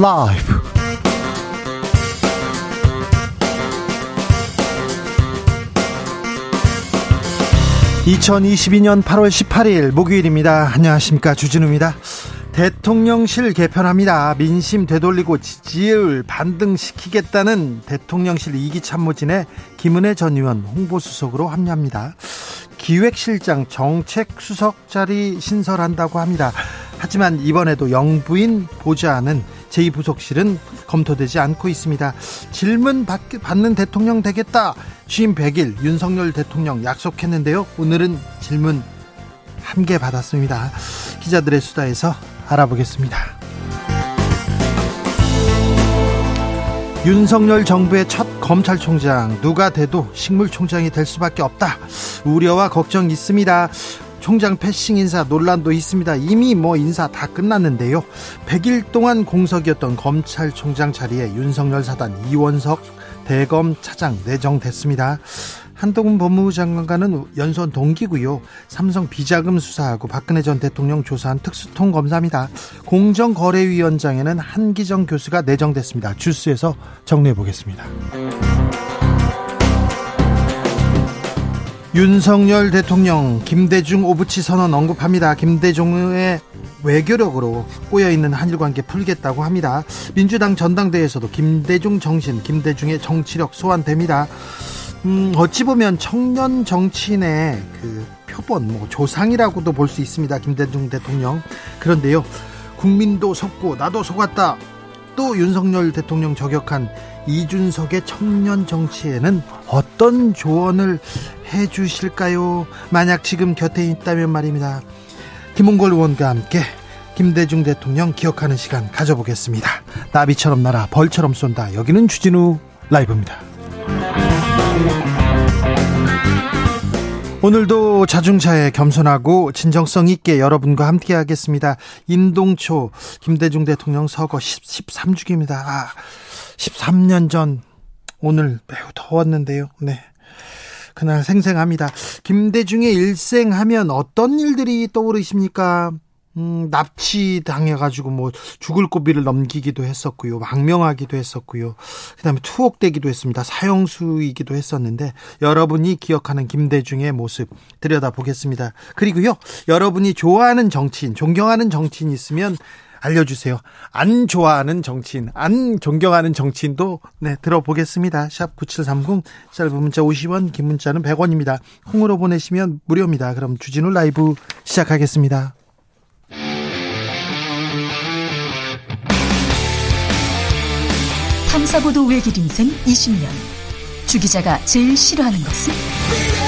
라이브. 2022년 8월 18일 목요일입니다. 안녕하십니까. 주진우입니다. 대통령실 개편합니다. 민심 되돌리고 지지율 반등시키겠다는 대통령실 2기 참모진의 김은혜 전 의원 홍보수석으로 합류합니다. 기획실장 정책수석 자리 신설한다고 합니다. 하지만 이번에도 영부인 보좌는 제2부속실은 검토되지 않고 있습니다. 질문 받는 대통령 되겠다. 취임 100일 윤석열 대통령 약속했는데요. 오늘은 질문 한 개 받았습니다. 기자들의 수다에서 알아보겠습니다. 윤석열 정부의 첫 검찰총장 누가 돼도 식물총장이 될 수밖에 없다. 우려와 걱정 있습니다. 총장 패싱 인사 논란도 있습니다. 이미 뭐 인사 다 끝났는데요. 100일 동안 공석이었던 검찰총장 자리에 윤석열 사단 이원석 대검 차장 내정됐습니다. 한동훈 법무부 장관과는 연수원 동기고요. 삼성 비자금 수사하고 박근혜 전 대통령 조사한 특수통 검사입니다. 공정거래위원장에는 한기정 교수가 내정됐습니다. 주스에서 정리해 보겠습니다. 윤석열 대통령 김대중 오부치 선언 언급합니다. 김대중의 외교력으로 꼬여 있는 한일 관계 풀겠다고 합니다. 민주당 전당대회에서도 김대중 정신, 김대중의 정치력 소환됩니다. 음, 어찌 보면 청년 정치인의 그 표본, 뭐 조상이라고도 볼 수 있습니다. 김대중 대통령. 그런데요, 국민도 속고 나도 속았다. 또 윤석열 대통령 저격한 이준석의 청년 정치에는 어떤 조언을 해 주실까요? 만약 지금 곁에 있다면 말입니다. 김홍걸 의원과 함께 김대중 대통령 기억하는 시간 가져보겠습니다. 나비처럼 날아 벌처럼 쏜다. 여기는 주진우 라이브입니다. 오늘도 자중차에 겸손하고 진정성 있게 여러분과 함께 하겠습니다. 임동초 김대중 대통령 서거 13주기입니다. 아, 13년 전 오늘 매우 더웠는데요. 네. 그날 생생합니다. 김대중의 일생 하면 어떤 일들이 떠오르십니까? 음, 납치 당해가지고 뭐 죽을 고비를 넘기기도 했었고요. 망명하기도 했었고요. 그 다음에 투옥되기도 했습니다. 사형수이기도 했었는데 여러분이 기억하는 김대중의 모습 들여다 보겠습니다. 그리고요. 여러분이 좋아하는 정치인, 존경하는 정치인 있으면 알려주세요. 안 좋아하는 정치인, 안 존경하는 정치인도 네, 들어보겠습니다. 샵 9730, 짧은 문자 50원, 긴 문자는 100원입니다. 콩으로 보내시면 무료입니다. 그럼 주진우 라이브 시작하겠습니다. 탐사보도 외길 인생 20년. 주 기자가 제일 싫어하는 것은?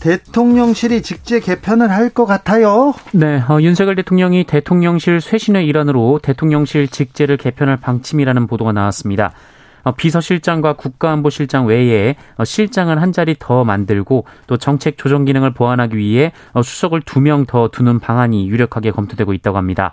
대통령실이 직제 개편을 할 것 같아요. 네, 어, 윤석열 대통령이 대통령실 쇄신의 일환으로 대통령실 직제를 개편할 방침이라는 보도가 나왔습니다. 어, 비서실장과 국가안보실장 외에 어, 실장을 한 자리 더 만들고 또 정책 조정 기능을 보완하기 위해 어, 수석을 두 명 더 두는 방안이 유력하게 검토되고 있다고 합니다.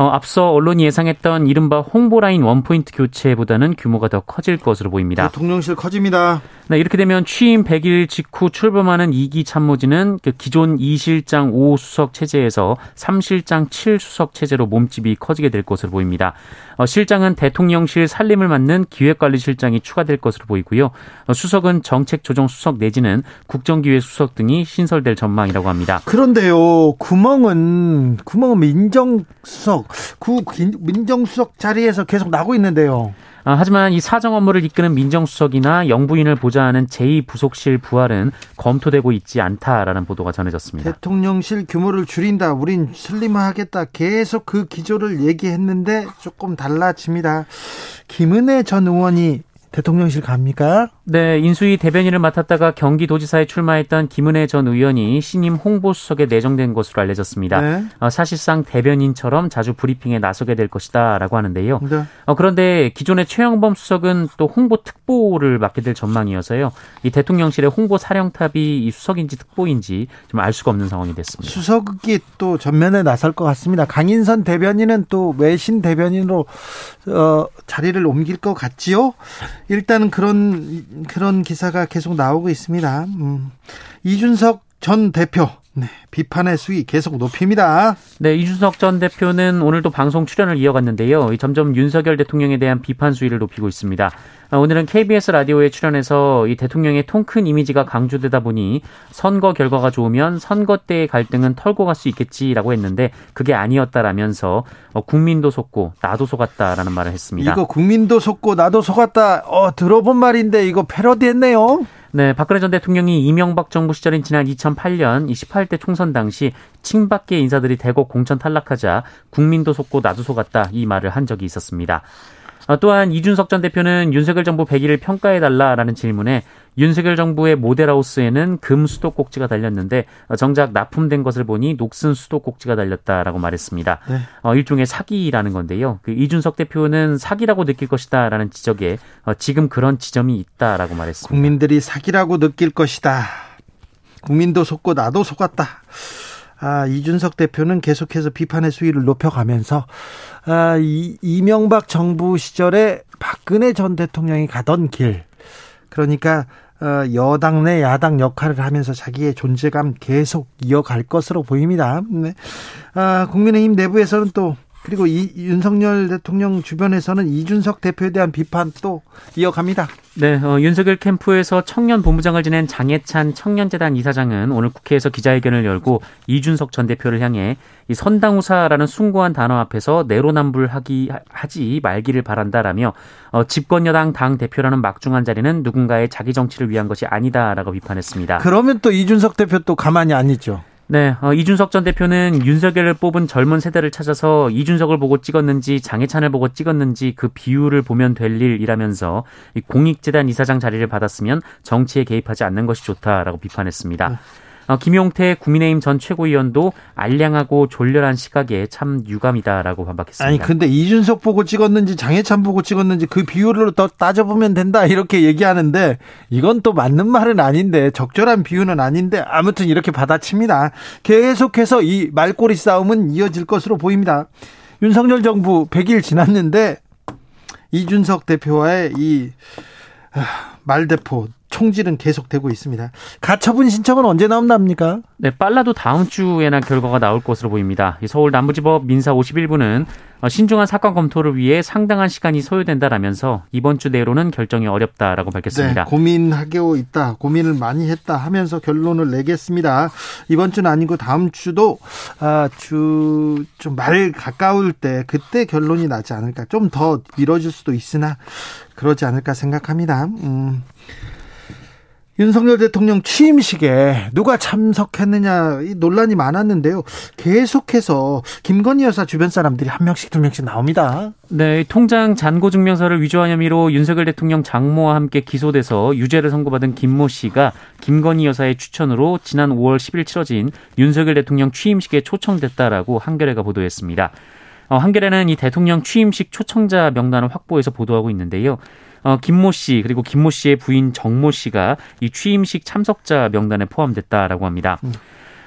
어, 앞서 언론이 예상했던 이른바 홍보라인 원포인트 교체보다는 규모가 더 커질 것으로 보입니다. 대통령실 커집니다. 네, 이렇게 되면 취임 100일 직후 출범하는 2기 참모진은 그 기존 2실장 5수석 체제에서 3실장 7수석 체제로 몸집이 커지게 될 것으로 보입니다. 어, 실장은 대통령실 살림을 맡는 기획관리실장이 추가될 것으로 보이고요. 어, 수석은 정책조정수석 내지는 국정기획수석 등이 신설될 전망이라고 합니다. 그런데요, 구멍은 구멍은 민정수석, 구 민정수석 자리에서 계속 나고 있는데요. 아, 하지만 이 사정 업무를 이끄는 민정수석이나 영부인을 보좌하는 제2부속실 부활은 검토되고 있지 않다라는 보도가 전해졌습니다. 대통령실 규모를 줄인다, 우린 슬림화하겠다 계속 그 기조를 얘기했는데 조금 달라집니다. 김은혜 전 의원이 대통령실 갑니까? 네, 인수위 대변인을 맡았다가 경기도지사에 출마했던 김은혜 전 의원이 신임 홍보수석에 내정된 것으로 알려졌습니다. 네. 어, 사실상 대변인처럼 자주 브리핑에 나서게 될 것이다라고 하는데요. 네. 어, 그런데 기존의 최영범 수석은 또 홍보 특보를 맡게 될 전망이어서요. 이 대통령실의 홍보 사령탑이 이 수석인지 특보인지 좀 알 수가 없는 상황이 됐습니다. 수석이 또 전면에 나설 것 같습니다. 강인선 대변인은 또 외신 대변인으로 어, 자리를 옮길 것 같지요? 일단 그런 그런 기사가 계속 나오고 있습니다. 음. 이준석 전 대표 네, 비판의 수위 계속 높입니다. 네, 이준석 전 대표는 오늘도 방송 출연을 이어갔는데요. 점점 윤석열 대통령에 대한 비판 수위를 높이고 있습니다. 아, 오늘은 KBS 라디오에 출연해서 이 대통령의 통 큰 이미지가 강조되다 보니 선거 결과가 좋으면 선거 때의 갈등은 털고 갈 수 있겠지라고 했는데 그게 아니었다라면서 어, 국민도 속고 나도 속았다라는 말을 했습니다. 이거 국민도 속고 나도 속았다. 어, 들어본 말인데 이거 패러디했네요. 네, 박근혜 전 대통령이 이명박 정부 시절인 지난 2008년 28대 총선 당시 친박계 인사들이 대거 공천 탈락하자 국민도 속고 나도 속았다 이 말을 한 적이 있었습니다. 어, 또한 이준석 전 대표는 윤석열 정부 100일을 평가해달라라는 질문에 윤석열 정부의 모델하우스에는 금 수도꼭지가 달렸는데 어, 정작 납품된 것을 보니 녹슨 수도꼭지가 달렸다라고 말했습니다. 네. 어, 일종의 사기라는 건데요. 그 이준석 대표는 사기라고 느낄 것이다라는 지적에 어, 지금 그런 지점이 있다라고 말했습니다. 국민들이 사기라고 느낄 것이다. 국민도 속고 나도 속았다. 아, 이준석 대표는 계속해서 비판의 수위를 높여가면서 아, 이, 이명박 정부 시절에 박근혜 전 대통령이 가던 길 그러니까 어, 여당 내 야당 역할을 하면서 자기의 존재감 계속 이어갈 것으로 보입니다. 네. 아, 국민의힘 내부에서는 또 그리고 이 윤석열 대통령 주변에서는 이준석 대표에 대한 비판 또 이어갑니다. 네, 어, 윤석열 캠프에서 청년 본부장을 지낸 장해찬 청년재단 이사장은 오늘 국회에서 기자회견을 열고 이준석 전 대표를 향해 이 선당우사라는 숭고한 단어 앞에서 내로남불하기 하지 말기를 바란다라며 어, 집권 여당 당 대표라는 막중한 자리는 누군가의 자기 정치를 위한 것이 아니다라고 비판했습니다. 그러면 또 이준석 대표 또 가만히 안 있죠. 네, 어, 이준석 전 대표는 윤석열을 뽑은 젊은 세대를 찾아서 이준석을 보고 찍었는지 장해찬을 보고 찍었는지 그 비율을 보면 될 일이라면서 공익재단 이사장 자리를 받았으면 정치에 개입하지 않는 것이 좋다라고 비판했습니다. 네. 어, 김용태 국민의힘 전 최고위원도 알량하고 졸렬한 시각에 참 유감이다라고 반박했습니다. 아니 근데 이준석 보고 찍었는지 장해찬 보고 찍었는지 그 비율로 더 따져보면 된다 이렇게 얘기하는데 이건 또 맞는 말은 아닌데 적절한 비유는 아닌데 아무튼 이렇게 받아칩니다. 계속해서 이 말꼬리 싸움은 이어질 것으로 보입니다. 윤석열 정부 100일 지났는데 이준석 대표와의 이 아, 말대포 총질은 계속되고 있습니다. 가처분 신청은 언제 나온답니까? 네, 빨라도 다음 주에나 결과가 나올 것으로 보입니다. 서울 남부지법 민사 51부는 어, 신중한 사건 검토를 위해 상당한 시간이 소요된다라면서 이번 주 내로는 결정이 어렵다라고 밝혔습니다. 네, 고민하고 있다, 고민을 많이 했다 하면서 결론을 내겠습니다. 이번 주는 아니고 다음 주도 아, 주좀 말 가까울 때 그때 결론이 나지 않을까. 좀 더 미뤄질 수도 있으나 그러지 않을까 생각합니다. 음. 윤석열 대통령 취임식에 누가 참석했느냐 이 논란이 많았는데요. 계속해서 김건희 여사 주변 사람들이 한 명씩 두 명씩 나옵니다. 네, 통장 잔고 증명서를 위조한 혐의로 윤석열 대통령 장모와 함께 기소돼서 유죄를 선고받은 김모 씨가 김건희 여사의 추천으로 지난 5월 10일 치러진 윤석열 대통령 취임식에 초청됐다라고 한겨레가 보도했습니다. 어, 한겨레는 이 대통령 취임식 초청자 명단을 확보해서 보도하고 있는데요. 어, 김모 씨 그리고 김모 씨의 부인 정모 씨가 이 취임식 참석자 명단에 포함됐다라고 합니다. 음.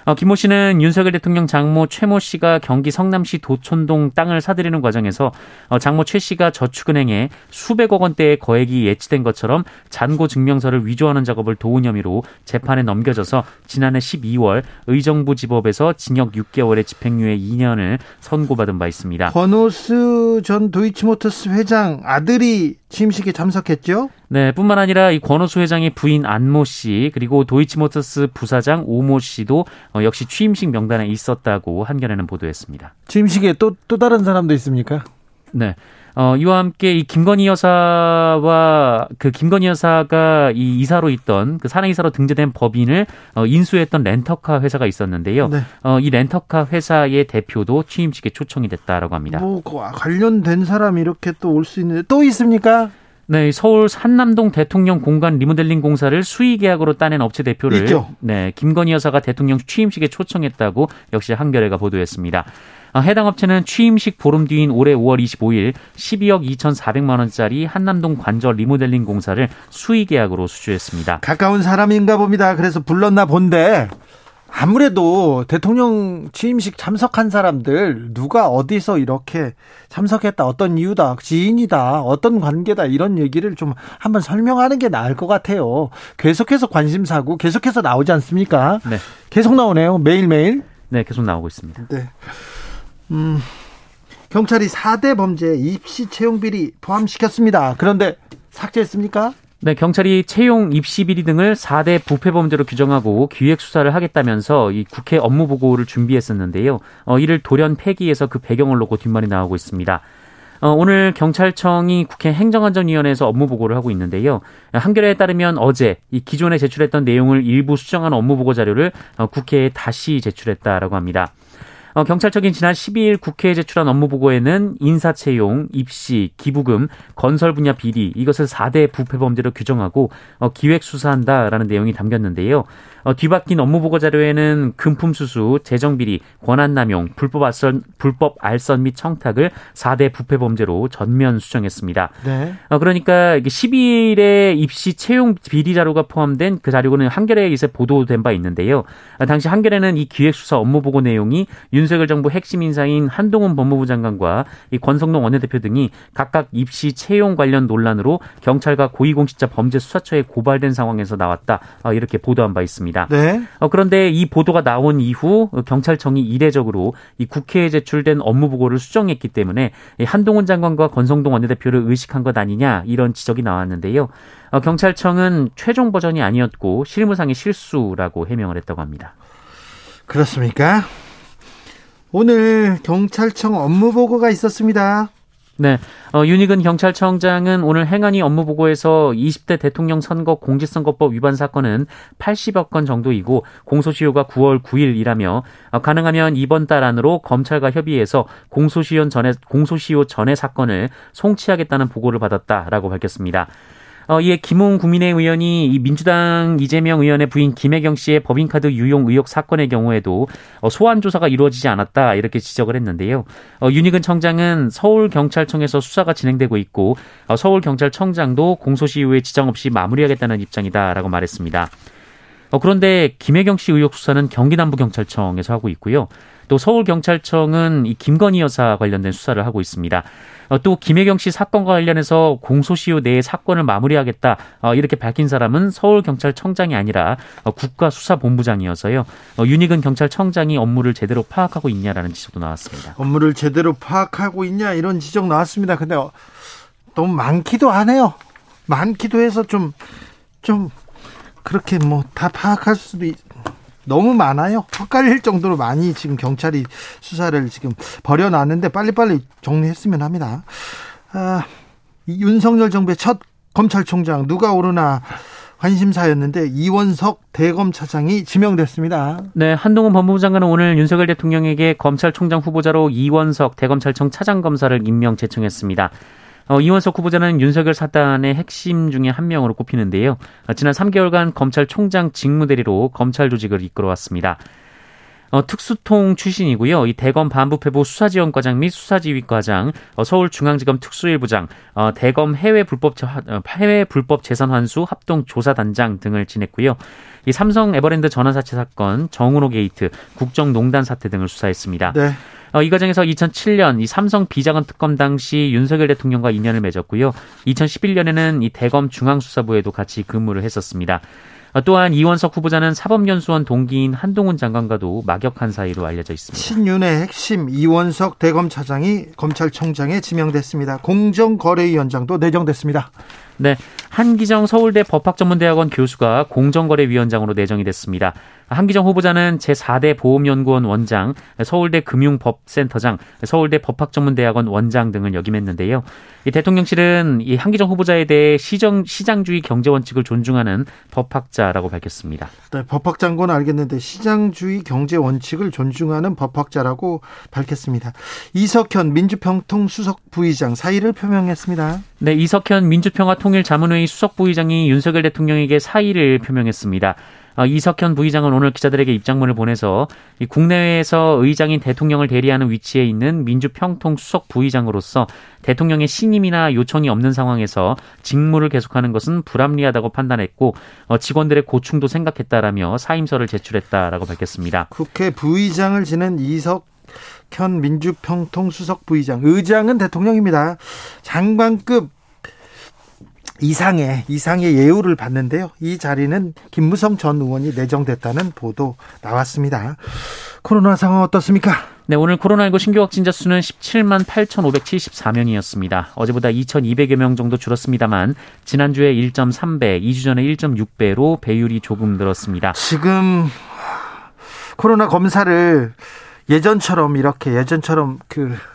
어, 김모 씨는 윤석열 대통령 장모 최모 씨가 경기 성남시 도촌동 땅을 사들이는 과정에서 어, 장모 최 씨가 저축은행에 수백억 원대의 거액이 예치된 것처럼 잔고 증명서를 위조하는 작업을 도운 혐의로 재판에 넘겨져서 지난해 12월 의정부 지법에서 징역 6개월의 집행유예 2년을 선고받은 바 있습니다. 권오스 전 도이치모터스 회장 아들이 취임식에 참석했죠? 네, 뿐만 아니라 이 권오수 회장의 부인 안모 씨 그리고 도이치모터스 부사장 오모 씨도 어, 역시 취임식 명단에 있었다고 한겨레는 보도했습니다. 취임식에 또 또 다른 사람도 있습니까? 네. 어, 이와 함께 이 김건희 여사와 그 김건희 여사가 이 이사로 있던 그 사내 이사로 등재된 법인을 어, 인수했던 렌터카 회사가 있었는데요. 네. 어, 이 렌터카 회사의 대표도 취임식에 초청이 됐다라고 합니다. 뭐 관련된 사람이 이렇게 또 올 수 있는데 또 있습니까? 네, 서울 산남동 대통령 공간 리모델링 공사를 수의 계약으로 따낸 업체 대표를 있죠. 네, 김건희 여사가 대통령 취임식에 초청했다고 역시 한겨레가 보도했습니다. 아, 해당 업체는 취임식 보름 뒤인 올해 5월 25일 12억 2,400만 원짜리 한남동 관절 리모델링 공사를 수의 계약으로 수주했습니다. 가까운 사람인가 봅니다. 그래서 불렀나 본데 아무래도 대통령 취임식 참석한 사람들 누가 어디서 이렇게 참석했다 어떤 이유다 지인이다 어떤 관계다 이런 얘기를 좀 한번 설명하는 게 나을 것 같아요. 계속해서 관심사고 계속해서 나오지 않습니까? 네. 계속 나오네요. 매일매일. 네, 계속 나오고 있습니다. 네. 음, 경찰이 4대 범죄 입시 채용 비리 포함시켰습니다. 그런데 삭제했습니까? 네, 경찰이 채용 입시 비리 등을 4대 부패 범죄로 규정하고 기획 수사를 하겠다면서 이 국회 업무 보고를 준비했었는데요. 어, 이를 돌연 폐기해서 그 배경을 놓고 뒷말이 나오고 있습니다. 어, 오늘 경찰청이 국회 행정안전위원회에서 업무 보고를 하고 있는데요. 한겨레에 따르면 어제 이 기존에 제출했던 내용을 일부 수정한 업무 보고 자료를 어, 국회에 다시 제출했다라고 합니다. 어, 경찰청이 지난 12일 국회에 제출한 업무 보고에는 인사 채용, 입시, 기부금, 건설 분야 비리 이것을 4대 부패 범죄로 규정하고 어, 기획 수사한다라는 내용이 담겼는데요. 어, 뒤바뀐 업무 보고 자료에는 금품 수수, 재정 비리, 권한 남용, 불법 알선 불법 알선 및 청탁을 4대 부패 범죄로 전면 수정했습니다. 네. 어, 그러니까 이게 12일에 입시 채용 비리 자료가 포함된 그 자료는 한겨레에 이제 보도된 바 있는데요. 아, 당시 한겨레는 이 기획수사 업무 보고 내용이 윤석열 정부 핵심 인사인 한동훈 법무부 장관과 이 권성동 원내대표 등이 각각 입시 채용 관련 논란으로 경찰과 고위공직자 범죄수사처에 고발된 상황에서 나왔다. 아, 이렇게 보도한 바 있습니다. 네. 어, 그런데 이 보도가 나온 이후 경찰청이 이례적으로 이 국회에 제출된 업무 보고를 수정했기 때문에 이 한동훈 장관과 권성동 원내대표를 의식한 것 아니냐 이런 지적이 나왔는데요. 어, 경찰청은 최종 버전이 아니었고 실무상의 실수라고 해명을 했다고 합니다. 그렇습니까? 오늘 경찰청 업무 보고가 있었습니다. 네. 어, 윤희근 경찰청장은 오늘 행안위 업무 보고에서 20대 대통령 선거 공직선거법 위반 사건은 80여 건 정도이고 공소시효가 9월 9일이라며 어, 가능하면 이번 달 안으로 검찰과 협의해서 공소시효 전에 공소시효 전의 사건을 송치하겠다는 보고를 받았다라고 밝혔습니다. 어, 이에 김웅 국민의 의원이 이 민주당 이재명 의원의 부인 김혜경 씨의 법인카드 유용 의혹 사건의 경우에도 어, 소환 조사가 이루어지지 않았다 이렇게 지적을 했는데요. 어, 윤희근 청장은 서울 경찰청에서 수사가 진행되고 있고 어, 서울 경찰청장도 공소시 이후에 지장 없이 마무리하겠다는 입장이다라고 말했습니다. 어, 그런데 김혜경 씨 의혹 수사는 경기남부경찰청에서 하고 있고요. 또 서울경찰청은 이 김건희 여사 관련된 수사를 하고 있습니다. 어, 또 김혜경 씨 사건과 관련해서 공소시효 내에 사건을 마무리하겠다 어, 이렇게 밝힌 사람은 서울경찰청장이 아니라 어, 국가수사본부장이어서요. 윤희근 경찰청장이 업무를 제대로 파악하고 있냐라는 지적도 나왔습니다. 업무를 제대로 파악하고 있냐 이런 지적 나왔습니다. 근데 너무 많기도 하네요. 많기도 해서 좀 좀 그렇게 뭐 다 파악할 수도 있, 너무 많아요. 헛갈릴 정도로 많이 지금 경찰이 수사를 지금 벌여놨는데 빨리빨리 정리했으면 합니다. 아, 윤석열 정부의 첫 검찰총장 누가 오르나 관심사였는데 이원석 대검차장이 지명됐습니다. 네, 한동훈 법무부 장관은 오늘 윤석열 대통령에게 검찰총장 후보자로 이원석 대검찰청 차장 검사를 임명 제청했습니다. 어, 이원석 후보자는 윤석열 사단의 핵심 중에 한 명으로 꼽히는데요. 어, 지난 3개월간 검찰총장 직무대리로 검찰 조직을 이끌어왔습니다. 어, 특수통 출신이고요. 이 대검 반부패부 수사지원과장 및 수사지휘과장, 어, 서울중앙지검 특수일부장, 어, 대검 해외 불법 어, 해외 불법 재산 환수 합동 조사단장 등을 지냈고요. 이 삼성 에버랜드 전환사채 사건, 정운호 게이트, 국정농단 사태 등을 수사했습니다. 네. 어, 이 과정에서 2007년 이 삼성 비자건 특검 당시 윤석열 대통령과 인연을 맺었고요. 2011년에는 이 대검 중앙수사부에도 같이 근무를 했었습니다. 어, 또한 이원석 후보자는 사법연수원 동기인 한동훈 장관과도 막역한 사이로 알려져 있습니다. 신윤의 핵심 이원석 대검 차장이 검찰청장에 지명됐습니다. 공정거래위원장도 내정됐습니다. 네, 한기정 서울대 법학전문대학원 교수가 공정거래위원장으로 내정이 됐습니다. 한기정 후보자는 제4대 보험연구원 원장, 서울대 금융법센터장, 서울대 법학전문대학원 원장 등을 역임했는데요. 이 대통령실은 이 한기정 후보자에 대해 시정, 시장주의 경제 원칙을 존중하는 법학자라고 밝혔습니다. 네, 법학자인 건 알겠는데 시장주의 경제 원칙을 존중하는 법학자라고 밝혔습니다. 이석현 민주평통 수석 부의장 사의를 표명했습니다. 네, 이석현 민주평화 통일 자문회의 수석 부의장이 윤석열 대통령에게 사의를 표명했습니다. 어, 이석현 부의장은 오늘 기자들에게 입장문을 보내서 국내외에서 의장인 대통령을 대리하는 위치에 있는 민주평통 수석 부의장으로서 대통령의 신임이나 요청이 없는 상황에서 직무를 계속하는 것은 불합리하다고 판단했고 어, 직원들의 고충도 생각했다라며 사임서를 제출했다라고 밝혔습니다. 국회 부의장을 지낸 이석 현 민주평통 수석 부의장 의장은 대통령입니다. 장관급 이상의 이상의 예우를 받는데요. 이 자리는 김무성 전 의원이 내정됐다는 보도 나왔습니다. 코로나 상황 어떻습니까? 네, 오늘 코로나19 신규 확진자 수는 17만 8,574명이었습니다. 어제보다 2,200여 명 정도 줄었습니다만 지난주에 1.3배, 2주 전에 1.6배로 배율이 조금 늘었습니다. 지금 코로나 검사를 예전처럼 이렇게 예전처럼 그 어,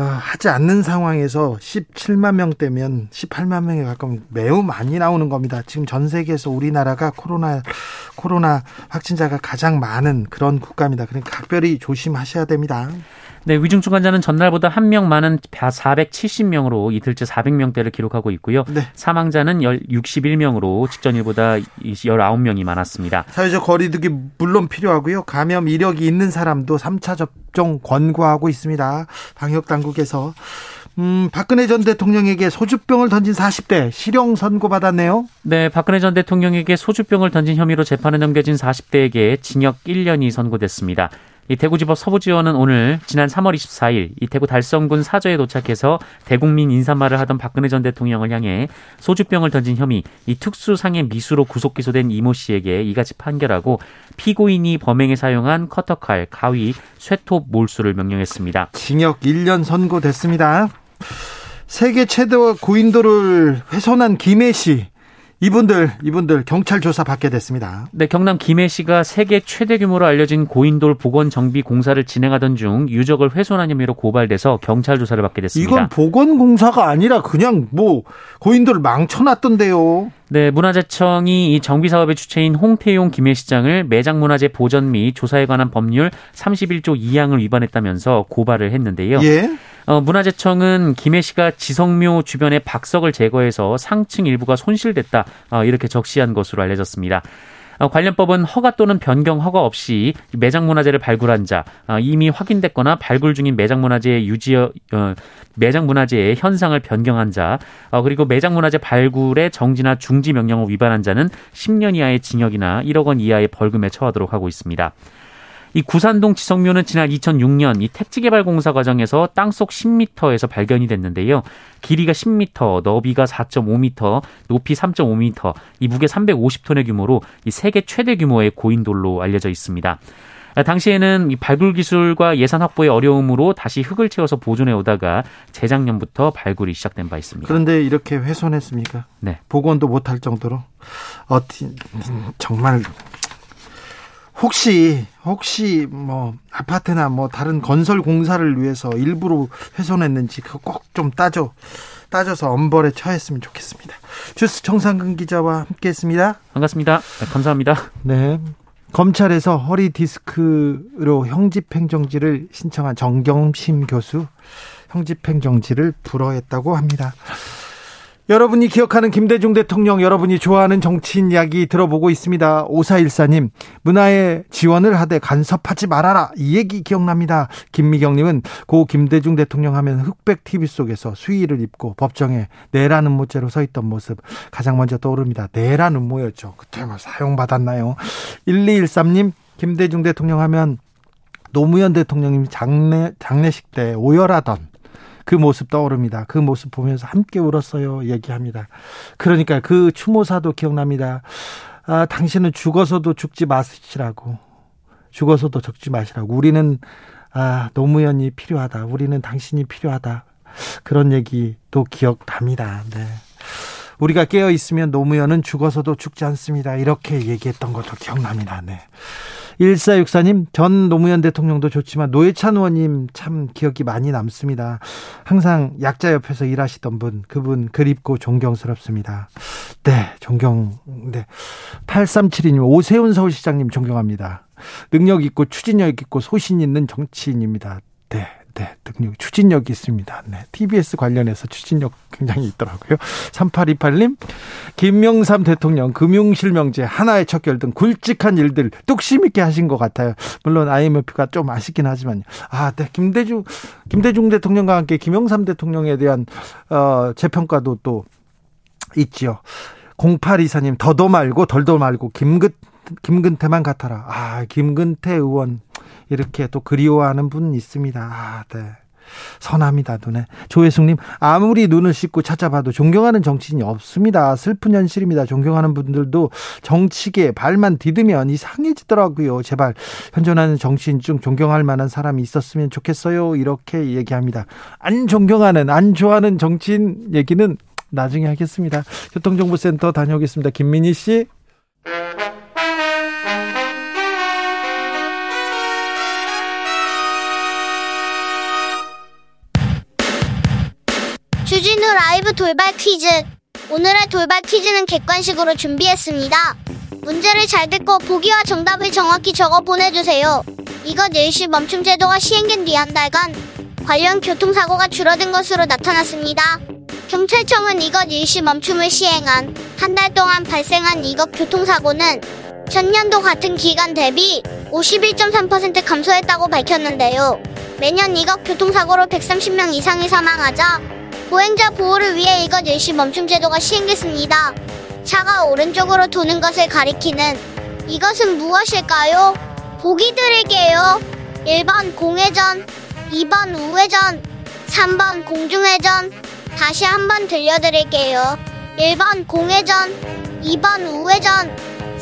하지 않는 상황에서 17만 명대면 18만 명에 가까운 매우 많이 나오는 겁니다. 지금 전 세계에서 우리나라가 코로나 코로나 확진자가 가장 많은 그런 국가입니다. 그러니까 각별히 조심하셔야 됩니다. 네, 위중증 환자는 전날보다 한 명 많은 470명으로 이틀째 400명대를 기록하고 있고요. 네. 사망자는 61명으로 직전일보다 19명이 많았습니다. 사회적 거리두기 물론 필요하고요. 감염 이력이 있는 사람도 3차 접종 권고하고 있습니다. 방역 당국에서 음, 박근혜 전 대통령에게 소주병을 던진 40대 실형 선고 받았네요. 네, 박근혜 전 대통령에게 소주병을 던진 혐의로 재판에 넘겨진 40대에게 징역 1년이 선고됐습니다. 이 대구지법 서부지원은 오늘 지난 3월 24일 이 대구 달성군 사저에 도착해서 대국민 인사말을 하던 박근혜 전 대통령을 향해 소주병을 던진 혐의 이 특수상해 미수로 구속 기소된 이모 씨에게 이같이 판결하고 피고인이 범행에 사용한 커터칼, 가위, 쇠톱 몰수를 명령했습니다. 징역 1년 선고됐습니다. 세계 최대 고인돌을 훼손한 김해 씨 이분들 이분들 경찰 조사 받게 됐습니다. 네, 경남 김해시가 세계 최대 규모로 알려진 고인돌 복원 정비 공사를 진행하던 중 유적을 훼손한 혐의로 고발돼서 경찰 조사를 받게 됐습니다. 이건 복원 공사가 아니라 그냥 뭐 고인돌을 망쳐놨던데요. 네, 문화재청이 이 정비 사업의 주체인 홍태용 김해시장을 매장 문화재 보전 및 조사에 관한 법률 31조 2항을 위반했다면서 고발을 했는데요. 예. 어, 문화재청은 김해 씨가 지성묘 주변의 박석을 제거해서 상층 일부가 손실됐다 어, 이렇게 적시한 것으로 알려졌습니다. 어, 관련법은 허가 또는 변경 허가 없이 매장 문화재를 발굴한 자, 어, 이미 확인됐거나 발굴 중인 매장 문화재의 유지 어, 매장 문화재의 현상을 변경한 자, 어, 그리고 매장 문화재 발굴의 정지나 중지 명령을 위반한 자는 10년 이하의 징역이나 1억 원 이하의 벌금에 처하도록 하고 있습니다. 이 구산동 지성묘는 지난 2006년 이 택지개발공사 과정에서 땅속 10m에서 발견이 됐는데요. 길이가 10m, 너비가 4.5m, 높이 3.5m, 이 무게 350톤의 규모로 이 세계 최대 규모의 고인돌로 알려져 있습니다. 당시에는 이 발굴 기술과 예산 확보의 어려움으로 다시 흙을 채워서 보존해 오다가 재작년부터 발굴이 시작된 바 있습니다. 그런데 이렇게 훼손했습니까? 네. 복원도 못할 정도로 어, 정말 혹시 혹시 뭐 아파트나 뭐 다른 건설 공사를 위해서 일부러 훼손했는지 그거 꼭 좀 따져 따져서 엄벌에 처했으면 좋겠습니다. 주스 정상근 기자와 함께했습니다. 반갑습니다. 네, 감사합니다. 네. 검찰에서 허리 디스크로 형집행정지를 신청한 정경심 교수 형집행정지를 불허했다고 합니다. 여러분이 기억하는 김대중 대통령, 여러분이 좋아하는 정치인 이야기 들어보고 있습니다. 오사일사님, 문화에 지원을 하되 간섭하지 말아라. 이 얘기 기억납니다. 김미경님은 고 김대중 대통령 하면 흑백 TV 속에서 수의를 입고 법정에 내라는 모자로 서 있던 모습 가장 먼저 떠오릅니다. 내라는 모였죠. 그때 뭐 사용받았나요? 1213님, 김대중 대통령 하면 노무현 대통령님이 장례, 장례식 때 오열하던 그 모습 떠오릅니다. 그 모습 보면서 함께 울었어요. 얘기합니다. 그러니까 그 추모사도 기억납니다. 아, 당신은 죽어서도 죽지 마시라고. 죽어서도 죽지 마시라고. 우리는 아, 노무현이 필요하다. 우리는 당신이 필요하다. 그런 얘기도 기억납니다. 네. 우리가 깨어 있으면 노무현은 죽어서도 죽지 않습니다. 이렇게 얘기했던 것도 기억납니다. 네. 1464님, 전 노무현 대통령도 좋지만 노회찬 의원님 참 기억이 많이 남습니다. 항상 약자 옆에서 일하시던 분, 그분 그립고 존경스럽습니다. 네, 존경, 네. 8372님, 오세훈 서울시장님 존경합니다. 능력 있고 추진력 있고 소신 있는 정치인입니다. 네. 네, 능력, 추진력이 있습니다. 네, TBS 관련해서 추진력 굉장히 있더라고요. 3828님, 김명삼 대통령 금융실명제, 하나의 척결 등 굵직한 일들 뚝심 있게 하신 것 같아요. 물론 IMF가 좀 아쉽긴 하지만요. 아, 네, 김대중, 김대중 대통령과 함께 김영삼 대통령에 대한, 어, 재평가도 또 있지요. 0824님, 더도 말고 덜도 말고 김근, 김근태만 같아라. 아, 김근태 의원. 이렇게 또 그리워하는 분 있습니다. 아, 네. 선합니다, 눈에. 조혜숙님, 아무리 눈을 씻고 찾아봐도 존경하는 정치인이 없습니다. 슬픈 현실입니다. 존경하는 분들도 정치계 발만 디디면 이상해지더라고요. 제발, 현존하는 정치인 중 존경할 만한 사람이 있었으면 좋겠어요. 이렇게 얘기합니다. 안 존경하는, 안 좋아하는 정치인 얘기는 나중에 하겠습니다. 교통정보센터 다녀오겠습니다. 김민희 씨. 주진우 라이브 돌발 퀴즈. 오늘의 돌발 퀴즈는 객관식으로 준비했습니다. 문제를 잘 듣고 보기와 정답을 정확히 적어 보내주세요. 이것 일시 멈춤 제도가 시행된 뒤 한 달간 관련 교통사고가 줄어든 것으로 나타났습니다. 경찰청은 이것 일시 멈춤을 시행한 한 달 동안 발생한 이것 교통사고는 전년도 같은 기간 대비 51.3% 감소했다고 밝혔는데요. 매년 이것 교통사고로 130명 이상이 사망하자 보행자 보호를 위해 이것 일시 멈춤 제도가 시행됐습니다. 차가 오른쪽으로 도는 것을 가리키는 이것은 무엇일까요? 보기 드릴게요. 1번 공회전, 2번 우회전, 3번 공중회전. 다시 한번 들려드릴게요. 1번 공회전, 2번 우회전,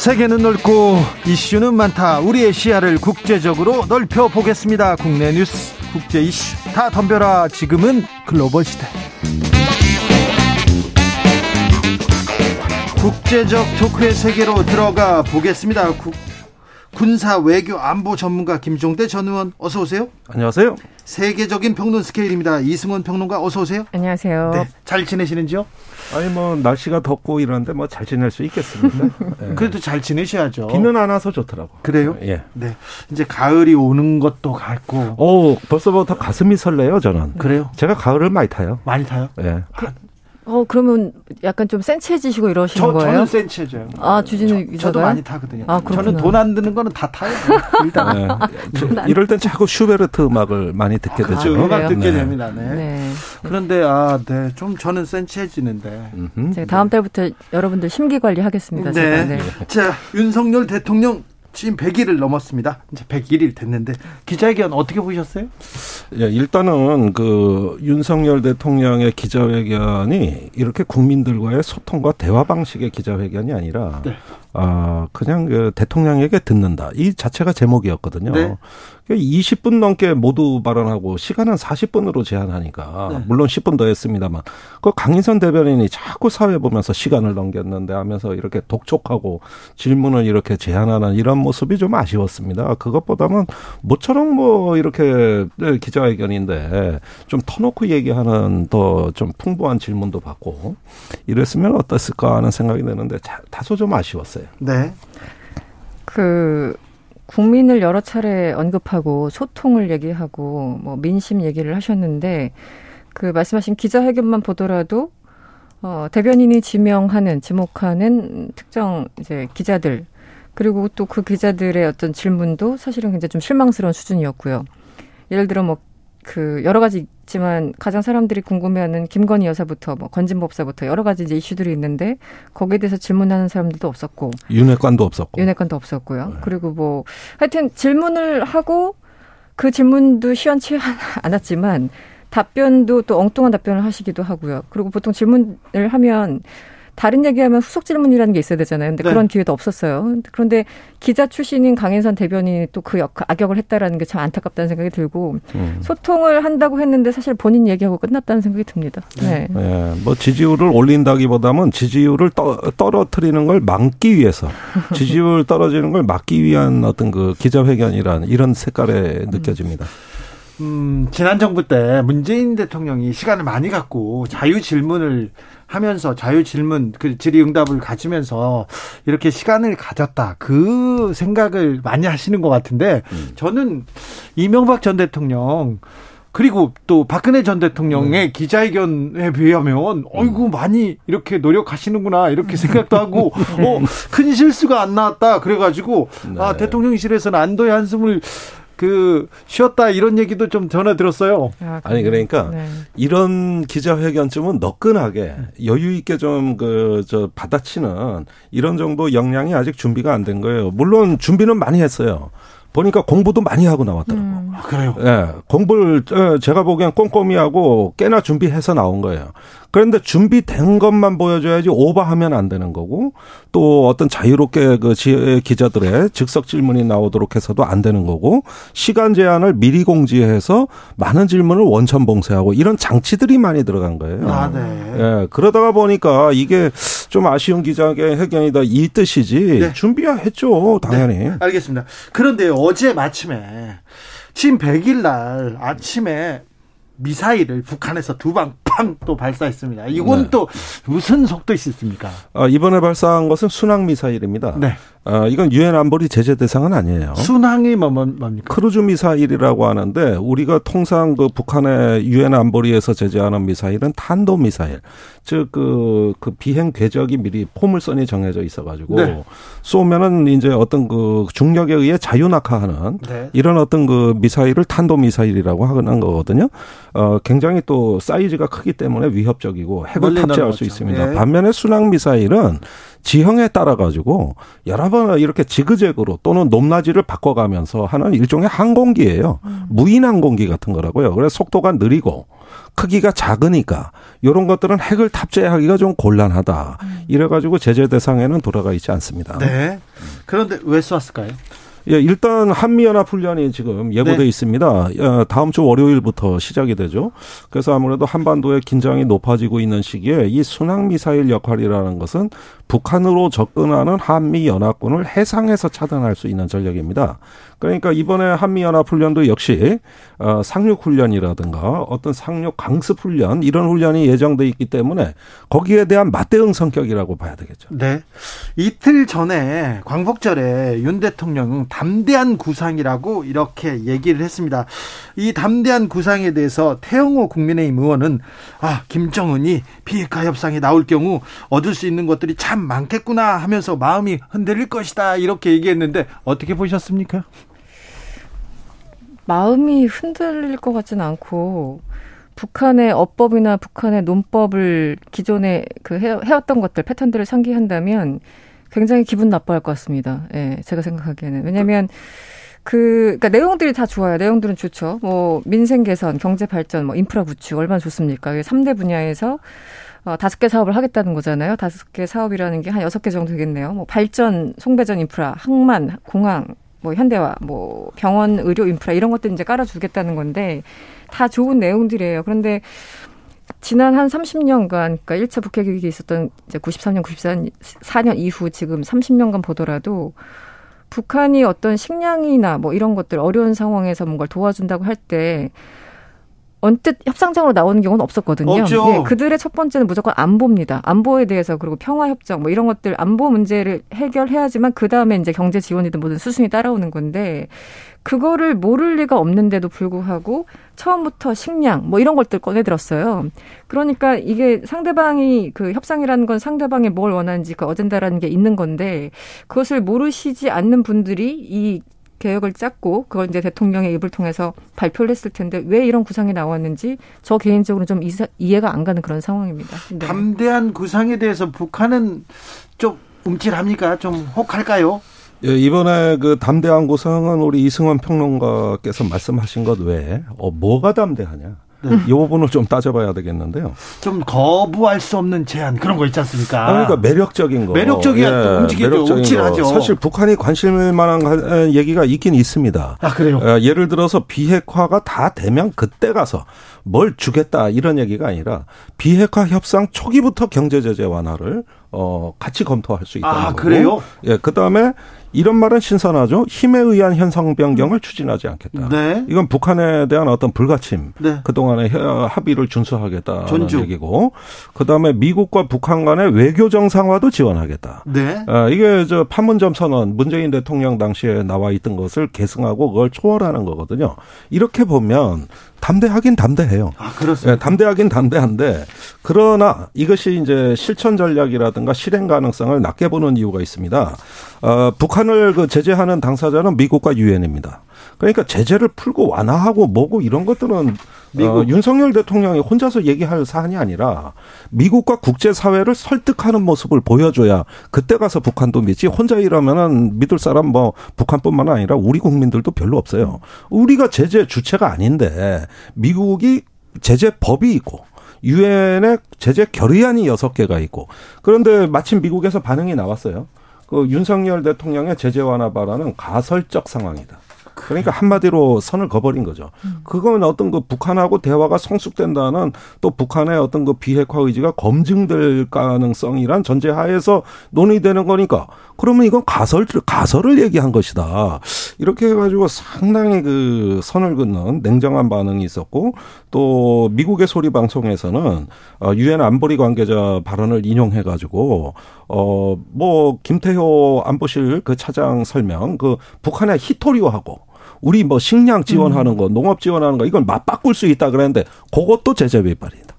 세계는 넓고 이슈는 많다. 우리의 시야를 국제적으로 넓혀 보겠습니다. 국내 뉴스 국제 이슈 다 덤벼라 지금은 글로벌 시대 국제적 토크의 세계로 들어가 보겠습니다 국, 군사 외교 안보 전문가 김종대 전 의원 어서 오세요 안녕하세요 세계적인 평론 스케일입니다 이승원 평론가 어서 오세요 안녕하세요 네, 잘 지내시는지요 아니 뭐 날씨가 덥고 이러는데 뭐 잘 지낼 수 있겠습니까? 네. 그래도 잘 지내셔야죠. 비는 안 와서 좋더라고. 그래요? 예. 네. 이제 가을이 오는 것도 같고. 오, 벌써부터 가슴이 설레요, 저는. 그래요? 제가 가을을 많이 타요. 많이 타요? 예. 그, 어 그러면 약간 좀 센치해지시고 이러시는 저, 거예요? 저는 센치해져요. 아 주진우 기자가 저도 많이 타거든요. 아, 저는 돈 안 드는 거는 다 타요. 일단 네. 저, 이럴 땐 자꾸 슈베르트 음악을 많이 듣게 되죠. 아, 음악 듣게 네. 됩니다. 네. 네. 그런데 아, 네, 좀 저는 센치해지는데. 제가 다음 달부터 여러분들 심기 관리 하겠습니다. 네. 제가. 네. 자, 윤석열 대통령 지금 100일을 넘었습니다. 이제 101일 됐는데 기자회견 어떻게 보셨어요? 예, 일단은 그 윤석열 대통령의 기자회견이 이렇게 국민들과의 소통과 대화 방식의 기자회견이 아니라 네. 아 그냥 그 대통령에게 듣는다 이 자체가 제목이었거든요. 네. 20분 넘게 모두 발언하고 시간은 40분으로 제한하니까 네. 물론 10분 더 했습니다만 그 강인선 대변인이 자꾸 사회 보면서 시간을 넘겼는데 하면서 이렇게 독촉하고 질문을 이렇게 제한하는 이런 모습이 좀 아쉬웠습니다. 그것보다는 모처럼 뭐 이렇게 기자회견인데 좀 터놓고 얘기하는 더 좀 풍부한 질문도 받고 이랬으면 어땠을까 하는 생각이 드는데 다소 좀 아쉬웠어요. 네. 그 국민을 여러 차례 언급하고 소통을 얘기하고 뭐 민심 얘기를 하셨는데 그 말씀하신 기자회견만 보더라도 어 대변인이 지명하는 지목하는 특정 이제 기자들 그리고 또 그 기자들의 어떤 질문도 사실은 굉장히 좀 실망스러운 수준이었고요. 예를 들어 뭐 그 여러 가지 있지만 가장 사람들이 궁금해하는 김건희 여사부터 뭐 건진 법사부터 여러 가지 이제 이슈들이 있는데 거기에 대해서 질문하는 사람들도 없었고 윤회관도 없었고 윤회관도 없었고요. 네. 그리고 뭐 하여튼 질문을 하고 그 질문도 시원치 않았지만 답변도 또 엉뚱한 답변을 하시기도 하고요. 그리고 보통 질문을 하면 다른 얘기하면 후속 질문이라는 게 있어야 되잖아요. 근데 네. 그런 기회도 없었어요. 그런데 기자 출신인 강인선 대변인이 또 그 악역을 했다라는 게 참 안타깝다는 생각이 들고 음. 소통을 한다고 했는데 사실 본인 얘기하고 끝났다는 생각이 듭니다. 네. 네. 뭐 지지율을 올린다기보다는 지지율을 떠, 떨어뜨리는 걸 막기 위해서 지지율 떨어지는 걸 막기 위한 어떤 그 기자회견이란 이런 색깔에 느껴집니다. 음, 지난 정부 때 문재인 대통령이 시간을 많이 갖고 자유 질문을 하면서 자유 질문 그 질의응답을 가지면서 이렇게 시간을 가졌다 그 생각을 많이 하시는 것 같은데 음. 저는 이명박 전 대통령 그리고 또 박근혜 전 대통령의 음. 기자회견에 비하면 어이구 음. 많이 이렇게 노력하시는구나 이렇게 생각도 하고 어큰 실수가 안 나왔다 그래가지고 네. 아 대통령실에서는 안도의 한숨을 그 쉬었다 이런 얘기도 좀 전해 들었어요. 아, 니 그러니까 네. 이런 기자회견쯤은 너끈하게 여유 있게 좀 그 저 받아치는 이런 정도 역량이 아직 준비가 안 된 거예요. 물론 준비는 많이 했어요. 보니까 공부도 많이 하고 나왔더라고. 음. 아, 그래요? 예. 네, 공부를 제가 보기엔 꼼꼼히 하고 꽤나 준비해서 나온 거예요. 그런데 준비된 것만 보여줘야지 오버하면 안 되는 거고 또 어떤 자유롭게 그 기자들의 즉석 질문이 나오도록 해서도 안 되는 거고 시간 제한을 미리 공지해서 많은 질문을 원천 봉쇄하고 이런 장치들이 많이 들어간 거예요. 아, 네. 예. 그러다가 보니까 이게 좀 아쉬운 기자회견이다 이 뜻이지 네. 준비야 했죠 당연히. 네. 알겠습니다. 그런데 어제 마침에 진 100일 날 아침에 미사일을 북한에서 두 방 팡또 발사했습니다. 이건 네. 또 무슨 속도 있습니까? 아, 이번에 발사한 것은 순항 미사일입니다. 네. 아, 이건 유엔 안보리 제재 대상은 아니에요. 순항이 뭐, 뭐, 뭡니까? 크루즈 미사일이라고 하는데 우리가 통상 그 북한의 유엔 안보리에서 제재하는 미사일은 탄도 미사일. 즉, 그, 그 비행 궤적이 미리 포물선이 정해져 있어가지고 네. 쏘면은 이제 어떤 그 중력에 의해 자유낙하하는 네. 이런 어떤 그 미사일을 탄도 미사일이라고 하는 거거든요. 어, 굉장히 또 사이즈가 크기 때문에 위협적이고 핵을 탑재할 수 있습니다. 네. 반면에 순항 미사일은 지형에 따라 가지고 여러 번 이렇게 지그재그로 또는 높낮이를 바꿔가면서 하는 일종의 항공기예요. 음. 무인 항공기 같은 거라고요. 그래서 속도가 느리고 크기가 작으니까 이런 것들은 핵을 탑재하기가 좀 곤란하다. 음. 이래가지고 제재 대상에는 돌아가 있지 않습니다. 네. 그런데 왜 쏘았을까요? 예, 일단 한미연합훈련이 지금 예고돼 네. 있습니다. 어, 다음 주 월요일부터 시작이 되죠. 그래서 아무래도 한반도의 긴장이 높아지고 있는 시기에 이 순항미사일 역할이라는 것은 북한으로 접근하는 한미 연합군을 해상에서 차단할 수 있는 전력입니다. 그러니까 이번에 한미 연합 훈련도 역시 어 상륙 훈련이라든가 어떤 상륙 강습 훈련 이런 훈련이 예정돼 있기 때문에 거기에 대한 맞대응 성격이라고 봐야 되겠죠. 네. 이틀 전에 광복절에 윤 대통령은 담대한 구상이라고 이렇게 얘기를 했습니다. 이 담대한 구상에 대해서 태영호 국민의힘 의원은 아, 김정은이 비핵화 협상에 나올 경우 얻을 수 있는 것들이 참 많겠구나 하면서 마음이 흔들릴 것이다 이렇게 얘기했는데 어떻게 보셨습니까? 마음이 흔들릴 것 같지는 않고 북한의 어법이나 북한의 논법을 기존에 그 해, 해왔던 것들 패턴들을 상기한다면 굉장히 기분 나빠할 것 같습니다. 예, 제가 생각하기에는 왜냐하면 그 그러니까 내용들이 다 좋아요. 내용들은 좋죠. 뭐 민생 개선, 경제 발전, 뭐 인프라 구축 얼마나 좋습니까? 3대 분야에서 어, 다섯 개 사업을 하겠다는 거잖아요. 다섯 개 사업이라는 게 한 여섯 개 정도 되겠네요. 뭐 발전, 송배전 인프라, 항만, 공항, 뭐 현대화, 뭐 병원, 의료 인프라 이런 것들 이제 깔아주겠다는 건데 다 좋은 내용들이에요. 그런데 지난 한 30년간, 그러니까 1차 북핵 위기 있었던 이제 93년, 94년 이후 지금 30년간 보더라도 북한이 어떤 식량이나 뭐 이런 것들 어려운 상황에서 뭔가를 도와준다고 할 때 언뜻 협상장으로 나오는 경우는 없었거든요. 없죠. 네, 그들의 첫 번째는 무조건 안보입니다. 안보에 대해서 그리고 평화 협정 뭐 이런 것들 안보 문제를 해결해야지만 그 다음에 이제 경제 지원이든 모든 수순이 따라오는 건데 그거를 모를 리가 없는데도 불구하고 처음부터 식량 뭐 이런 것들 꺼내 들었어요. 그러니까 이게 상대방이 그 협상이라는 건 상대방이 뭘 원하는지 그 어젠다라는 게 있는 건데 그것을 모르시지 않는 분들이 이 계획을 짰고 그걸 이제 대통령의 입을 통해서 발표를 했을 텐데 왜 이런 구상이 나왔는지 저 개인적으로 좀 이해가 안 가는 그런 상황입니다. 네. 담대한 구상에 대해서 북한은 좀 움찔합니까? 좀 혹할까요? 예, 이번에 그 담대한 구상은 우리 이승원 평론가께서 말씀하신 것 외에 어, 뭐가 담대하냐? 네. 이 부분을 좀 따져봐야 되겠는데요. 좀 거부할 수 없는 제안 그런 거 있지 않습니까? 아, 그러니까 매력적인 거. 매력적이야 예, 또 움직이죠. 움찔하죠. 사실 북한이 관심을 만한 얘기가 있긴 있습니다. 아 그래요? 어, 예를 들어서 비핵화가 다 되면 그때 가서 뭘 주겠다 이런 얘기가 아니라 비핵화 협상 초기부터 경제 제재 완화를 어 같이 검토할 수 있다는 아, 거고. 그래요? 예, 그다음에 이런 말은 신선하죠. 힘에 의한 현상 변경을 추진하지 않겠다. 네. 이건 북한에 대한 어떤 불가침, 네. 그동안의 합의를 준수하겠다는 존중. 얘기고, 그 다음에 미국과 북한 간의 외교 정상화도 지원하겠다. 네. 아, 이게 저 판문점 선언 문재인 대통령 당시에 나와 있던 것을 계승하고 그걸 초월하는 거거든요. 이렇게 보면 담대하긴 담대해요. 아, 그렇습니다. 네, 담대하긴 담대한데 그러나 이것이 이제 실천 전략이라든가 실행 가능성을 낮게 보는 이유가 있습니다. 어, 북한을 그 제재하는 당사자는 미국과 유엔입니다. 그러니까 제재를 풀고 완화하고 뭐고 이런 것들은 미국. 어, 윤석열 대통령이 혼자서 얘기할 사안이 아니라 미국과 국제 사회를 설득하는 모습을 보여줘야 그때 가서 북한도 믿지 혼자 일하면은 믿을 사람 뭐 북한뿐만 아니라 우리 국민들도 별로 없어요. 우리가 제재 주체가 아닌데 미국이 제재 법이 있고 유엔의 제재 결의안이 여섯 개가 있고 그런데 마침 미국에서 반응이 나왔어요. 그 윤석열 대통령의 제재 완화 발언은 가설적 상황이다. 그러니까 한마디로 선을 거버린 거죠. 그건 어떤 그 북한하고 대화가 성숙된다는 또 북한의 어떤 그 비핵화 의지가 검증될 가능성이란 전제하에서 논의되는 거니까 그러면 이건 가설 가설을 얘기한 것이다. 이렇게 해가지고 상당히 그 선을 긋는 냉정한 반응이 있었고 또 미국의 소리 방송에서는 어, 유엔 안보리 관계자 발언을 인용해가지고 어 뭐 김태효 안보실 그 차장 설명 그 북한의 히토리오하고 우리 뭐 식량 지원하는 거, 농업 지원하는 거 이걸 맞바꿀 수 있다 그랬는데 그것도 제재 위반이다.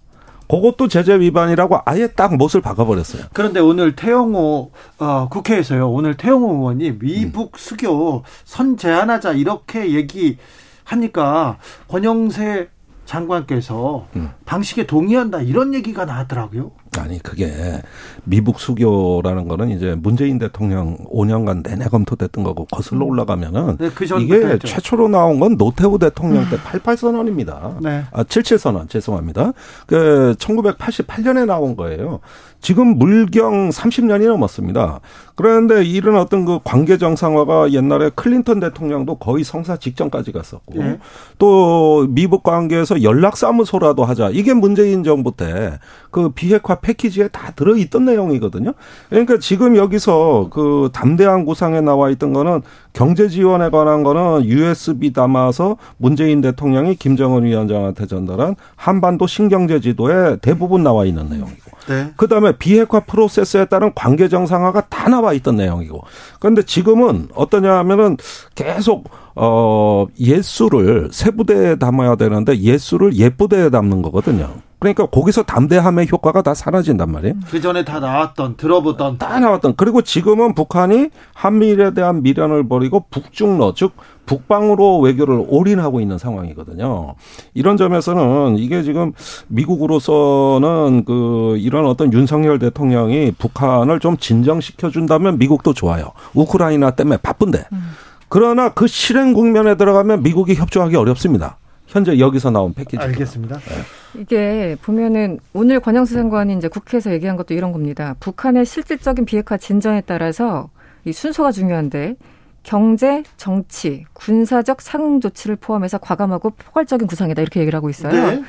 그것도 제재 위반이라고 아예 딱 못을 박아버렸어요. 그런데 오늘 태영호 어, 국회에서요. 오늘 태영호 의원이 미북 수교 선 제한하자 이렇게 얘기하니까 권영세 장관께서 음. 방식에 동의한다 이런 얘기가 나왔더라고요. 아니 그게 미북 수교라는 거는 이제 문재인 대통령 5년간 내내 검토됐던 거고 거슬러 음. 올라가면은 네, 그 이게 했죠. 최초로 나온 건 노태우 대통령 때 88 선언입니다. 네. 아 77 선언 죄송합니다. 그 1988년에 나온 거예요. 지금 물경 30년이 넘었습니다. 그런데 이런 어떤 그 관계 정상화가 옛날에 클린턴 대통령도 거의 성사 직전까지 갔었고 네. 또 미북 관계에서 연락사무소라도 하자. 이게 문재인 정부 때 그 비핵화 패키지에 다 들어있던 내용이거든요. 그러니까 지금 여기서 그 담대한 구상에 나와 있던 거는 경제 지원에 관한 거는 USB 담아서 문재인 대통령이 김정은 위원장한테 전달한 한반도 신경제 지도에 대부분 나와 있는 내용이고. 네. 그다음에 비핵화 프로세스에 따른 관계 정상화가 다 나와 있던 내용이고. 그런데 지금은 어떠냐 하면은 계속 어 예수를 세 부대에 담아야 되는데 예수를 예부대에 담는 거거든요. 그러니까 거기서 담대함의 효과가 다 사라진단 말이에요. 그 전에 다 나왔던 들어보던 다 나왔던 그리고 지금은 북한이 한미일에 대한 미련을 버리고 북중러 즉 북방으로 외교를 올인하고 있는 상황이거든요. 이런 점에서는 이게 지금 미국으로서는 그 이런 어떤 윤석열 대통령이 북한을 좀 진정시켜 준다면 미국도 좋아요. 우크라이나 때문에 바쁜데. 음. 그러나 그 실행 국면에 들어가면 미국이 협조하기 어렵습니다. 현재 여기서 나온 패키지. 알겠습니다. 네. 이게 보면은 오늘 권영수 장관이 이제 국회에서 얘기한 것도 이런 겁니다. 북한의 실질적인 비핵화 진전에 따라서 이 순서가 중요한데 경제, 정치, 군사적 상응 조치를 포함해서 과감하고 포괄적인 구상이다 이렇게 얘기를 하고 있어요. 네.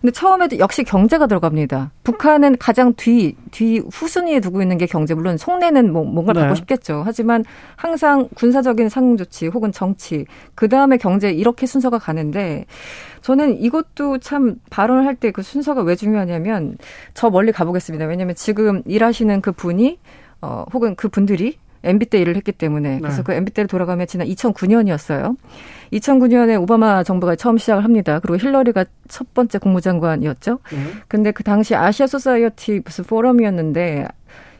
근데 처음에도 역시 경제가 들어갑니다. 북한은 가장 뒤, 뒤 후순위에 두고 있는 게 경제. 물론 속내는 뭐 뭔가를 네. 받고 싶겠죠. 하지만 항상 군사적인 상응 조치 혹은 정치, 그 다음에 경제 이렇게 순서가 가는데 저는 이것도 참 발언을 할 때 그 순서가 왜 중요하냐면 저 멀리 가보겠습니다. 왜냐하면 지금 일하시는 그 분이 어, 혹은 그 분들이 MB 때 일을 했기 때문에 그래서 네. 그 MB 때를 돌아가면 지난 2009년이었어요. 2009년에 오바마 정부가 처음 시작을 합니다. 그리고 힐러리가 첫 번째 국무장관이었죠. 네. 근데 그 당시 아시아 소사이어티 무슨 포럼이었는데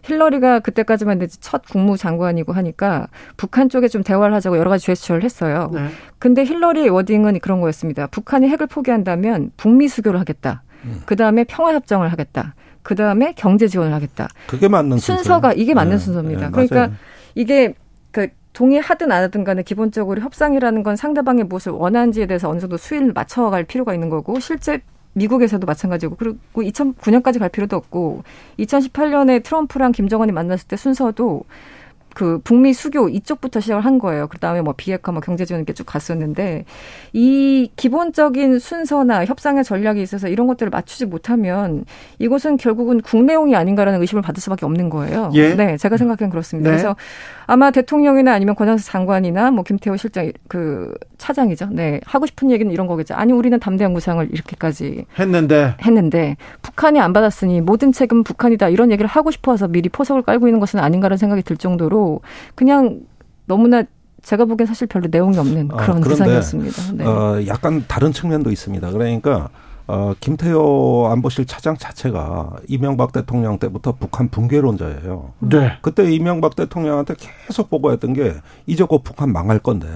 힐러리가 그때까지만 해도 첫 국무장관이고 하니까 북한 쪽에 좀 대화를 하자고 여러 가지 제스처를 했어요. 네. 근데 힐러리의 워딩은 그런 거였습니다. 북한이 핵을 포기한다면 북미 수교를 하겠다. 음. 그 다음에 평화 협정을 하겠다. 그 다음에 경제 지원을 하겠다. 그게 맞는 순서가 순서예요. 이게 맞는 네, 순서입니다. 네, 그러니까 맞아요. 이게 그 동의하든 안 하든 간에 기본적으로 협상이라는 건 상대방의 무엇을 원하는지에 대해서 어느 정도 수위를 맞춰갈 필요가 있는 거고 실제 미국에서도 마찬가지고 그리고 2009년까지 갈 필요도 없고 2018년에 트럼프랑 김정은이 만났을 때 순서도 그 북미 수교 이쪽부터 시작을 한 거예요. 그다음에 뭐 비핵화, 뭐 경제 지원 이렇게 쭉 갔었는데 이 기본적인 순서나 협상의 전략이 있어서 이런 것들을 맞추지 못하면 이것은 결국은 국내용이 아닌가라는 의심을 받을 수밖에 없는 거예요. 예. 네, 제가 생각엔 그렇습니다. 네. 그래서 아마 대통령이나 아니면 권영수 장관이나 뭐 김태호 실장 그 차장이죠. 네, 하고 싶은 얘기는 이런 거겠죠. 아니 우리는 담대한 구상을 이렇게까지 했는데 했는데 북한이 안 받았으니 모든 책임 북한이다 이런 얘기를 하고 싶어서 미리 포석을 깔고 있는 것은 아닌가라는 생각이 들 정도로 그냥 너무나 제가 보기엔 사실 별로 내용이 없는 아, 그런 그런데, 구상이었습니다. 네. 어, 약간 다른 측면도 있습니다. 그러니까 어, 김태호 안보실 차장 자체가 이명박 대통령 때부터 북한 붕괴론자예요. 네. 그때 이명박 대통령한테 계속 보고했던 게 이제 곧 북한 망할 건데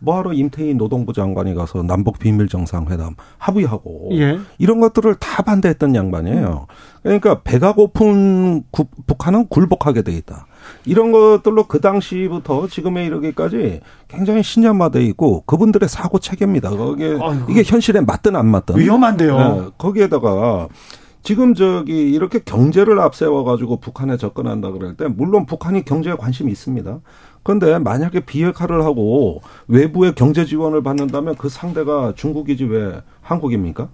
뭐하러 임태희 노동부 장관이 가서 남북 비밀 정상회담 합의하고 예. 이런 것들을 다 반대했던 양반이에요. 그러니까 배가 고픈 구- 북한은 굴복하게 돼 있다. 이런 것들로 그 당시부터 지금에 이르기까지 굉장히 신념화돼 있고 그분들의 사고 체계입니다. 거기에 아이고. 이게 현실에 맞든 안 맞든 위험한데요. 네, 거기에다가 지금 저기 이렇게 경제를 앞세워 가지고 북한에 접근한다 그럴 때 물론 북한이 경제에 관심이 있습니다. 그런데 만약에 비핵화를 하고 외부의 경제 지원을 받는다면 그 상대가 중국이지 왜 한국입니까?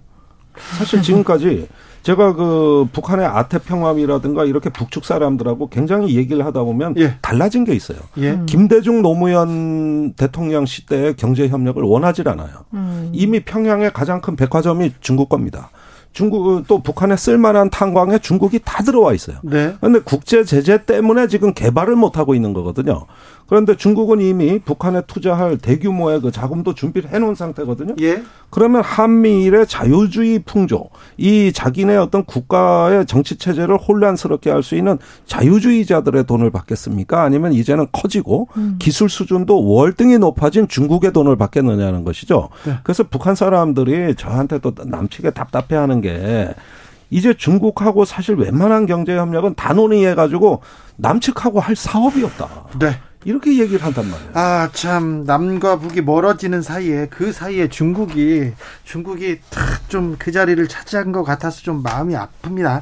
사실 지금까지 제가 그 북한의 아태평함이라든가 이렇게 북측 사람들하고 굉장히 얘기를 하다 보면 예. 달라진 게 있어요. 예. 김대중 노무현 대통령 시대의 경제 협력을 원하질 않아요. 음. 이미 평양의 가장 큰 백화점이 중국 겁니다. 중국 또 북한에 쓸만한 탄광에 중국이 다 들어와 있어요. 네. 그런데 국제 제재 때문에 지금 개발을 못 하고 있는 거거든요. 그런데 중국은 이미 북한에 투자할 대규모의 그 자금도 준비를 해놓은 상태거든요. 예. 그러면 한미일의 자유주의 풍조, 이 자기네 어떤 국가의 정치 체제를 혼란스럽게 할 수 있는 자유주의자들의 돈을 받겠습니까? 아니면 이제는 커지고 기술 수준도 월등히 높아진 중국의 돈을 받겠느냐는 것이죠. 네. 그래서 북한 사람들이 저한테 또 남치게 답답해하는 게 이제 중국하고 사실 웬만한 경제 협력은 단논의 해가지고 남측하고 할 사업이 없다. 네. 이렇게 얘기를 한단 말이에요. 아, 참, 남과 북이 멀어지는 사이에, 그 사이에 중국이, 중국이 좀 그 자리를 차지한 것 같아서 좀 마음이 아픕니다.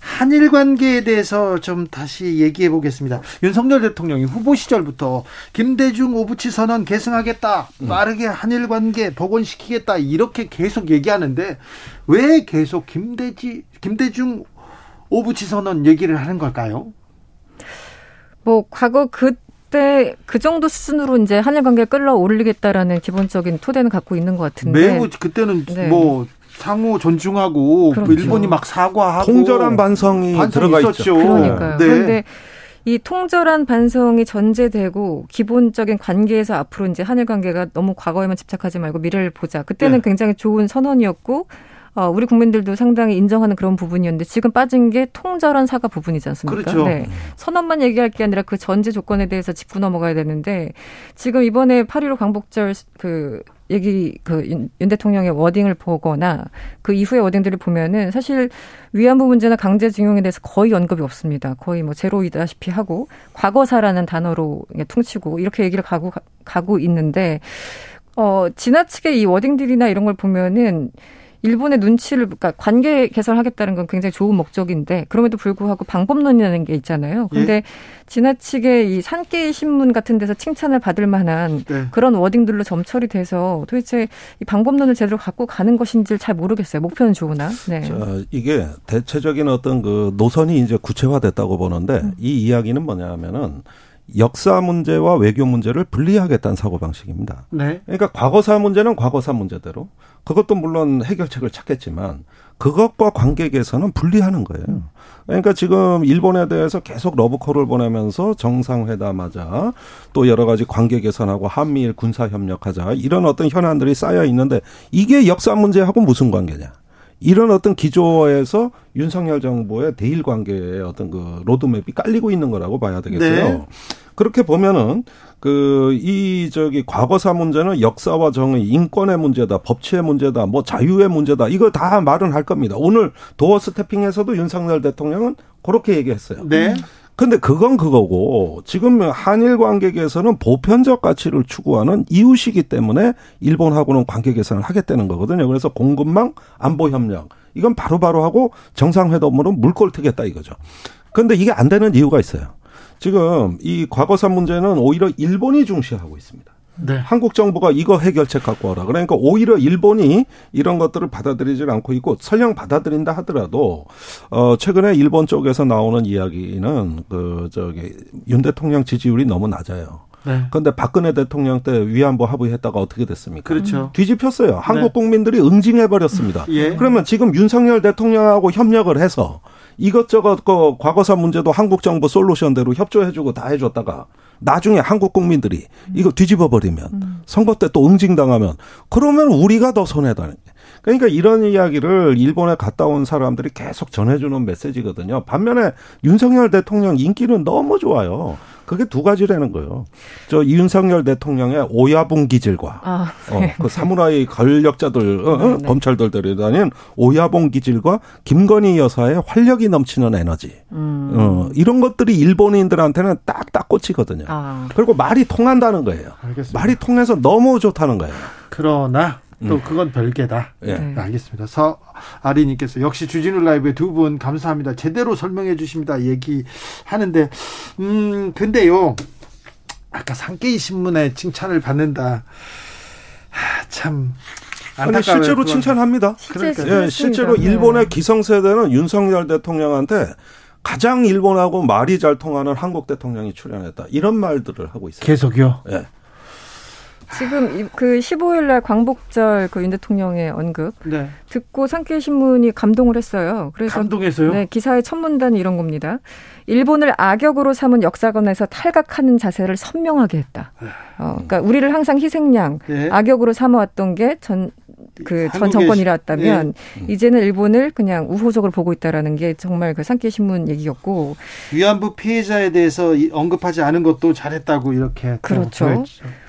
한일 관계에 대해서 좀 다시 얘기해 보겠습니다. 윤석열 대통령이 후보 시절부터 김대중 오부치 선언 계승하겠다. 빠르게 한일 관계 복원시키겠다. 이렇게 계속 얘기하는데 왜 계속 김대지 김대중 오부치 선언 얘기를 하는 걸까요? 뭐 과거 그 때 그 정도 수준으로 이제 한일 관계 를 끌어올리겠다라는 기본적인 토대는 갖고 있는 것 같은데 매우 그때는 네. 뭐 상호 존중하고 그렇죠. 일본이 막 사과하고 통절한 반성이 반성이 들어가 있었죠. 그러니까요. 네. 그런데 이 통절한 반성이 전제되고 기본적인 관계에서 앞으로 이제 한일 관계가 너무 과거에만 집착하지 말고 미래를 보자. 그때는 네. 굉장히 좋은 선언이었고 어, 우리 국민들도 상당히 인정하는 그런 부분이었는데 지금 빠진 게 통절한 사과 부분이지 않습니까? 그렇죠. 네. 선언만 얘기할 게 아니라 그 전제 조건에 대해서 짚고 넘어가야 되는데 지금 이번에 8.15 광복절 그 얘기 그윤 대통령의 워딩을 보거나 그 이후의 워딩들을 보면은 사실 위안부 문제나 강제징용에 대해서 거의 언급이 없습니다. 거의 뭐 제로이다시피 하고 과거사라는 단어로 퉁치고 이렇게 얘기를 가고 가고 있는데 어 지나치게 이 워딩들이나 이런 걸 보면은 일본의 눈치를 그러니까 관계 개선하겠다는 건 굉장히 좋은 목적인데 그럼에도 불구하고 방법론이라는 게 있잖아요. 근데 지나치게 이 산케이 신문 같은 데서 칭찬을 받을 만한 네. 그런 워딩들로 점철이 돼서 도대체 이 방법론을 제대로 갖고 가는 것인지를 잘 모르겠어요. 목표는 좋으나. 네. 자, 이게 대체적인 어떤 그 노선이 이제 구체화됐다고 보는데 이 이야기는 뭐냐 하면은 역사 문제와 외교 문제를 분리하겠다는 사고방식입니다. 네. 그러니까 과거사 문제는 과거사 문제대로 그것도 물론 해결책을 찾겠지만 그것과 관계 개선은 분리하는 거예요. 그러니까 지금 일본에 대해서 계속 러브콜을 보내면서 정상회담하자 또 여러 가지 관계 개선하고 한미일 군사 협력하자 이런 어떤 현안들이 쌓여 있는데 이게 역사 문제하고 무슨 관계냐? 이런 어떤 기조에서 윤석열 정부의 대일 관계의 어떤 그 로드맵이 깔리고 있는 거라고 봐야 되겠어요. 네. 그렇게 보면은 그 이 저기 과거사 문제는 역사와 정의, 인권의 문제다, 법치의 문제다, 뭐 자유의 문제다. 이거 다 말은 할 겁니다. 오늘 도어 스태핑에서도 윤석열 대통령은 그렇게 얘기했어요. 네. 근데 그건 그거고 지금 한일 관계에서는 보편적 가치를 추구하는 이웃이기 때문에 일본하고는 관계 개선을 하겠다는 거거든요. 그래서 공급망 안보 협력 이건 바로바로 하고 정상회담으로 물꼬를 트겠다 이거죠. 근데 이게 안 되는 이유가 있어요. 지금 이 과거사 문제는 오히려 일본이 중시하고 있습니다. 네. 한국 정부가 이거 해결책 갖고 와라. 그러니까 오히려 일본이 이런 것들을 받아들이질 않고 있고 설령 받아들인다 하더라도 어 최근에 일본 쪽에서 나오는 이야기는 그 저기 윤 대통령 지지율이 너무 낮아요. 네. 그런데 박근혜 대통령 때 위안부 합의했다가 어떻게 됐습니까? 그렇죠. 뒤집혔어요. 한국 국민들이 응징해 버렸습니다. 예. 그러면 지금 윤석열 대통령하고 협력을 해서 이것저것 그 과거사 문제도 한국 정부 솔루션대로 협조해주고 다 해줬다가 나중에 한국 국민들이 이거 뒤집어 버리면 선거 때 또 응징당하면 그러면 우리가 더 손해다. 그러니까 이런 이야기를 일본에 갔다 온 사람들이 계속 전해주는 메시지거든요. 반면에 윤석열 대통령 인기는 너무 좋아요. 그게 두 가지라는 거예요. 저 윤석열 대통령의 오야분 기질과 아, 어, 그 사무라이 권력자들, 어, 어, 네, 네. 검찰들들이 다닌 오야봉 기질과 김건희 여사의 활력이 넘치는 에너지. 음. 어, 이런 것들이 일본인들한테는 딱딱 꽂히거든요. 아. 그리고 말이 통한다는 거예요. 알겠습니다. 말이 통해서 너무 좋다는 거예요. 그러나 또 그건 별개다. 예. 네. 알겠습니다. 서아리님께서 역시 주진우 라이브에 두 분 감사합니다. 제대로 설명해 주십니다. 얘기하는데, 음, 근데요, 아까 상케이 신문에 칭찬을 받는다. 하, 참. 아니, 안타까워요, 실제로 그건. 칭찬합니다. 그러니까요. 예, 실제로 네. 일본의 기성세대는 윤석열 대통령한테 가장 일본하고 말이 잘 통하는 한국 대통령이 출연했다. 이런 말들을 하고 있어요. 계속요. 예. 지금 이- 그 15일 날 광복절 그 윤 대통령의 언급 네. 듣고 상케이 신문이 감동을 했어요. 그래서 감동해서요. 네, 기사의 첫 문단이 이런 겁니다. 일본을 악역으로 삼은 역사관에서 탈각하는 자세를 선명하게 했다. 어, 그러니까 우리를 항상 희생양, 네. 악역으로 삼아왔던 게 전 그전 한국의 정권이라왔다면 예. 이제는 일본을 그냥 우호적으로 보고 있다라는 게 정말 그 상케이 신문 얘기였고 위안부 피해자에 대해서 이- 언급하지 않은 것도 잘했다고 이렇게. 또 그렇죠.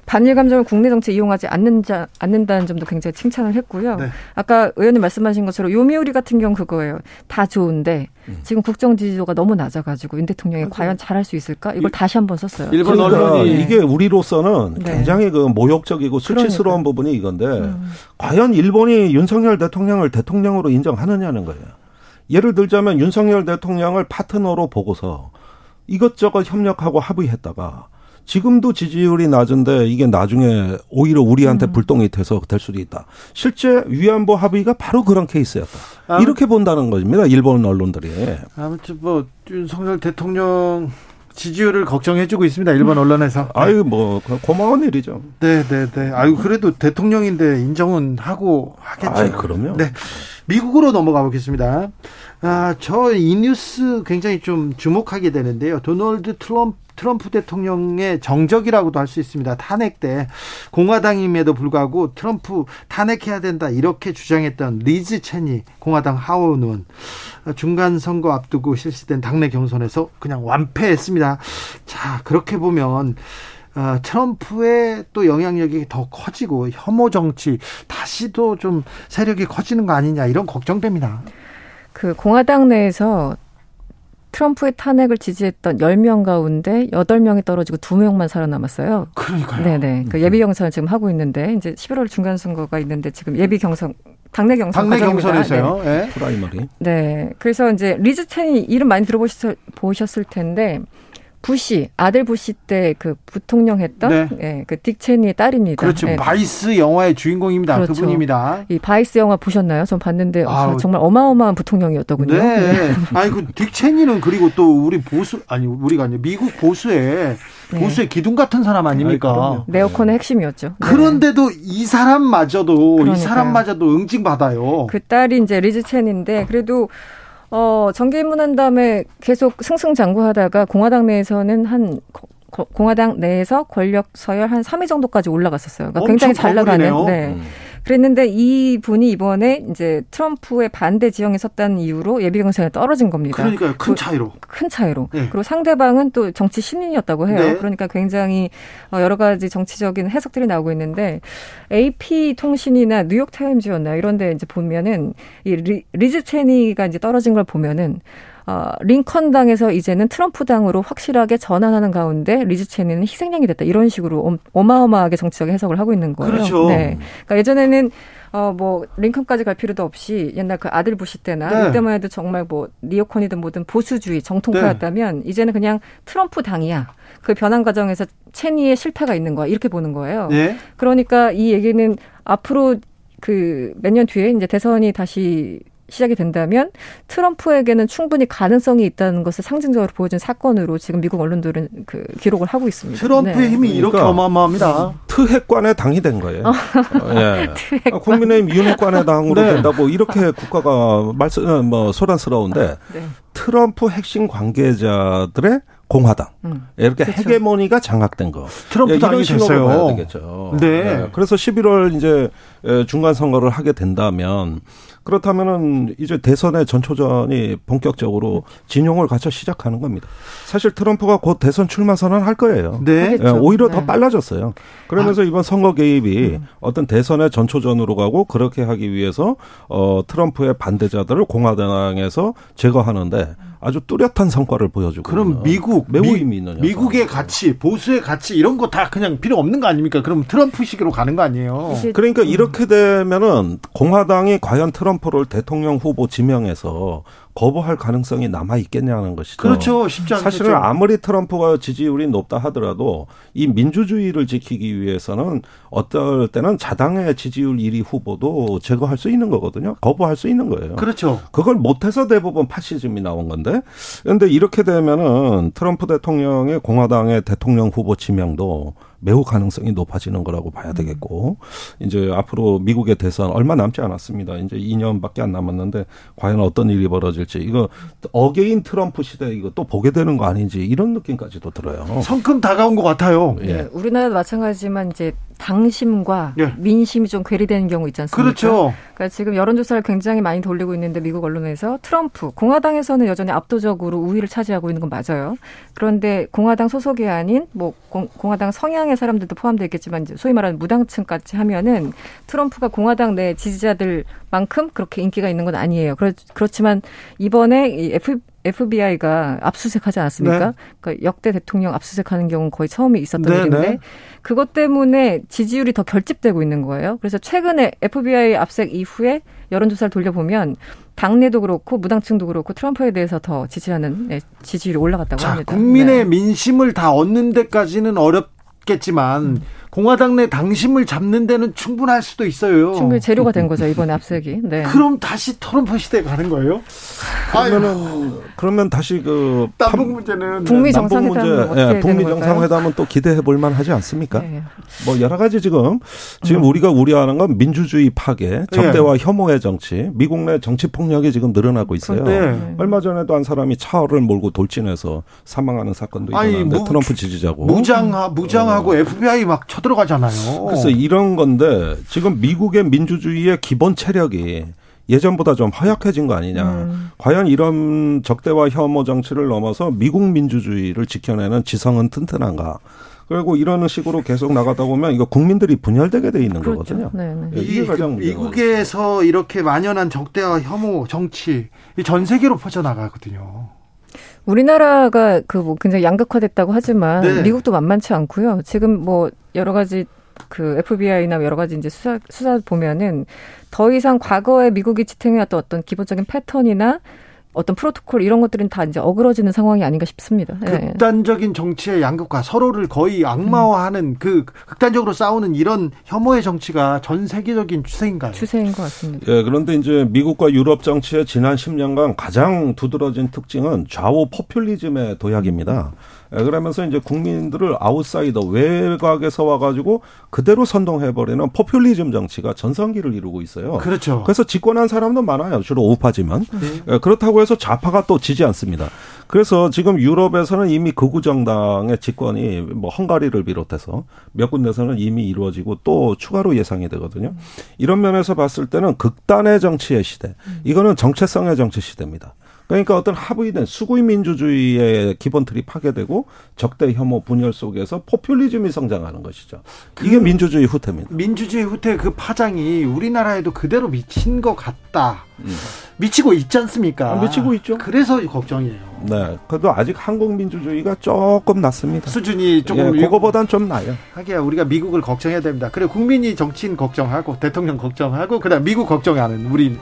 반일 감정을 국내 정치에 이용하지 않는 자, 않는다는 점도 굉장히 칭찬을 했고요. 네. 아까 의원님 말씀하신 것처럼 요미우리 같은 경우 그거예요. 다 좋은데 음. 지금 국정 지지도가 너무 낮아가지고 윤 대통령이 그렇죠. 과연 잘할 수 있을까? 이걸 다시 한번 썼어요. 일본 그러니까 언론이 이게 우리로서는 네. 굉장히 그 모욕적이고 수치스러운 부분이 이건데 음. 과연 일본이 윤석열 대통령을 대통령으로 인정하느냐는 거예요. 예를 들자면 윤석열 대통령을 파트너로 보고서 이것저것 협력하고 합의했다가 지금도 지지율이 낮은데 이게 나중에 오히려 우리한테 음. 불똥이 돼서 될 수도 있다. 실제 위안부 합의가 바로 그런 케이스였다. 아, 이렇게 본다는 겁니다. 일본 언론들이. 아무튼 뭐 윤석열 대통령 지지율을 걱정해주고 있습니다. 일본 언론에서. 아유 뭐 고마운 일이죠. 네, 네, 네. 아유 그래도 대통령인데 인정은 하고 하겠죠. 아이 그럼요. 네. 미국으로 넘어가 보겠습니다. 아, 저 이 뉴스 굉장히 좀 주목하게 되는데요. 도널드 트럼프 트럼프 대통령의 정적이라고도 할 수 있습니다. 탄핵 때 공화당임에도 불구하고 트럼프 탄핵해야 된다 이렇게 주장했던 리즈 체니 공화당 하원 의원 중간 선거 앞두고 실시된 당내 경선에서 그냥 완패했습니다. 자 그렇게 보면 어, 트럼프의 또 영향력이 더 커지고 혐오 정치 다시도 좀 세력이 커지는 거 아니냐 이런 걱정됩니다. 그 공화당 내에서 트럼프의 탄핵을 지지했던 10명 가운데 8명이 떨어지고 2명만 살아남았어요. 그러니까요. 네네. 그 예비 경선을 지금 하고 있는데 이제 11월 중간 선거가 있는데 지금 예비 경선 당내 경선 당내. 경선에서요. 예. primary. 네. 그래서 이제 리즈 체니 이름 많이 들어보셨을 보셨을 텐데 부시 아들 부시 때 그 부통령 했던 네. 예, 그 딕 체니의 딸입니다. 그렇죠. 네. 바이스 영화의 주인공입니다. 그렇죠. 그분입니다. 이 바이스 영화 보셨나요? 전 봤는데 아. 정말 어마어마한 부통령이었더군요. 네. 아니 그 딕 체니는 그리고 또 우리 보수 아니 우리가 아니 미국 보수의 네. 보수의 기둥 같은 사람 아닙니까? 네오콘의 핵심이었죠. 네. 그런데도 이 사람마저도 이 그러니까요. 사람마저도 응징 받아요. 그 딸이 이제 리즈 첸인데 그래도 어 정계 입문한 다음에 계속 승승장구하다가 공화당 내에서는 한 공화당 내에서 권력 서열 한 3위 정도까지 올라갔었어요. 그러니까 굉장히 잘 나가는. 네. 음. 그랬는데 이 분이 이번에 이제 트럼프의 반대 지형에 섰다는 이유로 예비 경선에 떨어진 겁니다. 그러니까요. 큰 차이로. 큰 차이로. 네. 그리고 상대방은 또 정치 신인이었다고 해요. 네. 그러니까 굉장히 어, 여러 가지 정치적인 해석들이 나오고 있는데 AP 통신이나 뉴욕 타임즈였나 이런 데 이제 보면은 이 리, 리즈 체니가 이제 떨어진 걸 보면은 어, 링컨 당에서 이제는 트럼프 당으로 확실하게 전환하는 가운데 리즈 체니는 희생양이 됐다. 이런 식으로 어- 어마어마하게 정치적인 해석을 하고 있는 거예요. 그렇죠. 네. 그러니까 예전에는 어, 뭐, 링컨까지 갈 필요도 없이 옛날 그 아들 부시 때나 네. 이때만 해도 정말 뭐, 네오콘이든 뭐든 보수주의 정통파였다면 이제는 그냥 트럼프 당이야. 그 변환 과정에서 체니의 실패가 있는 거야. 이렇게 보는 거예요. 네. 그러니까 이 얘기는 앞으로 그 몇 년 뒤에 이제 대선이 다시 시작이 된다면 트럼프에게는 충분히 가능성이 있다는 것을 상징적으로 보여준 사건으로 지금 미국 언론들은 그 기록을 하고 있습니다. 트럼프의 네. 힘이 이렇게 그러니까. 어마어마합니다. 트핵관의 당이 된 거예요. 어, 예. 트핵관. 아, 국민의힘 윤핵관의 당으로 네. 된다고 이렇게 국가가 말씀 뭐 소란스러운데 네. 트럼프 핵심 관계자들의 공화당 음. 이렇게 그렇죠. 헤게모니가 장악된 거. 트럼프 예, 이런 됐어요. 봐야 되겠죠. 네. 예, 그래서 11월 이제 에, 중간 선거를 하게 된다면 그렇다면은 이제 대선의 전초전이 본격적으로 진용을 갖춰 시작하는 겁니다. 사실 트럼프가 곧 대선 출마 선언할 거예요. 네. 예, 오히려 더 네. 빨라졌어요. 그러면서 이번 선거 개입이 어떤 대선의 전초전으로 가고 그렇게 하기 위해서 어 트럼프의 반대자들을 공화당에서 제거하는데 아주 뚜렷한 성과를 보여주고 그럼 미국 매우 미- 의미 있는 미국의. 가치, 보수의 가치 이런 거 다 그냥 필요 없는 거 아닙니까? 그럼 트럼프식으로 가는 거 아니에요? 그러니까 이렇게 되면은 공화당이 과연 트럼프를 대통령 후보 지명해서 거부할 가능성이 남아 있겠냐는 것이죠. 그렇죠. 쉽지 않죠. 사실은 아무리 트럼프가 지지율이 높다 하더라도 이 민주주의를 지키기 위해서는 어떨 때는 자당의 지지율 1위 후보도 제거할 수 있는 거거든요. 거부할 수 있는 거예요. 그렇죠. 그걸 못해서 대부분 파시즘이 나온 건데, 그런데 이렇게 되면은 트럼프 대통령의 공화당의 대통령 후보 지명도 매우 가능성이 높아지는 거라고 봐야 되겠고, 이제 앞으로 미국의 대선 얼마 남지 않았습니다. 이제 2년밖에 안 남았는데 과연 어떤 일이 벌어질지 이거 again 트럼프 시대 이거 또 보게 되는 거 아닌지 이런 느낌까지도 들어요. 성큼 다가온 것 같아요. 예. 네, 우리나라도 마찬가지지만 이제 당심과 예. 민심이 좀 괴리되는 경우 있지 않습니까? 그렇죠. 그러니까 지금 여론조사를 굉장히 많이 돌리고 있는데 미국 언론에서 트럼프 공화당에서는 여전히 압도적으로 우위를 차지하고 있는 건 맞아요. 그런데 공화당 소속이 아닌 뭐 공, 공화당 성향 의 사람들도 포함되어 있겠지만 이제 소위 말하는 무당층까지 하면은 트럼프가 공화당 내 지지자들만큼 그렇게 인기가 있는 건 아니에요. 그렇, 그렇지만 이번에 이 F FBI가 압수수색하지 않았습니까? 네. 그러니까 역대 대통령 압수수색하는 경우는 거의 처음이 있었던 네, 일인데 네. 그것 때문에 지지율이 더 결집되고 있는 거예요. 그래서 최근에 FBI 압색 이후에 여론조사를 돌려보면 당내도 그렇고 무당층도 그렇고 트럼프에 대해서 더 지지하는 네, 지지율이 올라갔다고 자, 합니다. 국민의 네. 민심을 다 얻는 데까지는 어렵 겠지만 음. 공화당 내 당심을 잡는 데는 충분할 수도 있어요. 충분히 재료가 된 거죠 이번에 압색이. 네. 그럼 다시 트럼프 시대 가는 거예요? 그러면은 그러면 다시 그 남북 판- 문제는 북미 어떻게 예, 북미? 정상회담은 또 기대해 볼 만하지 않습니까? 네. 뭐 여러 가지 지금 지금 음. 우리가 우려하는 건 민주주의 파괴, 예. 적대와 혐오의 정치, 미국 내 정치 폭력이 지금 늘어나고 있어요. 네. 얼마 전에도 한 사람이 차를 몰고 돌진해서 사망하는 사건도 있었는데 무- 트럼프 지지자고. 무장하 무장하고 FBI 막 쳐 들어가잖아요. 그래서 이런 건데 지금 미국의 민주주의의 기본 체력이 예전보다 좀 허약해진 거 아니냐. 음. 과연 이런 적대와 혐오 정치를 넘어서 미국 민주주의를 지켜내는 지성은 튼튼한가. 그리고 이런 식으로 계속 나가다 보면 이거 국민들이 분열되게 돼 있는 그렇죠. 거거든요. 네, 네. 예, 이게 이 가장 미국에서 이렇게 만연한 적대와 혐오 정치 이전 세계로 퍼져 나가거든요. 우리나라가 그 뭐 굉장히 양극화됐다고 하지만 네. 미국도 만만치 않고요. 지금 뭐 여러 가지 그 FBI나 여러 가지 이제 수사 수사 보면은 더 이상 과거에 미국이 지탱해왔던 어떤 기본적인 패턴이나 어떤 프로토콜 이런 것들은 다 이제 어그러지는 상황이 아닌가 싶습니다. 예. 극단적인 정치의 양극화, 서로를 거의 악마화하는 그 극단적으로 싸우는 이런 혐오의 정치가 전 세계적인 추세인가요? 추세인 것 같습니다. 예, 그런데 이제 미국과 유럽 정치의 지난 10년간 가장 두드러진 특징은 좌우 포퓰리즘의 도약입니다. 예, 그러면서 이제 국민들을 아웃사이더 외곽에서 와가지고 그대로 선동해버리는 포퓰리즘 정치가 전성기를 이루고 있어요. 그렇죠. 그래서 집권한 사람도 많아요. 주로 우파지만. 네. 예, 그렇다고 해서 좌파가 또 지지 않습니다. 그래서 지금 유럽에서는 이미 극우 정당의 집권이 뭐 헝가리를 비롯해서 몇 군데서는 이미 이루어지고 또 추가로 예상이 되거든요. 이런 면에서 봤을 때는 극단의 정치의 시대. 이거는 정체성의 정치 시대입니다. 그러니까 어떤 합의된 수구인 민주주의의 기본 틀이 파괴되고 적대 혐오 분열 속에서 포퓰리즘이 성장하는 것이죠. 이게 민주주의 후퇴입니다. 민주주의 후퇴 그 파장이 우리나라에도 그대로 미친 것 같다. 미치고 있지 않습니까? 아, 미치고 있죠. 그래서 걱정이에요. 네. 그래도 아직 한국 민주주의가 조금 낮습니다. 수준이 조금 예, 그거보단 좀 나요. 하기야 우리가 미국을 걱정해야 됩니다. 그래 국민이 정치인 걱정하고 대통령 걱정하고 그다음 미국 걱정하는 우리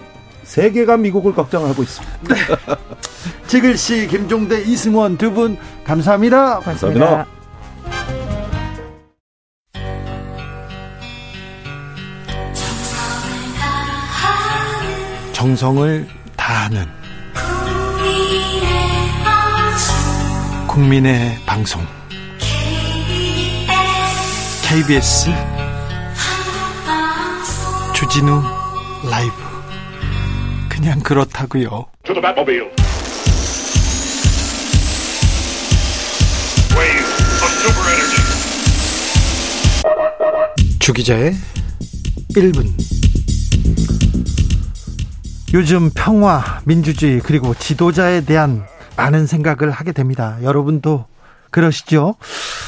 세계가 미국을 걱정하고 있습니다. 지글 씨 김종대 이승원 두 분 감사합니다. 감사합니다. 정성을 다하는 국민의 방송 KBS 주진우 라이브 그냥 그렇다고요. 주기자의 1분 요즘 평화, 민주주의 그리고 지도자에 대한 많은 생각을 하게 됩니다. 여러분도 그러시죠?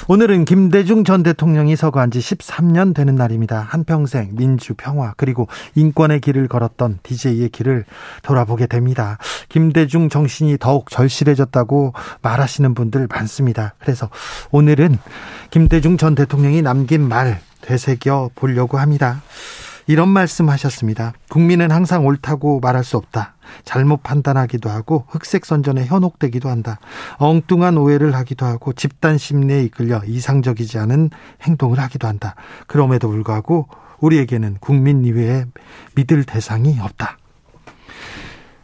오늘은 김대중 전 대통령이 서거한 지 13년 되는 날입니다. 한평생 민주, 평화, 그리고 인권의 길을 걸었던 DJ의 길을 돌아보게 됩니다. 김대중 정신이 더욱 절실해졌다고 말하시는 분들 많습니다. 그래서 오늘은 김대중 전 대통령이 남긴 말 되새겨 보려고 합니다. 이런 말씀 하셨습니다. 국민은 항상 옳다고 말할 수 없다. 잘못 판단하기도 하고 흑색 선전에 현혹되기도 한다. 엉뚱한 오해를 하기도 하고 집단 심리에 이끌려 이상적이지 않은 행동을 하기도 한다. 그럼에도 불구하고 우리에게는 국민 이외에 믿을 대상이 없다.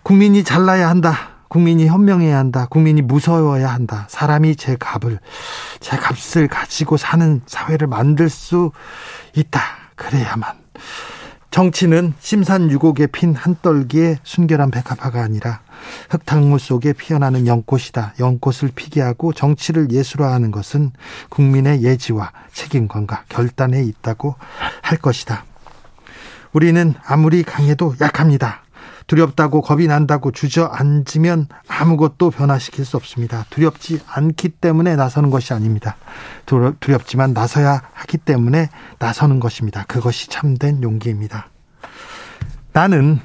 국민이 잘나야 한다. 국민이 현명해야 한다. 국민이 무서워야 한다. 사람이 제 값을, 제 값을 가지고 사는 사회를 만들 수 있다. 그래야만. 정치는 심산유곡에 핀 한떨기의 순결한 백합화가 아니라 흙탕물 속에 피어나는 연꽃이다. 연꽃을 피게 하고 정치를 예술화하는 것은 국민의 예지와 책임감과 결단에 있다고 할 것이다. 우리는 아무리 강해도 약합니다. 두렵다고 겁이 난다고 주저앉으면 아무것도 변화시킬 수 없습니다. 두렵지 않기 때문에 나서는 것이 아닙니다. 두렵지만 나서야 하기 때문에 나서는 것입니다. 그것이 참된 용기입니다. 나는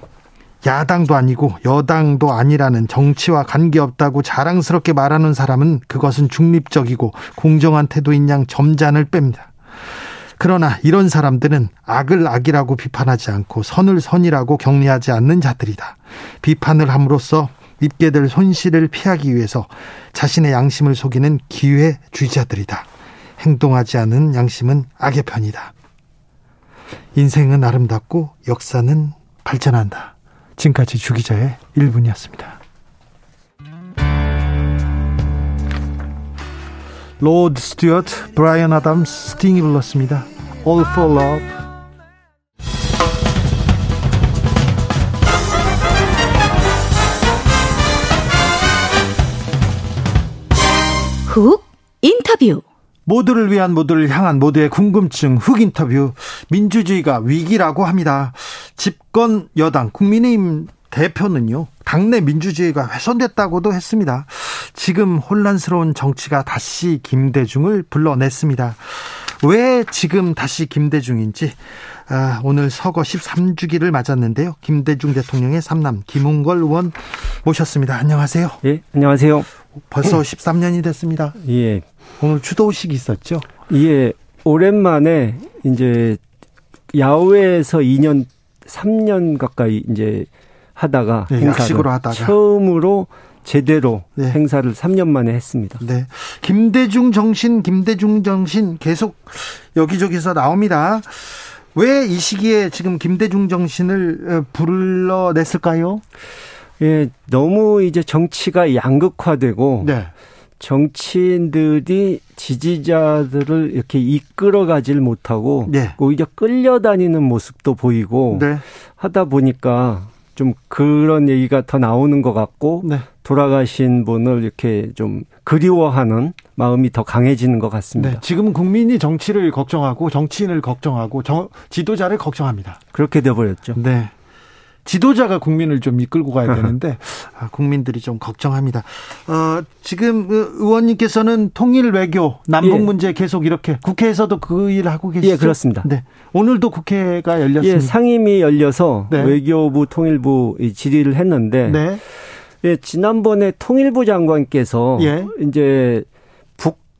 야당도 아니고 여당도 아니라는 정치와 관계없다고 자랑스럽게 말하는 사람은 그것은 중립적이고 공정한 태도인 양 점잔을 뺍니다. 그러나 이런 사람들은 악을 악이라고 비판하지 않고 선을 선이라고 격리하지 않는 자들이다. 비판을 함으로써 입게 될 손실을 피하기 위해서 자신의 양심을 속이는 기회주의자들이다. 행동하지 않은 양심은 악의 편이다. 인생은 아름답고 역사는 발전한다. 지금까지 주기자의 1분이었습니다. 로드 스튜어트, 브라이언 아담스, 스팅이 불렀습니다. All for Love. 훅 인터뷰. 모두를 위한 모두를 향한 모두의 궁금증 훅 인터뷰 민주주의가 위기라고 합니다. 집권 여당 국민의힘 대표는요 당내 민주주의가 훼손됐다고도 했습니다. 지금 혼란스러운 정치가 다시 김대중을 불러냈습니다. 왜 지금 다시 김대중인지 아, 오늘 서거 13주기를 맞았는데요. 김대중 대통령의 삼남 김웅걸 의원 모셨습니다. 안녕하세요. 예, 안녕하세요. 벌써 13년이 됐습니다. 예. 오늘 추도식 있었죠? 예, 오랜만에 이제 야외에서 2년, 3년 가까이 이제 하다가 네, 행사를 하다가. 처음으로 제대로 네. 행사를 3년 만에 했습니다. 네. 김대중 정신, 김대중 정신 계속 여기저기서 나옵니다. 왜 이 시기에 지금 김대중 정신을 어, 불러냈을까요? 예, 너무 이제 정치가 양극화되고 네. 정치인들이 지지자들을 이렇게 이끌어가질 못하고 네. 오히려 끌려다니는 모습도 보이고 네. 하다 보니까 좀 그런 얘기가 더 나오는 것 같고 네. 돌아가신 분을 이렇게 좀 그리워하는 마음이 더 강해지는 것 같습니다. 네. 지금은 국민이 정치를 걱정하고 정치인을 걱정하고 정- 지도자를 걱정합니다. 그렇게 돼버렸죠. 네. 지도자가 국민을 좀 이끌고 가야 되는데 아, 국민들이 좀 걱정합니다. 어, 지금 그 의원님께서는 통일 외교 남북 예. 문제 계속 이렇게 국회에서도 그 일을 하고 계시죠? 예, 그렇습니다. 네. 오늘도 국회가 열렸습니다. 예, 상임위 열려서 네. 외교부 통일부 이 질의를 했는데 네. 예, 지난번에 통일부 장관께서 예. 이제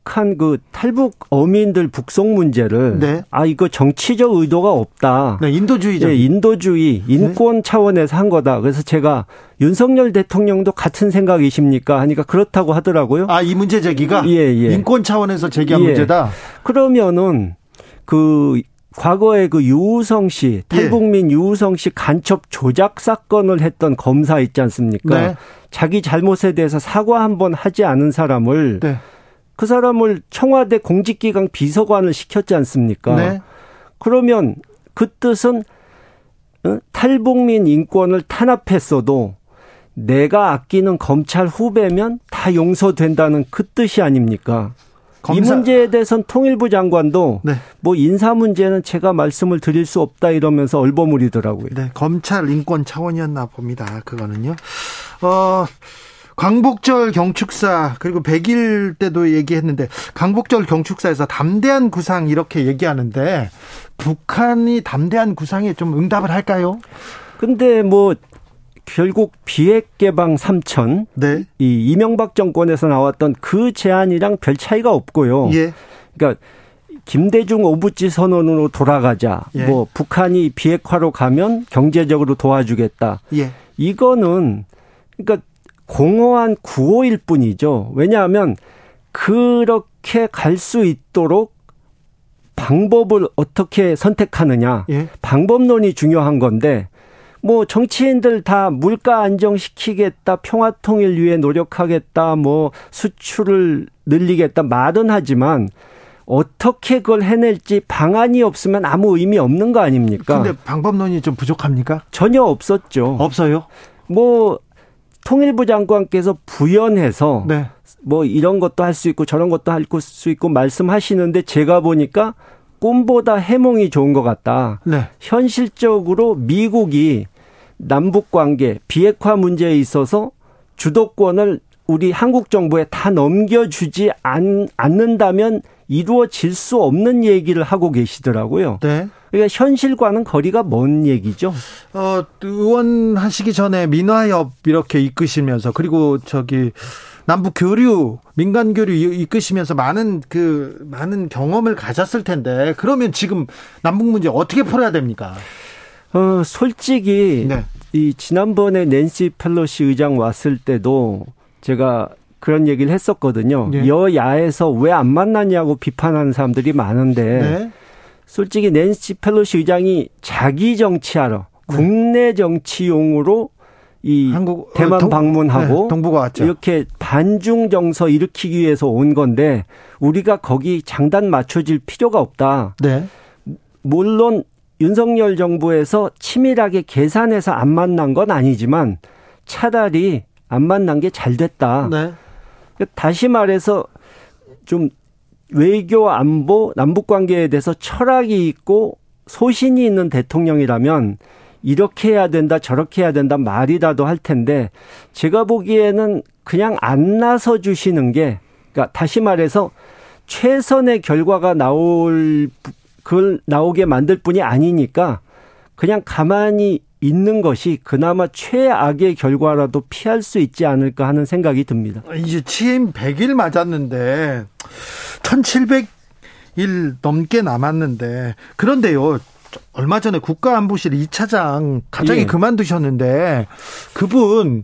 북한 그 탈북 어민들 북송 문제를 네. 아 이거 정치적 의도가 없다. 네, 인도주의적. 예, 인도주의, 인권 차원에서 한 거다. 그래서 제가 윤석열 대통령도 같은 생각이십니까? 하니까 그렇다고 하더라고요. 아, 이 문제 제기가 예, 예. 인권 차원에서 제기한 예. 문제다. 그러면은 그 과거에 그 유우성 씨, 예. 탈북민 유우성 씨 간첩 조작 사건을 했던 검사 있지 않습니까? 네. 자기 잘못에 대해서 사과 한 번 하지 않은 사람을 네. 그 사람을 청와대 공직기강 비서관을 시켰지 않습니까? 네. 그러면 그 뜻은 어? 탈북민 인권을 탄압했어도 내가 아끼는 검찰 후배면 다 용서된다는 그 뜻이 아닙니까? 이 검사- 문제에 대해서는 통일부 장관도 네. 뭐 인사 문제는 제가 말씀을 드릴 수 없다 이러면서 얼버무리더라고요. 네, 검찰 인권 차원이었나 봅니다. 그거는요. 어, 광복절 경축사 그리고 100일 때도 얘기했는데 광복절 경축사에서 담대한 구상 이렇게 얘기하는데 북한이 담대한 구상에 좀 응답을 할까요? 근데 뭐 결국 비핵 개방 3천 네. 이 이명박 정권에서 나왔던 그 제안이랑 별 차이가 없고요. 예. 그러니까 김대중 오부지 선언으로 돌아가자. 예. 뭐 북한이 비핵화로 가면 경제적으로 도와주겠다. 예. 이거는 그러니까 공허한 구호일 뿐이죠. 왜냐하면 그렇게 갈 수 있도록 방법을 어떻게 선택하느냐. 예. 방법론이 중요한 건데 뭐 정치인들 다 물가 안정시키겠다, 평화 통일 위해 노력하겠다, 뭐 수출을 늘리겠다 말은 하지만 어떻게 그걸 해낼지 방안이 없으면 아무 의미 없는 거 아닙니까? 근데 방법론이 좀 부족합니까? 전혀 없었죠. 없어요. 뭐 통일부 장관께서 부연해서 네. 뭐 이런 것도 할 수 있고 저런 것도 할 수 있고 말씀하시는데 제가 보니까 꿈보다 해몽이 좋은 것 같다. 네. 현실적으로 미국이 남북 관계 비핵화 문제에 있어서 주도권을 우리 한국 정부에 다 넘겨주지 않, 않는다면 이루어질 수 없는 얘기를 하고 계시더라고요. 네. 그러니까 현실과는 거리가 먼 얘기죠. 어, 의원 하시기 전에 민화협 이렇게 이끄시면서 그리고 저기 남북 교류, 민간 교류 이- 이끄시면서 많은 그 많은 경험을 가졌을 텐데 그러면 지금 남북 문제 어떻게 풀어야 됩니까? 어, 솔직히 네. 이 지난번에 낸시 펠로시 의장 왔을 때도 제가 그런 얘기를 했었거든요. 네. 여야에서 왜 안 만나냐고 비판하는 사람들이 많은데 네. 솔직히 낸시 펠로시 의장이 자기 정치하러 국내 정치용으로 이 한국 어, 대만 동- 방문하고 네, 동북아 왔죠. 이렇게 반중 정서 일으키기 위해서 온 건데 우리가 거기 장단 맞춰질 필요가 없다. 네. 물론 윤석열 정부에서 치밀하게 계산해서 안 만난 건 아니지만 차라리 안 만난 게 잘 됐다. 네. 다시 말해서 좀 외교 안보 남북 관계에 대해서 철학이 있고 소신이 있는 대통령이라면 이렇게 해야 된다 저렇게 해야 된다 말이라도 할 텐데 제가 보기에는 그냥 안 나서 주시는 게 그러니까 다시 말해서 최선의 결과가 나올 그걸 나오게 만들 뿐이 아니니까 그냥 가만히 있는 것이 그나마 최악의 결과라도 피할 수 있지 않을까 하는 생각이 듭니다. 이제 취임 100일 맞았는데 1700일 넘게 남았는데 그런데요. 얼마 전에 국가안보실 2차장 갑자기 예. 그만두셨는데 그분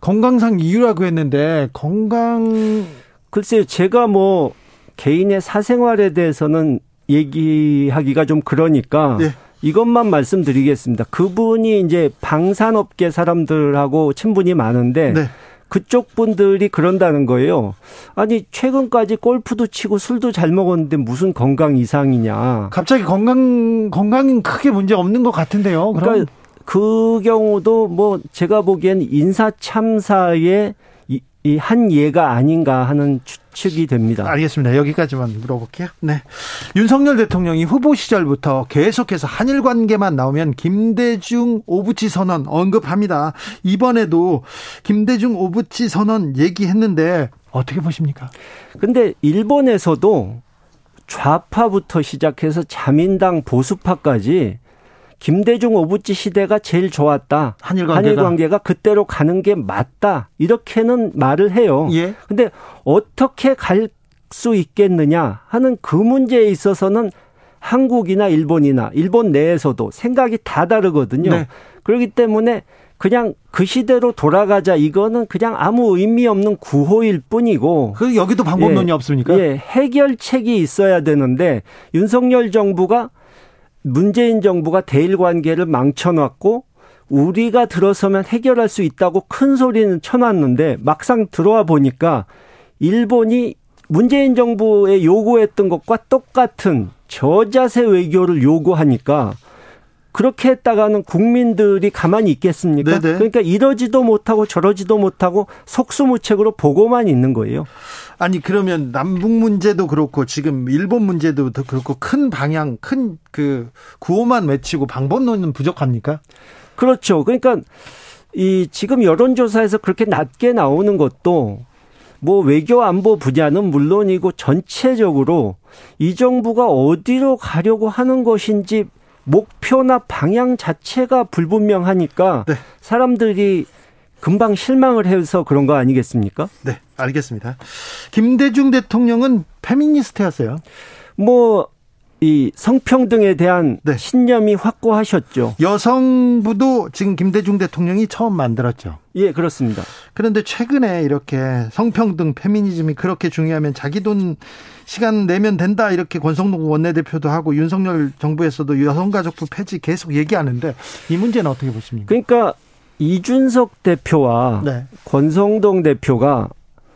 건강상 이유라고 했는데 건강 글쎄요, 제가 뭐 개인의 사생활에 대해서는 얘기하기가 좀 그러니까 예. 이것만 말씀드리겠습니다. 그분이 이제 방산업계 사람들하고 친분이 많은데 네. 그쪽 분들이 그런다는 거예요. 아니 최근까지 골프도 치고 술도 잘 먹었는데 무슨 건강 이상이냐. 갑자기 건강 건강은 크게 문제 없는 것 같은데요. 그럼 그러니까 그 경우도 뭐 제가 보기엔 인사 참사의 이, 이한 예가 아닌가 하는 추측이 됩니다. 알겠습니다. 여기까지만 물어볼게요. 네. 윤석열 대통령이 후보 시절부터 계속해서 한일 관계만 나오면 김대중 오부치 선언 언급합니다. 이번에도 김대중 오부치 선언 얘기했는데 어떻게 보십니까? 근데 일본에서도 좌파부터 시작해서 자민당 보수파까지 김대중 오부치 시대가 제일 좋았다. 한일 관계가, 한일 관계가 그때로 가는 게 맞다. 이렇게는 말을 해요. 예. 근데 어떻게 갈 수 있겠느냐 하는 그 문제에 있어서는 한국이나 일본이나 일본 내에서도 생각이 다 다르거든요. 네. 그렇기 때문에 그냥 그 시대로 돌아가자 이거는 그냥 아무 의미 없는 구호일 뿐이고 그 여기도 방법론이 예, 없습니까? 예, 해결책이 있어야 되는데 윤석열 정부가 문재인 정부가 대일 관계를 망쳐놨고 우리가 들어서면 해결할 수 있다고 큰 소리는 쳐놨는데 막상 들어와 보니까 일본이 문재인 정부에 요구했던 것과 똑같은 저자세 외교를 요구하니까 그렇게 했다가는 국민들이 가만히 있겠습니까? 네네. 그러니까 이러지도 못하고 저러지도 못하고 속수무책으로 보고만 있는 거예요. 아니 그러면 남북 문제도 그렇고 지금 일본 문제도 더 그렇고 큰 방향 큰 그 구호만 외치고 방법론은 부족합니까? 그렇죠. 그러니까 이 지금 여론조사에서 그렇게 낮게 나오는 것도 뭐 외교 안보 분야는 물론이고 전체적으로 이 정부가 어디로 가려고 하는 것인지 목표나 방향 자체가 불분명하니까 네. 사람들이 금방 실망을 해서 그런 거 아니겠습니까? 네, 알겠습니다. 김대중 대통령은 페미니스트였어요. 뭐 이 성평등에 대한 네. 신념이 확고하셨죠. 여성부도 지금 김대중 대통령이 처음 만들었죠. 예, 그렇습니다. 그런데 최근에 이렇게 성평등, 페미니즘이 그렇게 중요하면 자기 돈 시간 내면 된다 이렇게 권성동 원내대표도 하고 윤석열 정부에서도 여성가족부 폐지 계속 얘기하는데 이 문제는 어떻게 보십니까? 그러니까 이준석 대표와 네. 권성동 대표가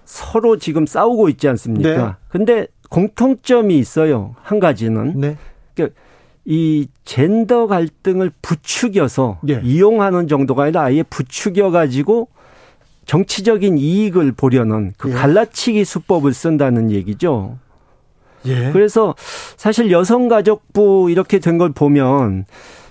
서로 지금 싸우고 있지 않습니까? 네. 근데 공통점이 있어요. 한 가지는 네. 그러니까 이 젠더 갈등을 부추겨서 예. 이용하는 정도가 아니라 아예 부추겨 가지고 정치적인 이익을 보려는 그 예. 갈라치기 수법을 쓴다는 얘기죠. 예. 그래서 사실 여성가족부 이렇게 된 걸 보면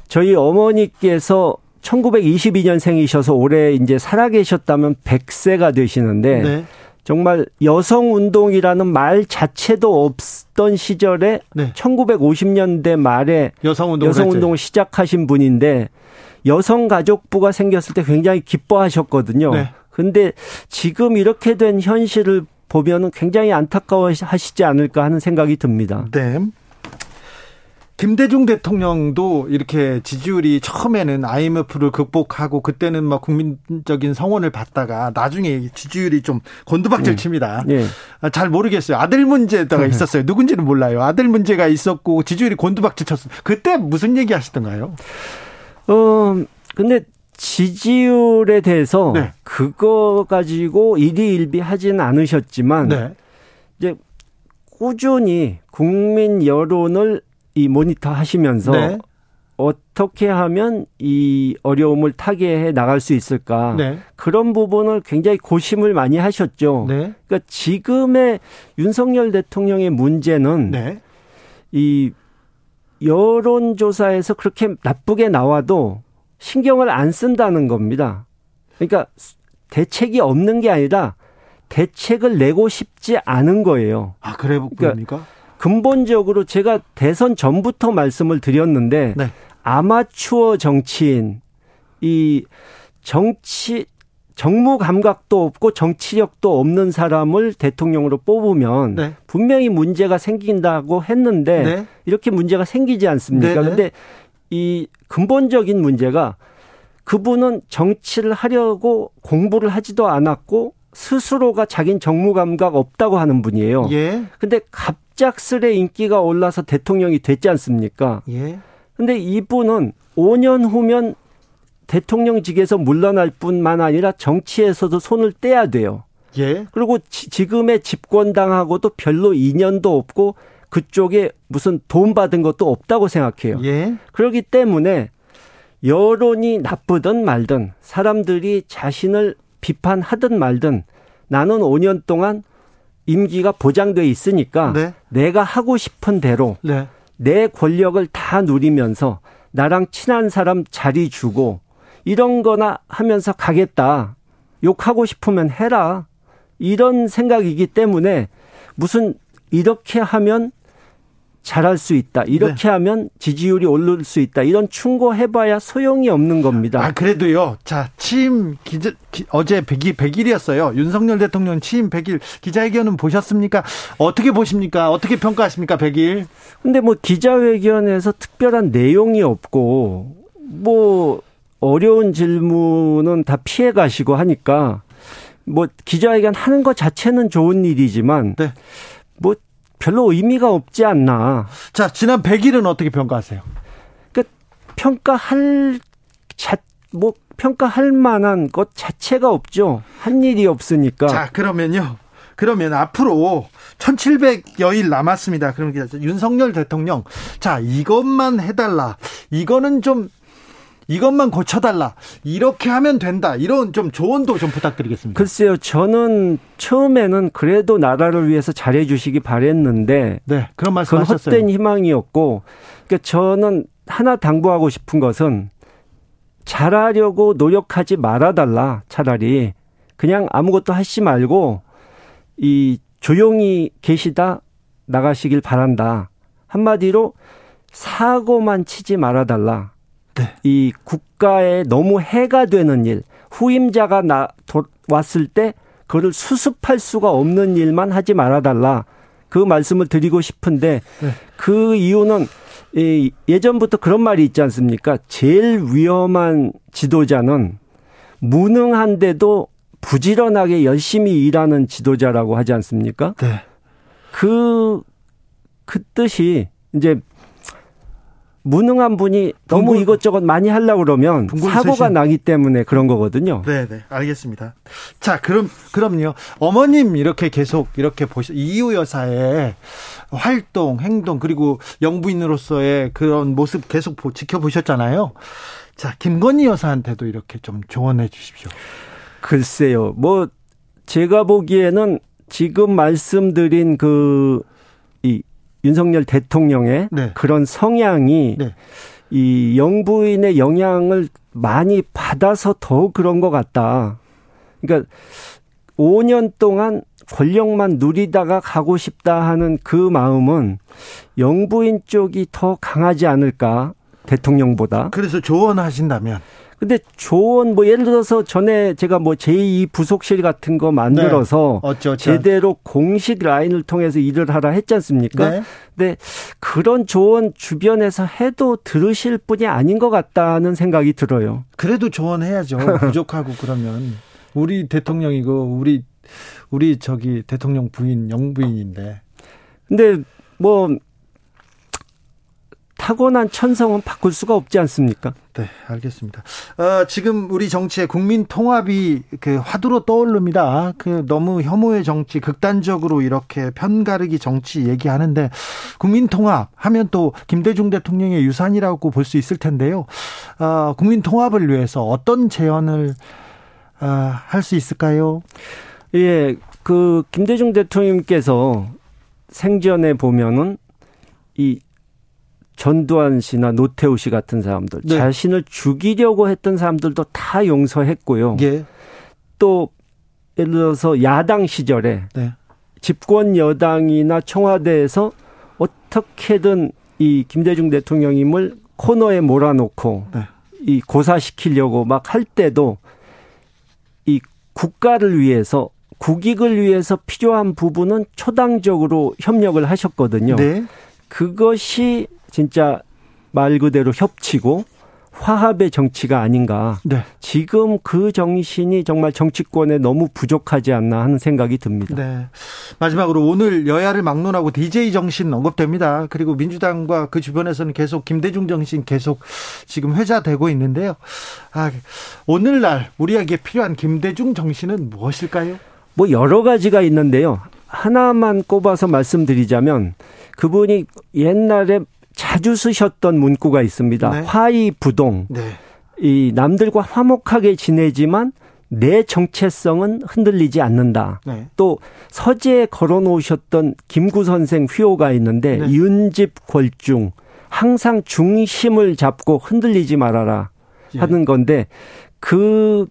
저희 어머니께서 1922년생이셔서 올해 이제 살아계셨다면 100세가 되시는데 네. 정말 여성 운동이라는 말 자체도 없던 시절에 네. 1950년대 말에 여성 운동 여성 운동을 시작하신 분인데 여성 가족부가 생겼을 때 굉장히 기뻐하셨거든요. 네. 근데 지금 이렇게 된 현실을 보면은 굉장히 안타까워 하시지 않을까 하는 생각이 듭니다. 네. 김대중 대통령도 이렇게 지지율이 처음에는 IMF를 극복하고 그때는 막 국민적인 성원을 받다가 나중에 지지율이 좀 곤두박질 칩니다. 예. 아, 잘 모르겠어요. 아들 문제가 있었어요. 누군지는 몰라요. 아들 문제가 있었고 지지율이 곤두박질 쳤어요. 그때 무슨 얘기 하시던가요? 어, 근데 지지율에 대해서 네. 그거 가지고 일희일비 하진 않으셨지만 네. 이제 꾸준히 국민 여론을 이 모니터 하시면서 네. 어떻게 하면 이 어려움을 타개해 나갈 수 있을까 네. 그런 부분을 굉장히 고심을 많이 하셨죠. 네. 그러니까 지금의 윤석열 대통령의 문제는 네. 이 여론조사에서 그렇게 나쁘게 나와도 신경을 안 쓴다는 겁니다. 그러니까 대책이 없는 게 아니라 대책을 내고 싶지 않은 거예요. 아, 그래 보입니까? 근본적으로 제가 대선 전부터 말씀을 드렸는데 네. 아마추어 정치인 이 정치 정무 감각도 없고 정치력도 없는 사람을 대통령으로 뽑으면 네. 분명히 문제가 생긴다고 했는데 네. 이렇게 문제가 생기지 않습니까? 네, 네. 근데 이 근본적인 문제가 그분은 정치를 하려고 공부를 하지도 않았고 스스로가 자긴 정무 감각 없다고 하는 분이에요. 예. 근데 갑작스레 인기가 올라서 대통령이 됐지 않습니까? 예. 근데 이분은 5년 후면 대통령직에서 물러날 뿐만 아니라 정치에서도 손을 떼야 돼요. 예. 그리고 지, 금의 집권당하고도 별로 인연도 없고 그쪽에 무슨 돈 받은 것도 없다고 생각해요. 예. 그렇기 때문에 여론이 나쁘든 말든 사람들이 자신을 비판하든 말든 나는 5년 동안 임기가 보장돼 있으니까 네. 내가 하고 싶은 대로 네. 내 권력을 다 누리면서 나랑 친한 사람 자리 주고 이런 거나 하면서 가겠다. 욕하고 싶으면 해라. 이런 생각이기 때문에 무슨 이렇게 하면 잘할 수 있다. 이렇게 네. 하면 지지율이 오를 수 있다. 이런 충고해봐야 소용이 없는 겁니다. 아, 그래도요. 자, 취임 기자, 기, 어제 100일, 100일이었어요. 윤석열 대통령 취임 100일 기자회견은 보셨습니까? 어떻게 보십니까? 어떻게 평가하십니까? 100일? 근데 뭐 기자회견에서 특별한 내용이 없고 뭐 어려운 질문은 다 피해 가시고 하니까 뭐 기자회견 하는 것 자체는 좋은 일이지만 네. 뭐 별로 의미가 없지 않나. 자, 지난 100일은 어떻게 평가하세요? 그 평가할 자, 뭐 평가할 만한 것 자체가 없죠. 한 일이 없으니까. 자, 그러면요. 그러면 앞으로 1700여일 남았습니다. 그러면 윤석열 대통령, 자, 이것만 해달라. 이거는 좀, 이것만 고쳐달라. 이렇게 하면 된다. 이런 좀 조언도 좀 부탁드리겠습니다. 글쎄요, 저는 처음에는 그래도 나라를 위해서 잘해 주시기 바랬는데. 네, 그런 말씀 그건 하셨어요. 헛된 희망이었고. 그러니까 저는 하나 당부하고 싶은 것은 잘하려고 노력하지 말아달라. 차라리. 그냥 아무것도 하시 말고 이 조용히 계시다 나가시길 바란다. 한마디로 사고만 치지 말아달라. 네. 이 국가에 너무 해가 되는 일, 후임자가 나, 도, 왔을 때 그거를 수습할 수가 없는 일만 하지 말아달라. 그 말씀을 드리고 싶은데 네. 그 이유는 이 예전부터 그런 말이 있지 않습니까? 제일 위험한 지도자는 무능한데도 부지런하게 열심히 일하는 지도자라고 하지 않습니까? 네. 그, 그 뜻이 이제 무능한 분이 너무 붕굴- 이것저것 많이 하려고 그러면 사고가. 나기 때문에 그런 거거든요. 네, 네, 알겠습니다. 자, 그럼, 그럼요. 어머님 이렇게 계속 이렇게 보시, 이유 여사의 활동, 행동, 그리고 영부인으로서의 그런 모습 계속 보- 지켜보셨잖아요. 자, 김건희 여사한테도 이렇게 좀 조언해 주십시오. 글쎄요. 뭐 제가 보기에는 지금 말씀드린 그이 윤석열 대통령의 네. 그런 성향이 네. 이 영부인의 영향을 많이 받아서 더 그런 것 같다. 그러니까 5년 동안 권력만 누리다가 가고 싶다 하는 그 마음은 영부인 쪽이 더 강하지 않을까 대통령보다. 그래서 조언하신다면. 근데 조언 뭐 예를 들어서 전에 제가 뭐 제2 부속실 같은 거 만들어서 네. 어쩌 제대로 공식 라인을 통해서 일을 하라 했지 않습니까? 네. 근데 그런 조언 주변에서 해도 들으실 분이 아닌 것 같다는 생각이 들어요. 그래도 조언해야죠. 부족하고 그러면. 우리 대통령이고, 우리, 우리 저기 대통령 부인, 영부인인데. 근데 뭐 타고난 천성은 바꿀 수가 없지 않습니까? 네, 알겠습니다. 어, 지금 우리 정치의 국민 통합이 그 화두로 떠오릅니다. 그 너무 혐오의 정치, 극단적으로 이렇게 편가르기 정치 얘기하는데 국민 통합 하면 또 김대중 대통령의 유산이라고 볼 수 있을 텐데요. 어, 국민 통합을 위해서 어떤 제언을 어, 할수 있을까요? 예, 그 김대중 대통령께서 생전에 보면은 이 전두환 씨나 노태우 씨 같은 사람들 네. 자신을 죽이려고 했던 사람들도 다 용서했고요. 예. 또 예를 들어서 야당 시절에 네. 집권 여당이나 청와대에서 어떻게든 이 김대중 대통령님을 코너에 몰아놓고 네. 이 고사시키려고 막 할 때도 이 국가를 위해서 국익을 위해서 필요한 부분은 초당적으로 협력을 하셨거든요. 네. 그것이 진짜 말 그대로 협치고 화합의 정치가 아닌가. 네. 지금 그 정신이 정말 정치권에 너무 부족하지 않나 하는 생각이 듭니다. 네. 마지막으로 오늘 여야를 막론하고 DJ 정신 언급됩니다. 그리고 민주당과 그 주변에서는 계속 김대중 정신 계속 지금 회자되고 있는데요. 아, 오늘날 우리에게 필요한 김대중 정신은 무엇일까요? 뭐 여러 가지가 있는데요. 하나만 꼽아서 말씀드리자면 그분이 옛날에 자주 쓰셨던 문구가 있습니다. 네. 화이부동. 네. 이 남들과 화목하게 지내지만 내 정체성은 흔들리지 않는다. 네. 또 서재에 걸어 놓으셨던 김구 선생 휘호가 있는데 네. 윤집 골중 항상 중심을 잡고 흔들리지 말아라 예. 하는 건데 그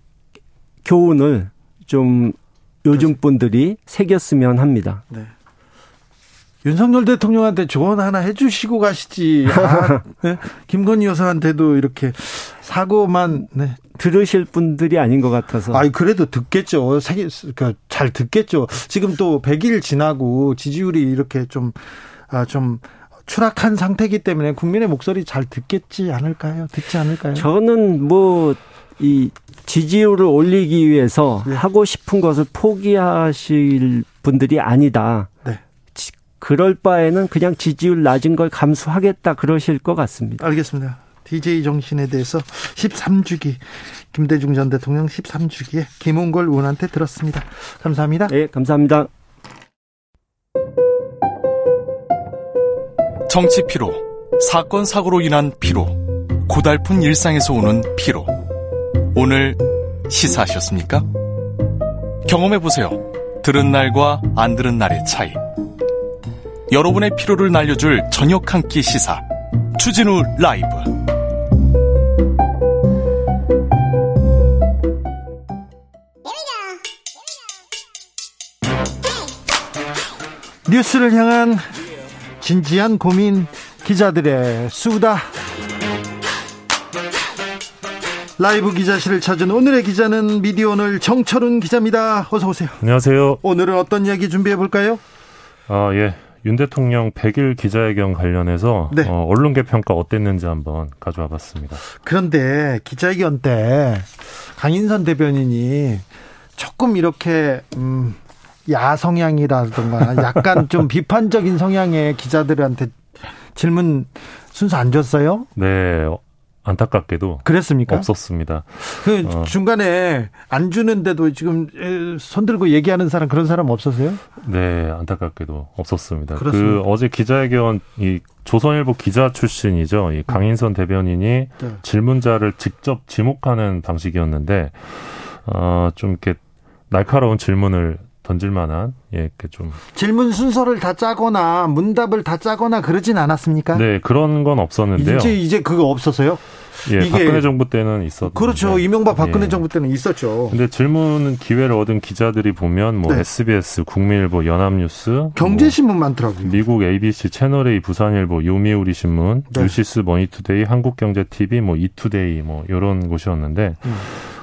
교훈을 좀 요즘 분들이 새겼으면 합니다. 네. 윤석열 대통령한테 조언 하나 해주시고 가시지. 아, 네. 김건희 여사한테도 이렇게 사고만. 네. 들으실 분들이 아닌 것 같아서. 아이 그래도 듣겠죠. 그러니까 잘 듣겠죠. 지금 또 100일 지나고 지지율이 이렇게 좀 아, 좀 추락한 상태이기 때문에 국민의 목소리 잘 듣겠지 않을까요? 듣지 않을까요? 저는 뭐 이 지지율을 올리기 위해서 네. 하고 싶은 것을 포기하실 분들이 아니다. 네. 지- 그럴 바에는 그냥 지지율 낮은 걸 감수하겠다 그러실 것 같습니다. 알겠습니다. DJ 정신에 대해서 13주기 김대중 전 대통령 13주기에 김홍걸 의원한테 들었습니다. 감사합니다. 네, 감사합니다. 정치 피로, 사건 사고로 인한 피로, 고달픈 일상에서 오는 피로. 오늘 시사하셨습니까? 경험해 보세요. 들은 날과 안 들은 날의 차이. 여러분의 피로를 날려줄 저녁 한 끼 시사. 추진우 라이브. 뉴스를 향한 진지한 고민 기자들의 수다 라이브 기자실을 찾은 오늘의 기자는 미디어 오늘 정철훈 기자입니다. 어서 오세요. 안녕하세요. 오늘은 어떤 이야기 준비해 볼까요? 아, 예. 윤 대통령 100일 기자회견 관련해서 네. 어, 언론계 평가 어땠는지 한번 가져와 봤습니다. 그런데 기자회견 때 강인선 대변인이 조금 이렇게 음, 야 성향이라든가 약간 좀 비판적인 성향의 기자들한테 질문 순서 안 줬어요? 네. 어, 안타깝게도 그랬습니까? 없었습니다. 그 어. 중간에 안 주는데도 지금 에, 손 들고 얘기하는 사람 그런 사람 없었어요? 네, 안타깝게도 없었습니다. 그렇습니다. 그 어제 기자회견 이 조선일보 기자 출신이죠. 이 강인선 대변인이 네. 질문자를 직접 지목하는 방식이었는데 어, 좀 이렇게 날카로운 질문을 던질 만한 예, 이렇게 좀 질문 순서를 다 짜거나 문답을 다 짜거나 그러진 않았습니까? 네, 그런 건 없었는데요. 이제 이제 그거 없었어요? 예, 이게- 박근혜 정부 때는 있었 그렇죠. 이명박 박근혜 예. 정부 때는 있었죠. 근데 질문 기회를 얻은 기자들이 보면 뭐 네. SBS, 국민일보, 연합뉴스, 경제신문 많더라고요. 뭐 미국 ABC, 채널A, 부산일보, 요미우리 신문, 네. 뉴시스, 머니투데이, 한국경제TV, 뭐 이투데이 뭐 이런 곳이었는데 음.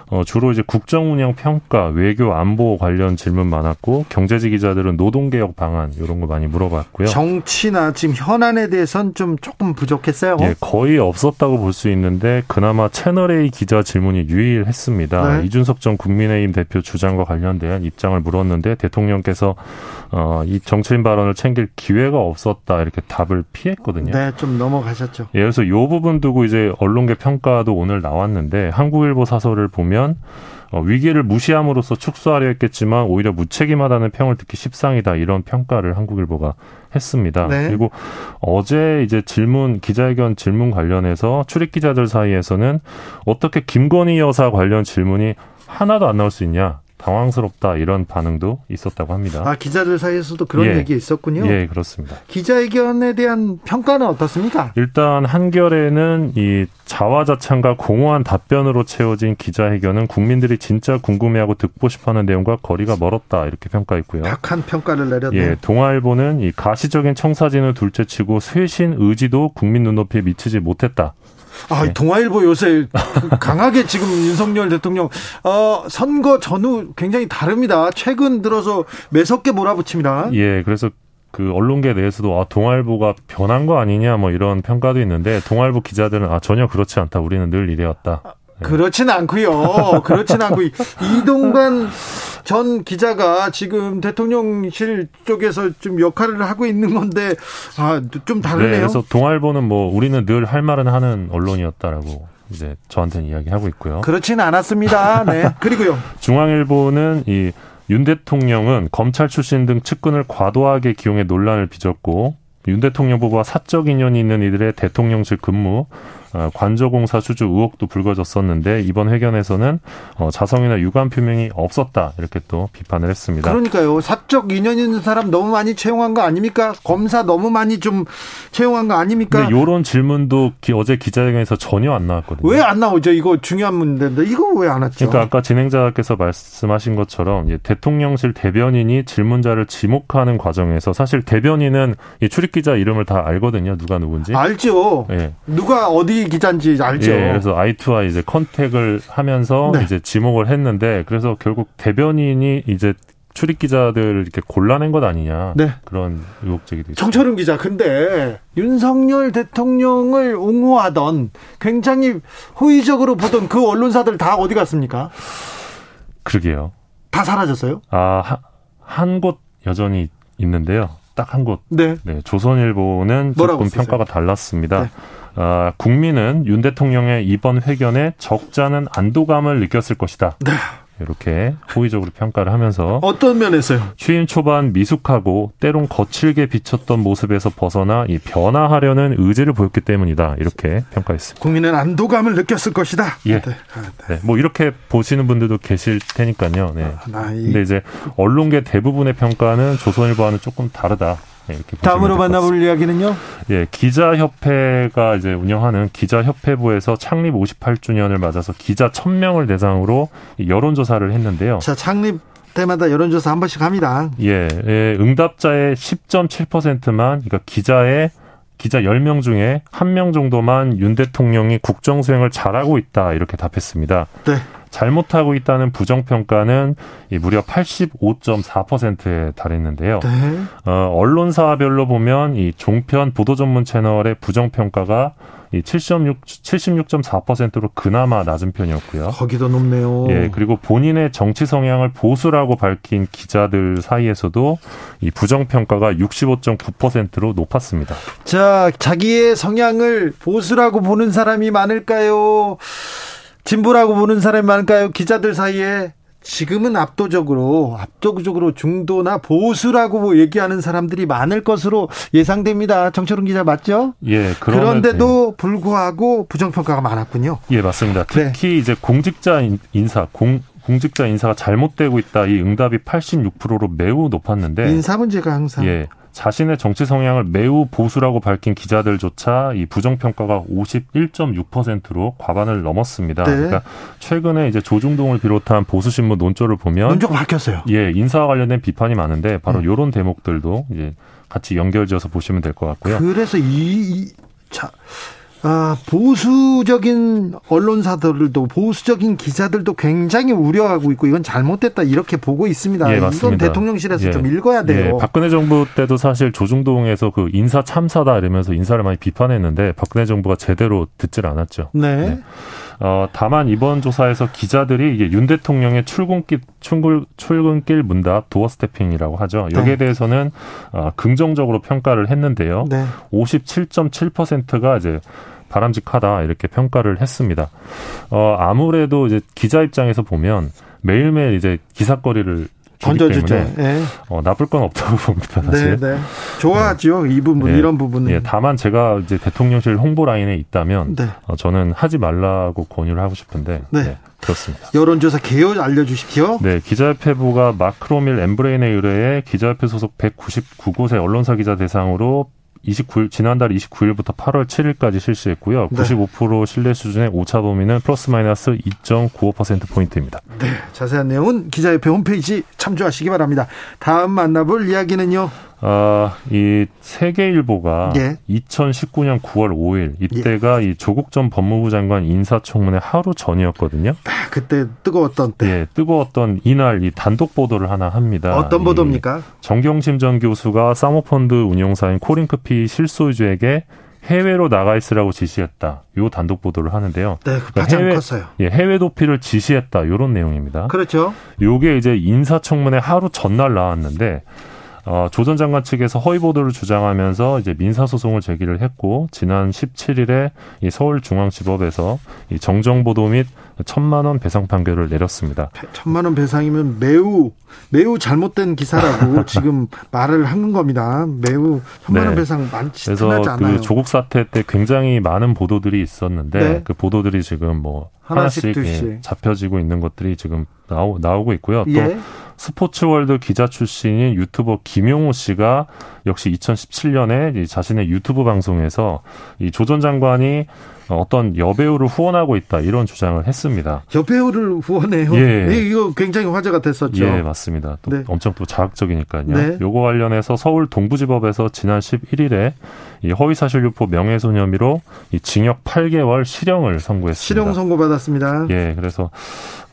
어, 주로 이제 국정 운영 평가, 외교 안보 관련 질문 많았고 경제지 기자들은 노동 개혁 방안 이런 거 많이 물어봤고요. 정치나 지금 현안에 대해서는 좀 조금 부족했어요. 예, 거의 없었다고 볼 수 있는데 그나마 채널A 기자 질문이 유일했습니다. 네. 이준석 전 국민의힘 대표 주장과 관련된 입장을 물었는데 대통령께서 어, 이 정치인 발언을 챙길 기회가 없었다 이렇게 답을 피했거든요. 네, 좀 넘어가셨죠. 예, 그래서 이 부분 두고 이제 언론계 평가도 오늘 나왔는데 한국일보 사설을 보면 어, 위기를 무시함으로써 축소하려 했겠지만 오히려 무책임하다는 평을 듣기 십상이다 이런 평가를 한국일보가 했습니다. 네. 그리고 어제 이제 질문 기자회견 질문 관련해서 출입 기자들 사이에서는 어떻게 김건희 여사 관련 질문이 하나도 안 나올 수 있냐 당황스럽다 이런 반응도 있었다고 합니다. 아, 기자들 사이에서도 그런 예. 얘기 있었군요. 예, 그렇습니다. 기자회견에 대한 평가는 어떻습니까? 일단 한결에는 이 자화자찬과 공허한 답변으로 채워진 기자회견은 국민들이 진짜 궁금해하고 듣고 싶어하는 내용과 거리가 멀었다 이렇게 평가했고요. 약한 평가를 내렸네요. 예, 동아일보는 이 가시적인 청사진을 둘째치고 쇄신 의지도 국민 눈높이에 미치지 못했다. 아, 네. 동아일보 요새 강하게 지금 윤석열 대통령 어, 선거 전후 굉장히 다릅니다. 최근 들어서 매섭게 몰아붙입니다. 예, 그래서 그 언론계 내에서도 아, 동아일보가 변한 거 아니냐 뭐 이런 평가도 있는데 동아일보 기자들은 아 전혀 그렇지 않다. 우리는 늘 이래왔다. 네. 그렇진 않고요. 그렇진 않고 이동관 전 기자가 지금 대통령실 쪽에서 좀 역할을 하고 있는 건데 아좀 다르네요. 네, 그래서 동아일보는 뭐 우리는 늘 할 말은 하는 언론이었다라고 이제 저한테는 이야기하고 있고요. 그렇진 않았습니다. 네. 그리고요. 중앙일보는 이 윤 대통령은 검찰 출신 등 측근을 과도하게 기용해 논란을 빚었고 윤 대통령 부부와 사적 인연이 있는 이들의 대통령실 근무, 어, 관저공사 수주 의혹도 불거졌었는데 이번 회견에서는 어, 자성이나 유감 표명이 없었다 이렇게 또 비판을 했습니다. 그러니까요. 사적 인연 있는 사람 너무 많이 채용한 거 아닙니까? 검사 너무 많이 좀 채용한 거 아닙니까? 이런 질문도 기, 어제 기자회견에서 전혀 안 나왔거든요. 왜 안 나오죠? 이거 중요한 문제인데 이거 왜 안 왔죠? 그러니까 아까 진행자께서 말씀하신 것처럼 예, 대통령실 대변인이 질문자를 지목하는 과정에서 사실 대변인은 이 출입 기자 이름을 다 알거든요. 누가 누군지. 알죠. 예. 누가 어디 기자인지 알죠. 예, 그래서 아이투와 이제 컨택을 하면서 네. 이제 지목을 했는데 그래서 결국 대변인이 이제 출입 기자들 이렇게 골라낸 것 아니냐 네. 그런 의혹 제기도 있습니다. 정철은 기자, 근데 윤석열 대통령을 옹호하던 굉장히 호의적으로 보던 그 언론사들 다 어디 갔습니까? 그러게요. 다 사라졌어요? 아 한 곳 여전히 있는데요. 딱 한 곳. 네. 네, 조선일보는 조금? 평가가 달랐습니다. 네. 아, 국민은 윤 대통령의 이번 회견에 적잖은 안도감을 느꼈을 것이다. 네. 이렇게 호의적으로 평가를 하면서 어떤 면에서요? 취임 초반 미숙하고 때론 거칠게 비쳤던 모습에서 벗어나 이 변화하려는 의지를 보였기 때문이다. 이렇게 평가했습니다. 국민은 안도감을 느꼈을 것이다. 예. 네. 아, 네. 네, 뭐 이렇게 보시는 분들도 계실 테니까요. 네. 나 이- 근데 이제 언론계 대부분의 평가는 조선일보와는 조금 다르다. 네, 이렇게 다음으로. 만나볼 이야기는요? 예, 기자협회가 이제 운영하는 기자협회부에서 창립 58주년을 맞아서 기자 1000명을 대상으로 이 여론조사를 했는데요. 자, 창립 때마다 여론조사 한 번씩 합니다. 예, 예, 응답자의 10.7%만, 그러니까 기자의 기자 10명 중에 1명 정도만 윤 대통령이 국정 수행을 잘하고 있다 이렇게 답했습니다. 네. 잘못하고 있다는 부정평가는 이 무려 85.4%에 달했는데요. 네. 어, 언론사별로 보면 이 종편 보도 전문 채널의 부정평가가 이 76, 76.4%로 그나마 낮은 편이었고요. 거기도 높네요. 예, 그리고 본인의 정치 성향을 보수라고 밝힌 기자들 사이에서도 이 부정평가가 65.9%로 높았습니다. 자, 자기의 성향을 보수라고 보는 사람이 많을까요? 진보라고 보는 사람이 많을까요? 기자들 사이에 지금은 압도적으로 압도적으로 중도나 보수라고 뭐 얘기하는 사람들이 많을 것으로 예상됩니다. 정철훈 기자 맞죠? 예, 그런데도 불구하고 부정평가가 많았군요. 예, 맞습니다. 네. 특히 이제 공직자 인- 인사, 공, 공직자 인사가 잘못되고 있다. 이 응답이 86%로 매우 높았는데 인사 문제가 항상 예. 자신의 정치 성향을 매우 보수라고 밝힌 기자들조차 이 부정평가가 51.6%로 과반을 넘었습니다. 네. 그러니까 최근에 이제 조중동을 비롯한 보수신문 논조를 보면 논조가 바뀌었어요. 예, 인사와 관련된 비판이 많은데 바로 음. 요런 대목들도 이제 같이 연결지어서 보시면 될 것 같고요. 그래서 이, 이 자, 아, 보수적인 언론사들도 보수적인 기자들도 굉장히 우려하고 있고 이건 잘못됐다 이렇게 보고 있습니다. 예, 이건 맞습니다. 대통령실에서 예. 좀 읽어야 돼요. 예, 박근혜 정부 때도 사실 조중동에서 그 인사 참사다 이러면서 인사를 많이 비판했는데 박근혜 정부가 제대로 듣질 않았죠. 네. 네. 어, 다만 이번 조사에서 기자들이 이게 윤 대통령의 출근길, 출근, 출근길 문답 도어 스태핑이라고 하죠. 여기에 네. 대해서는 어, 긍정적으로 평가를 했는데요. 네. 57.7%가 이제 바람직하다 이렇게 평가를 했습니다. 어, 아무래도 이제 기자 입장에서 보면 매일매일 이제 기사거리를 던져주죠. 예. 어, 나쁠 건 없다고 봅니다. 네, 사실. 네. 좋아하죠. 이 부분, 예, 이런 부분은. 예, 다만 제가 이제 대통령실 홍보 라인에 있다면 네. 어, 저는 하지 말라고 권유를 하고 싶은데 네. 네, 그렇습니다. 여론조사 개요 알려주십시오. 네, 기자협회부가 마크로밀 엠브레인에 의뢰해 기자협회 소속 199곳의 언론사 기자 대상으로 29일, 지난달 29일부터 8월 7일까지 실시했고요. 네. 95% 신뢰 수준의 오차 범위는 플러스 마이너스 2.95%포인트입니다. 자세한 내용은 기자협회 홈페이지 참조하시기 바랍니다. 다음 만나볼 이야기는요. 아, 이 세계일보가 예. 2019년 9월 5일 이때가 이 조국 전 법무부 장관 인사청문회 하루 전이었거든요. 아, 그때 뜨거웠던 때 예, 뜨거웠던 이날 이 단독 보도를 하나 합니다. 어떤 이 보도입니까? 정경심 전 교수가 사모펀드 운용사인 코링크피 실소유주에게 해외로 나가 있으라고 지시했다. 요 단독 보도를 하는데요. 네, 그 파장 해외- 컸어요. 예, 해외 도피를 지시했다. 요런 내용입니다. 그렇죠. 요게 이제 인사청문회 하루 전날 나왔는데 어, 조 전 장관 측에서 허위 보도를 주장하면서 이제 민사 소송을 제기를 했고 지난 17일에 이 서울중앙지법에서 이 정정 보도 및 천만 원 배상 판결을 내렸습니다. 천만 원 배상이면 매우 매우 잘못된 기사라고 지금 말을 하는 겁니다. 매우 천만 원 네. 배상 많지 그래서. 그 조국 사태 때 굉장히 많은 보도들이 있었는데 네. 그 보도들이 지금 뭐 하나씩, 하나씩. 예, 잡혀지고 있는 것들이 지금 나오, 나오고 있고요. 또 예. 스포츠월드 기자 출신인 유튜버 김용호 씨가 역시 2017년에 자신의 유튜브 방송에서 이 조 전 장관이 어떤 여배우를 후원하고 있다 이런 주장을 했습니다. 여배우를 후원해요. 예. 예, 이거 굉장히 화제가 됐었죠. 예, 맞습니다. 또 네. 엄청 또 자극적이니까요. 네. 요거 관련해서 서울 동부지법에서 지난 11일에 이 허위사실 유포 명예훼손 혐의로 이 징역 8개월 실형을 선고했습니다. 실형 선고 받았습니다. 예, 그래서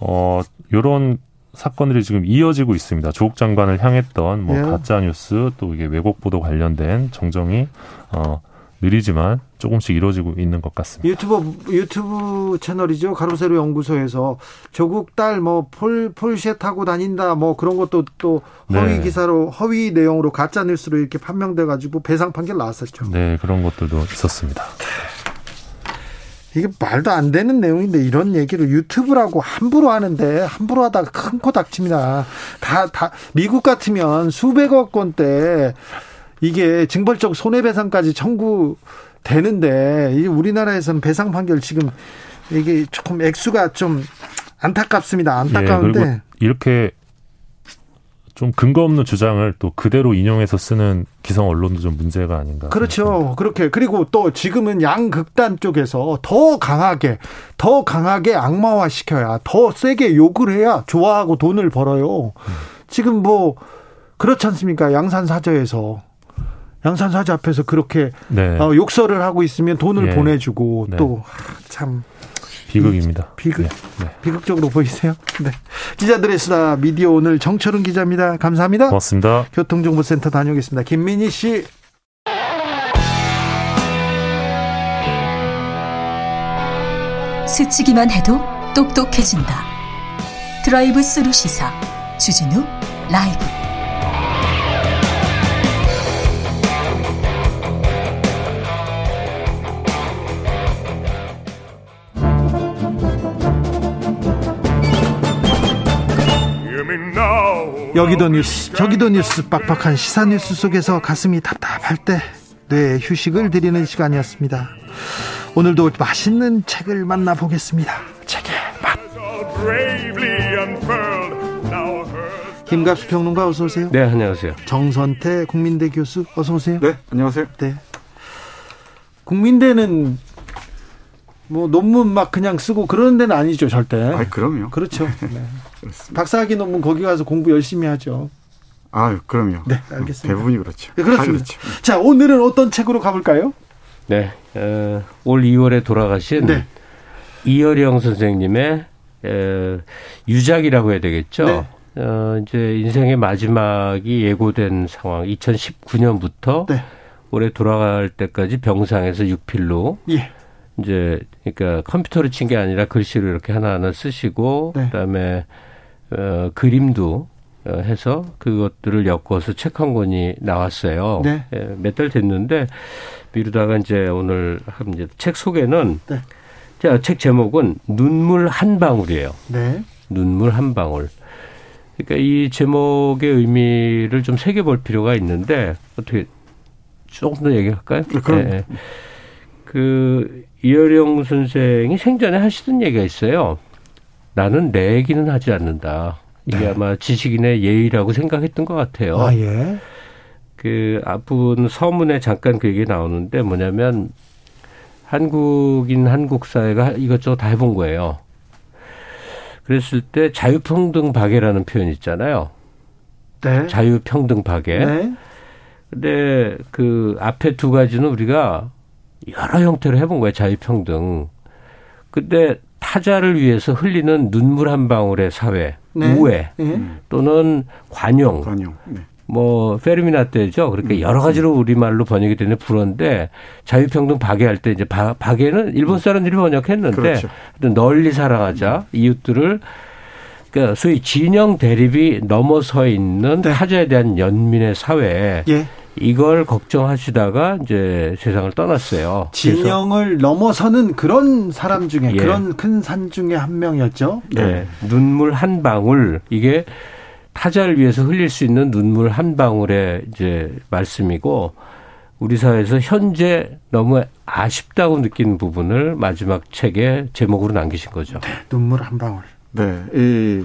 어 요런 사건들이 지금 이어지고 있습니다. 조국 장관을 향했던 뭐 예. 가짜 뉴스 또 이게 왜곡 보도 관련된 정정이 어 느리지만 조금씩 이루어지고 있는 것 같습니다. 유튜브 유튜브 채널이죠. 가로세로 연구소에서 조국 딸 뭐 폴 폴쉐 타고 다닌다 뭐 그런 것도 또 허위 네. 기사로 허위 내용으로 가짜 뉴스로 이렇게 판명돼 가지고 배상 판결 나왔었죠. 네, 그런 것들도 있었습니다. 이게 말도 안 되는 내용인데 이런 얘기를 유튜브라고 함부로 하는데 함부로 하다가 큰 코 닥칩니다. 다, 다, 미국 같으면 수백억 원대 이게 징벌적 손해배상까지 청구되는데 이 우리나라에서는 배상 판결 지금 이게 조금 액수가 좀 안타깝습니다. 예, 안타까운데. 이렇게 좀 근거 없는 주장을 또 그대로 인용해서 쓰는 기성 언론도 좀 문제가 아닌가. 그렇죠. 그렇게. 그리고 또 지금은 양극단 쪽에서 더 강하게, 더 강하게 악마화 시켜야, 더 세게 욕을 해야 좋아하고 돈을 벌어요. 지금 뭐, 그렇지 않습니까? 양산사저에서. 양산사저 앞에서 그렇게 네, 어, 욕설을 하고 있으면 돈을 예. 보내주고 네. 또, 하, 참, 비극입니다. 비극. 네, 네. 비극적으로 보이세요? 네. 기자들의 수다 미디어 오늘 정철운 기자입니다. 감사합니다. 고맙습니다. 교통정보센터 다녀오겠습니다. 김민희 씨. 스치기만 해도 똑똑해진다. 드라이브 스루 시사 주진우 라이브. 여기도 뉴스 저기도 뉴스 빡빡한 시사 뉴스 속에서 가슴이 답답할 때 뇌에 휴식을 드리는 시간이었습니다 오늘도 맛있는 책을 만나보겠습니다 책의 맛 김갑수 평론가 어서 오세요 네, 안녕하세요. 정선태 국민대 교수 어서 오세요 네, 안녕하세요. 네. 국민대는 뭐 논문 막 그냥 쓰고 그러는 데는 아니죠 절대 아, 그럼요. 그렇죠 네. 그렇습니다. 박사학위 논문 거기 가서 공부 열심히 하죠 아, 그럼요. 네 알겠습니다 대부분이 그렇죠. 네, 그렇습니다. 다 그렇죠. 자, 오늘은 어떤 책으로 가볼까요? 네, 어, 올 2월에 돌아가신 네. 이어령 선생님의 에, 유작이라고 해야 되겠죠. 네. 어, 이제 인생의 마지막이 예고된 상황. 2019년부터 네. 올해 돌아갈 때까지 병상에서 육필로 예. 이제 그러니까 컴퓨터로 친 게 아니라 글씨로 이렇게 하나하나 쓰시고 네. 그다음에 어, 그림도 어, 해서 그것들을 엮어서 책 한 권이 나왔어요. 네. 예, 몇달 됐는데 미루다가 이제 오늘 한 이제 책 소개는 네. 자, 책 제목은 눈물 한 방울이에요. 네. 눈물 한 방울. 그러니까 이 제목의 의미를 좀 새겨 볼 필요가 있는데 어떻게 조금 더 얘기할까요? 네, 그럼. 예. 그 이어령 선생이 생전에 하시던 얘기가 있어요. 나는 내 얘기는 하지 않는다. 이게 네. 아마 지식인의 예의라고 생각했던 것 같아요. 아, 예. 그 앞부분 서문에 잠깐 그 얘기 나오는데 뭐냐면 한국인 한국 사회가 이것저것 다 해본 거예요. 그랬을 때 자유평등 박애라는 표현 있잖아요. 네. 자유평등 박애. 네. 근데 그 앞에 두 가지는 우리가 여러 형태로 해본 거예요. 자유평등. 근데 타자를 위해서 흘리는 눈물 한 방울의 사회, 네. 우애 예. 또는 관용, 관용. 네. 뭐 페르미나 때죠. 그렇게 여러 가지로 우리 말로 번역이 되는 불어인데 자유평등 박애할 때 이제 바, 박애는 일본 사람들이 번역했는데 그렇죠. 널리 사랑하자 이웃들을 그러니까 소위 진영 대립이 넘어서 있는 네. 타자에 대한 연민의 사회 예. 이걸 걱정하시다가 이제 세상을 떠났어요. 진영을 넘어서는 그런 사람 중에 예. 그런 큰 산 중에 한 명이었죠. 네. 눈물 한 방울 이게 타자를 위해서 흘릴 수 있는 눈물 한 방울의 이제 말씀이고 우리 사회에서 현재 너무 아쉽다고 느끼는 부분을 마지막 책에 제목으로 남기신 거죠. 눈물 한 방울. 네. 이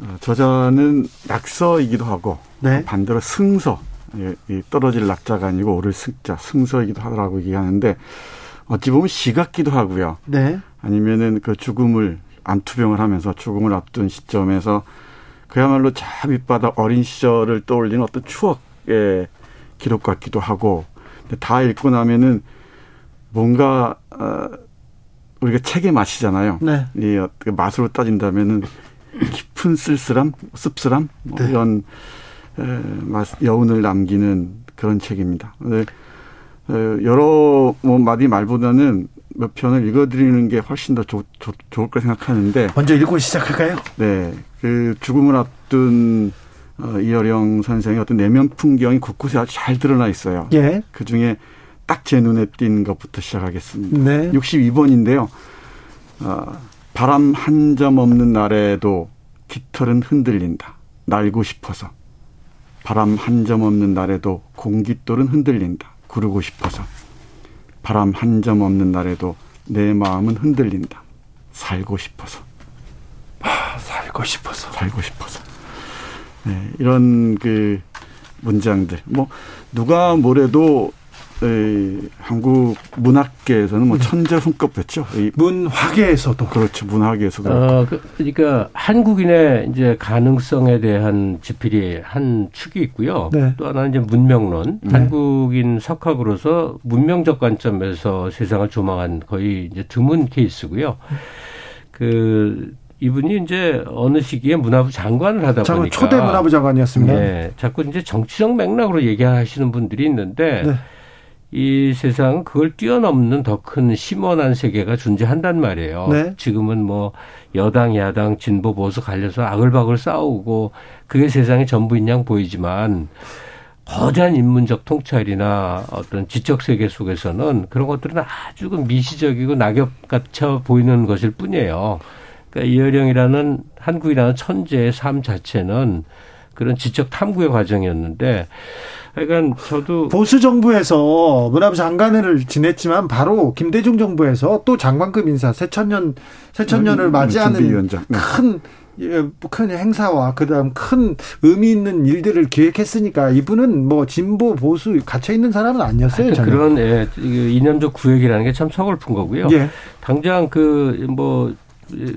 어, 저자는 낙서이기도 하고 네. 반대로 승서. 이- 이 떨어질 낙자가 아니고 오를 승자, 승서이기도 하더라고 얘기하는데 어찌 보면 시 같기도 하고요. 네. 아니면은 그 죽음을 암투병을 하면서 죽음을 앞둔 시점에서 그야말로 저 밑바닥 어린 시절을 떠올리는 어떤 추억의 기록 같기도 하고 다 읽고 나면은 뭔가 어, 우리가 책의 맛이잖아요. 네. 이 맛으로 따진다면은 깊은 쓸쓸함, 씁쓸함 뭐 네. 이런 여운을 남기는 그런 책입니다. 여러 뭐 마디 말보다는 몇 편을 읽어드리는 게 훨씬 더 좋, 좋, 좋을 거 생각하는데 먼저 읽고 시작할까요? 네, 그 죽음을 앞둔 어, 이어령 선생의 어떤 내면 풍경이 곳곳에 아주 잘 드러나 있어요. 예. 그 중에 딱 제 눈에 띈 것부터 시작하겠습니다. 네. 62번인데요. 어, 바람 한 점 없는 날에도 깃털은 흔들린다. 날고 싶어서. 바람 한 점 없는 날에도 공깃돌은 흔들린다. 구르고 싶어서. 바람 한 점 없는 날에도 내 마음은 흔들린다. 살고 싶어서. 아, 살고 싶어서. 살고 싶어서. 네, 이런 그 문장들. 뭐 누가 뭐래도 에, 한국 문학계에서는 뭐 천재 손꼽혔죠. 이 문화계에서도 그렇죠. 문학계에서도. 어, 그, 그러니까 한국인의 이제 가능성에 대한 지필이 한 축이 있고요. 네. 또 하나는 이제 문명론. 네. 한국인 석학으로서 문명적 관점에서 세상을 조망한 거의 이제 드문 케이스고요. 그 이분이 이제 어느 시기에 문화부 장관을 하다 보니까 초대 문화부 장관이었습니다. 네, 자꾸 이제 정치적 맥락으로 얘기하시는 분들이 있는데 네. 이 세상은 그걸 뛰어넘는 더 큰 심원한 세계가 존재한단 말이에요. 네. 지금은 뭐 여당, 야당, 진보, 보수 갈려서 아글바글 싸우고 그게 세상의 전부인 양 보이지만 거대한 인문적 통찰이나 어떤 지적 세계 속에서는 그런 것들은 아주 그 미시적이고 낙엽 같아 보이는 것일 뿐이에요. 그러니까 이어령이라는 한국이라는 천재의 삶 자체는 그런 지적 탐구의 과정이었는데 하여간 저도 보수 정부에서 문화부 장관을 지냈지만 바로 김대중 정부에서 또 장관급 인사 새천년 새천년을 음, 맞이하는 준비위원장. 네. 큰 예, 큰 행사와 그다음 큰 의미 있는 일들을 기획했으니까 이분은 뭐 진보 보수 갇혀 있는 사람은 아니었어요. 전혀. 그런 예, 이 이념적 구획이라는 게 참 서글픈 거고요. 예. 당장 그 뭐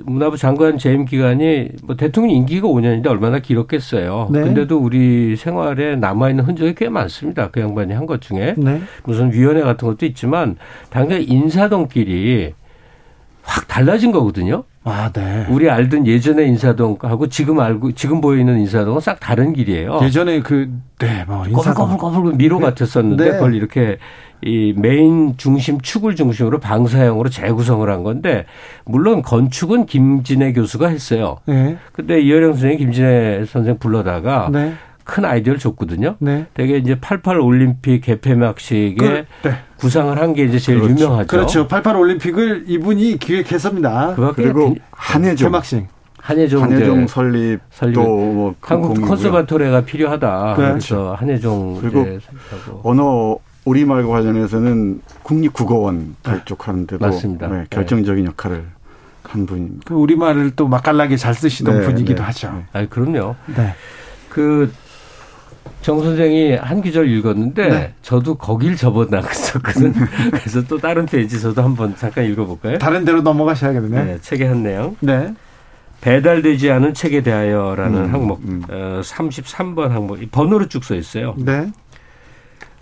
문화부 장관 재임 기간이 뭐 대통령 임기가 5년인데 얼마나 길었겠어요. 네. 근데도 우리 생활에 남아 있는 흔적이 꽤 많습니다. 그 양반이 한 것 중에 네. 무슨 위원회 같은 것도 있지만 당장 인사동 길이 확 달라진 거거든요. 아, 네. 우리 알던 예전의 인사동하고 지금 알고 지금 보이는 인사동은 싹 다른 길이에요. 예전에 그 네, 뭐 인사 꼬불꼬불꼬불 미로 같았었는데 네. 그걸 이렇게 이 메인 중심 축을 중심으로 방사형으로 재구성을 한 건데 물론 건축은 김진애 교수가 했어요. 네. 근데 이어령 선생님 김진애 선생 불러다가 네. 큰 아이디어를 줬거든요. 네. 되게 이제 88 올림픽 개폐막식에 그, 네. 구상을 한 게 이제 제일 그렇죠. 유명하죠. 그렇죠. 88 올림픽을 이분이 기획했습니다. 그리고 비- 한예종, 개막식. 한예종, 한예종 이제 설립도 설립. 뭐 한국 공이고요. conservatory가 필요하다. 네. 그래서 한예종 그리고. 언어 우리말과 관련해서는 국립국어원 발족하는 데도 맞습니다. 네, 결정적인 역할을 한 분입니다. 그 우리말을 또 맛깔나게 잘 쓰시던 네, 분이기도 네, 하죠. 네. 아, 그럼요. 네. 그 정 선생이 한 구절 읽었는데 네. 저도 거길 접어 놨었거든. 그래서 또 다른 페이지 저도 한번 잠깐 읽어볼까요? 다른 데로 넘어가셔야겠네요. 네, 책의 한 내용. 네. 배달되지 않은 책에 대하여라는 음, 항목, 음. 어, 33번 항목, 이 번호로 쭉 써 있어요. 네.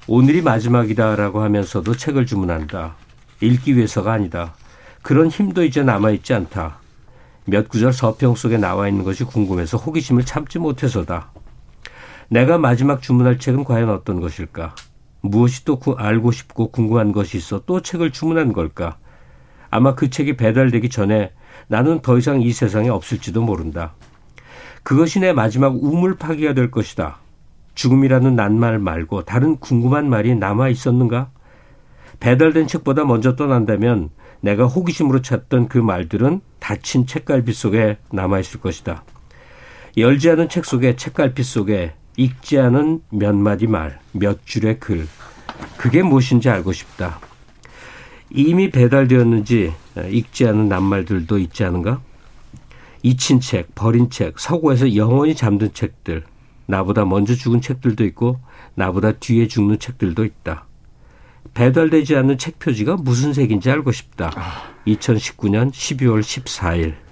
오늘이 마지막이다라고 하면서도 책을 주문한다. 읽기 위해서가 아니다. 그런 힘도 이제 남아 있지 않다. 몇 구절 서평 속에 나와 있는 것이 궁금해서 호기심을 참지 못해서다. 내가 마지막 주문할 책은 과연 어떤 것일까? 무엇이 또 알고 싶고 궁금한 것이 있어 또 책을 주문한 걸까? 아마 그 책이 배달되기 전에 나는 더 이상 이 세상에 없을지도 모른다. 그것이 내 마지막 우물 파기가 될 것이다. 죽음이라는 낱말 말고 다른 궁금한 말이 남아 있었는가? 배달된 책보다 먼저 떠난다면 내가 호기심으로 찾던 그 말들은 닫힌 책갈피 속에 남아 있을 것이다. 열지 않은 책 속에 책갈피 속에 읽지 않은 몇 마디 말, 몇 줄의 글. 그게 무엇인지 알고 싶다. 이미 배달되었는지 읽지 않은 낱말들도 있지 않은가? 잊힌 책, 버린 책, 서고에서 영원히 잠든 책들, 나보다 먼저 죽은 책들도 있고 나보다 뒤에 죽는 책들도 있다. 배달되지 않는 책 표지가 무슨 색인지 알고 싶다. 2019년 12월 14일.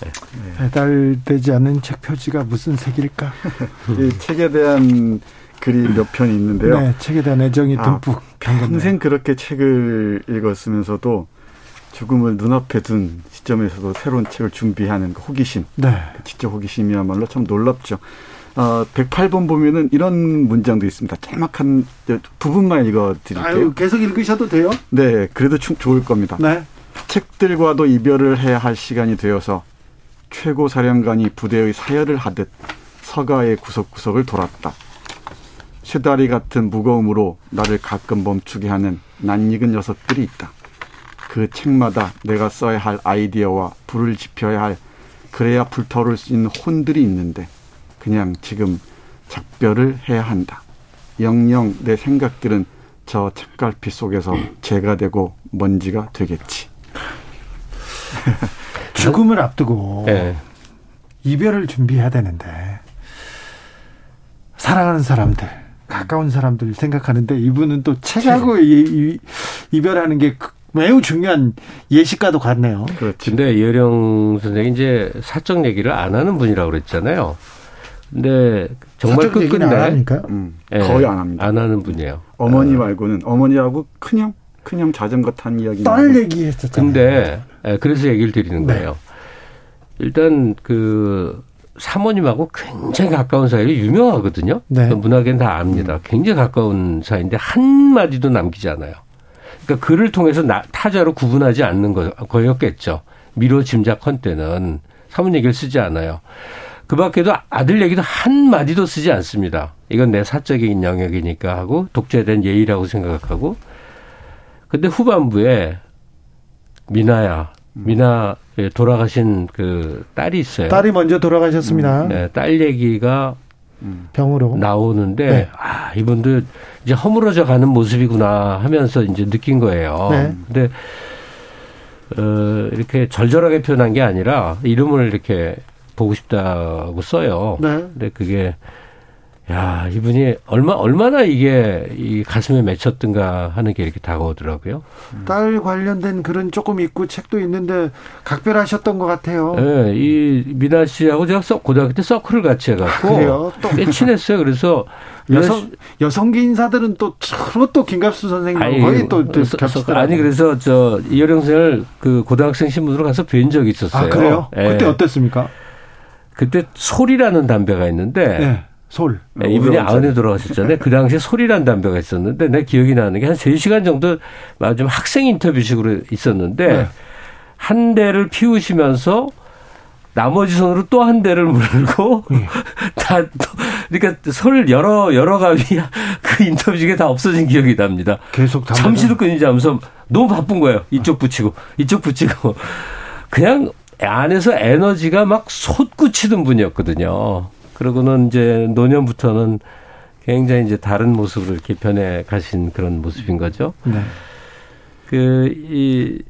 네. 배달되지 않는 책 표지가 무슨 색일까? 이 책에 대한 글이 몇 편이 있는데요. 네, 책에 대한 애정이 듬뿍. 아, 평생 그렇게 책을 읽었으면서도 죽음을 눈앞에 둔 시점에서도 새로운 책을 준비하는 그 호기심. 네. 그 지적 호기심이야말로 참 놀랍죠. 어, 108번 보면은 이런 문장도 있습니다. 짤막한 부분만 읽어드릴게요. 아유, 계속 읽으셔도 돼요? 네, 그래도 충, 좋을 겁니다. 네. 책들과도 이별을 해야 할 시간이 되어서 최고 사령관이 부대의 사열을 하듯 서가의 구석구석을 돌았다. 쇠다리 같은 무거움으로 나를 가끔 멈추게 하는 낯익은 녀석들이 있다. 그 책마다 내가 써야 할 아이디어와 불을 지펴야 할 그래야 불타오를 수 있는 혼들이 있는데 그냥 지금 작별을 해야 한다. 영영 내 생각들은 저 책갈피 속에서 재가 되고 먼지가 되겠지. 죽음을 앞두고 네. 이별을 준비해야 되는데 사랑하는 사람들, 가까운 사람들 생각하는데 이분은 또 책하고 이, 이, 별하는 게 매우 중요한 예시과도 같네요. 그렇죠. 근데 이혜령 선생이 이제 사적 얘기를 안 하는 분이라고 그랬잖아요. 근데 정말 끝끝내 음, 거의 안 합니다. 안 하는 분이에요. 어머니 말고는 어머니하고 큰형 큰형 자전거 탄 이야기. 딸 얘기했었잖아요. 근데 예, 그래서 얘기를 드리는 네. 거예요. 일단 그 사모님하고 굉장히 가까운 사이로 유명하거든요. 네. 그 문학엔 다 압니다. 굉장히 가까운 사이인데 한 마디도 남기지 않아요. 그러니까 글을 통해서 나, 타자로 구분하지 않는 거, 거였겠죠. 미로 짐작컨때는 사모님 얘기를 쓰지 않아요. 그 밖에도 아들 얘기도 한 마디도 쓰지 않습니다. 이건 내 사적인 영역이니까 하고 독자에 대한 예의라고 생각하고. 근데 후반부에 미나야, 미나 돌아가신 그 딸이 있어요. 딸이 먼저 돌아가셨습니다. 음, 네, 딸 얘기가 병으로 나오는데 네. 아 이분도 이제 허물어져 가는 모습이구나 하면서 이제 느낀 거예요. 네. 근데 어 이렇게 절절하게 표현한 게 아니라 이름을 이렇게 보고 싶다고 써요. 네. 근데 그게 야 이분이 얼마 얼마나 이게 이 가슴에 맺혔던가 하는 게 이렇게 다가오더라고요. 딸 관련된 글은 조금 있고 책도 있는데 각별하셨던 것 같아요. 네, 이 미나 씨하고 제가 고등학교 때 서클을 같이 해갖고 아, 꽤 친했어요. 그래서 여성 여성기 인사들은 또 서로 또 김갑수 선생님 거의 또, 또 겹치더라고요. 아니 그래서 저 이효령 선생을 그 고등학생 신분으로 가서 뵌 적이 있었어요. 아 그래요? 네. 그때 어땠습니까? 그때 솔이라는 담배가 있는데. 네. 솔. 네, 이분이 아흔에 돌아가셨잖아요. 그 당시에 솔이라는 담배가 있었는데 내 기억이 나는 게한 3시간 정도 좀 학생 인터뷰식으로 있었는데 네. 한 대를 피우시면서 나머지 손으로 또 한 대를 물고 네. 다 그러니까 솔 여러 여러 가위 그 인터뷰식에 다 없어진 기억이 납니다. 계속 잠시도 끊이지 않으면서 너무 바쁜 거예요. 이쪽 붙이고 이쪽 붙이고 그냥 안에서 에너지가 막 솟구치던 분이었거든요. 그러고는 이제 노년부터는 굉장히 이제 다른 모습으로 이렇게 변해 가신 그런 모습인 거죠. 네. 그, 이,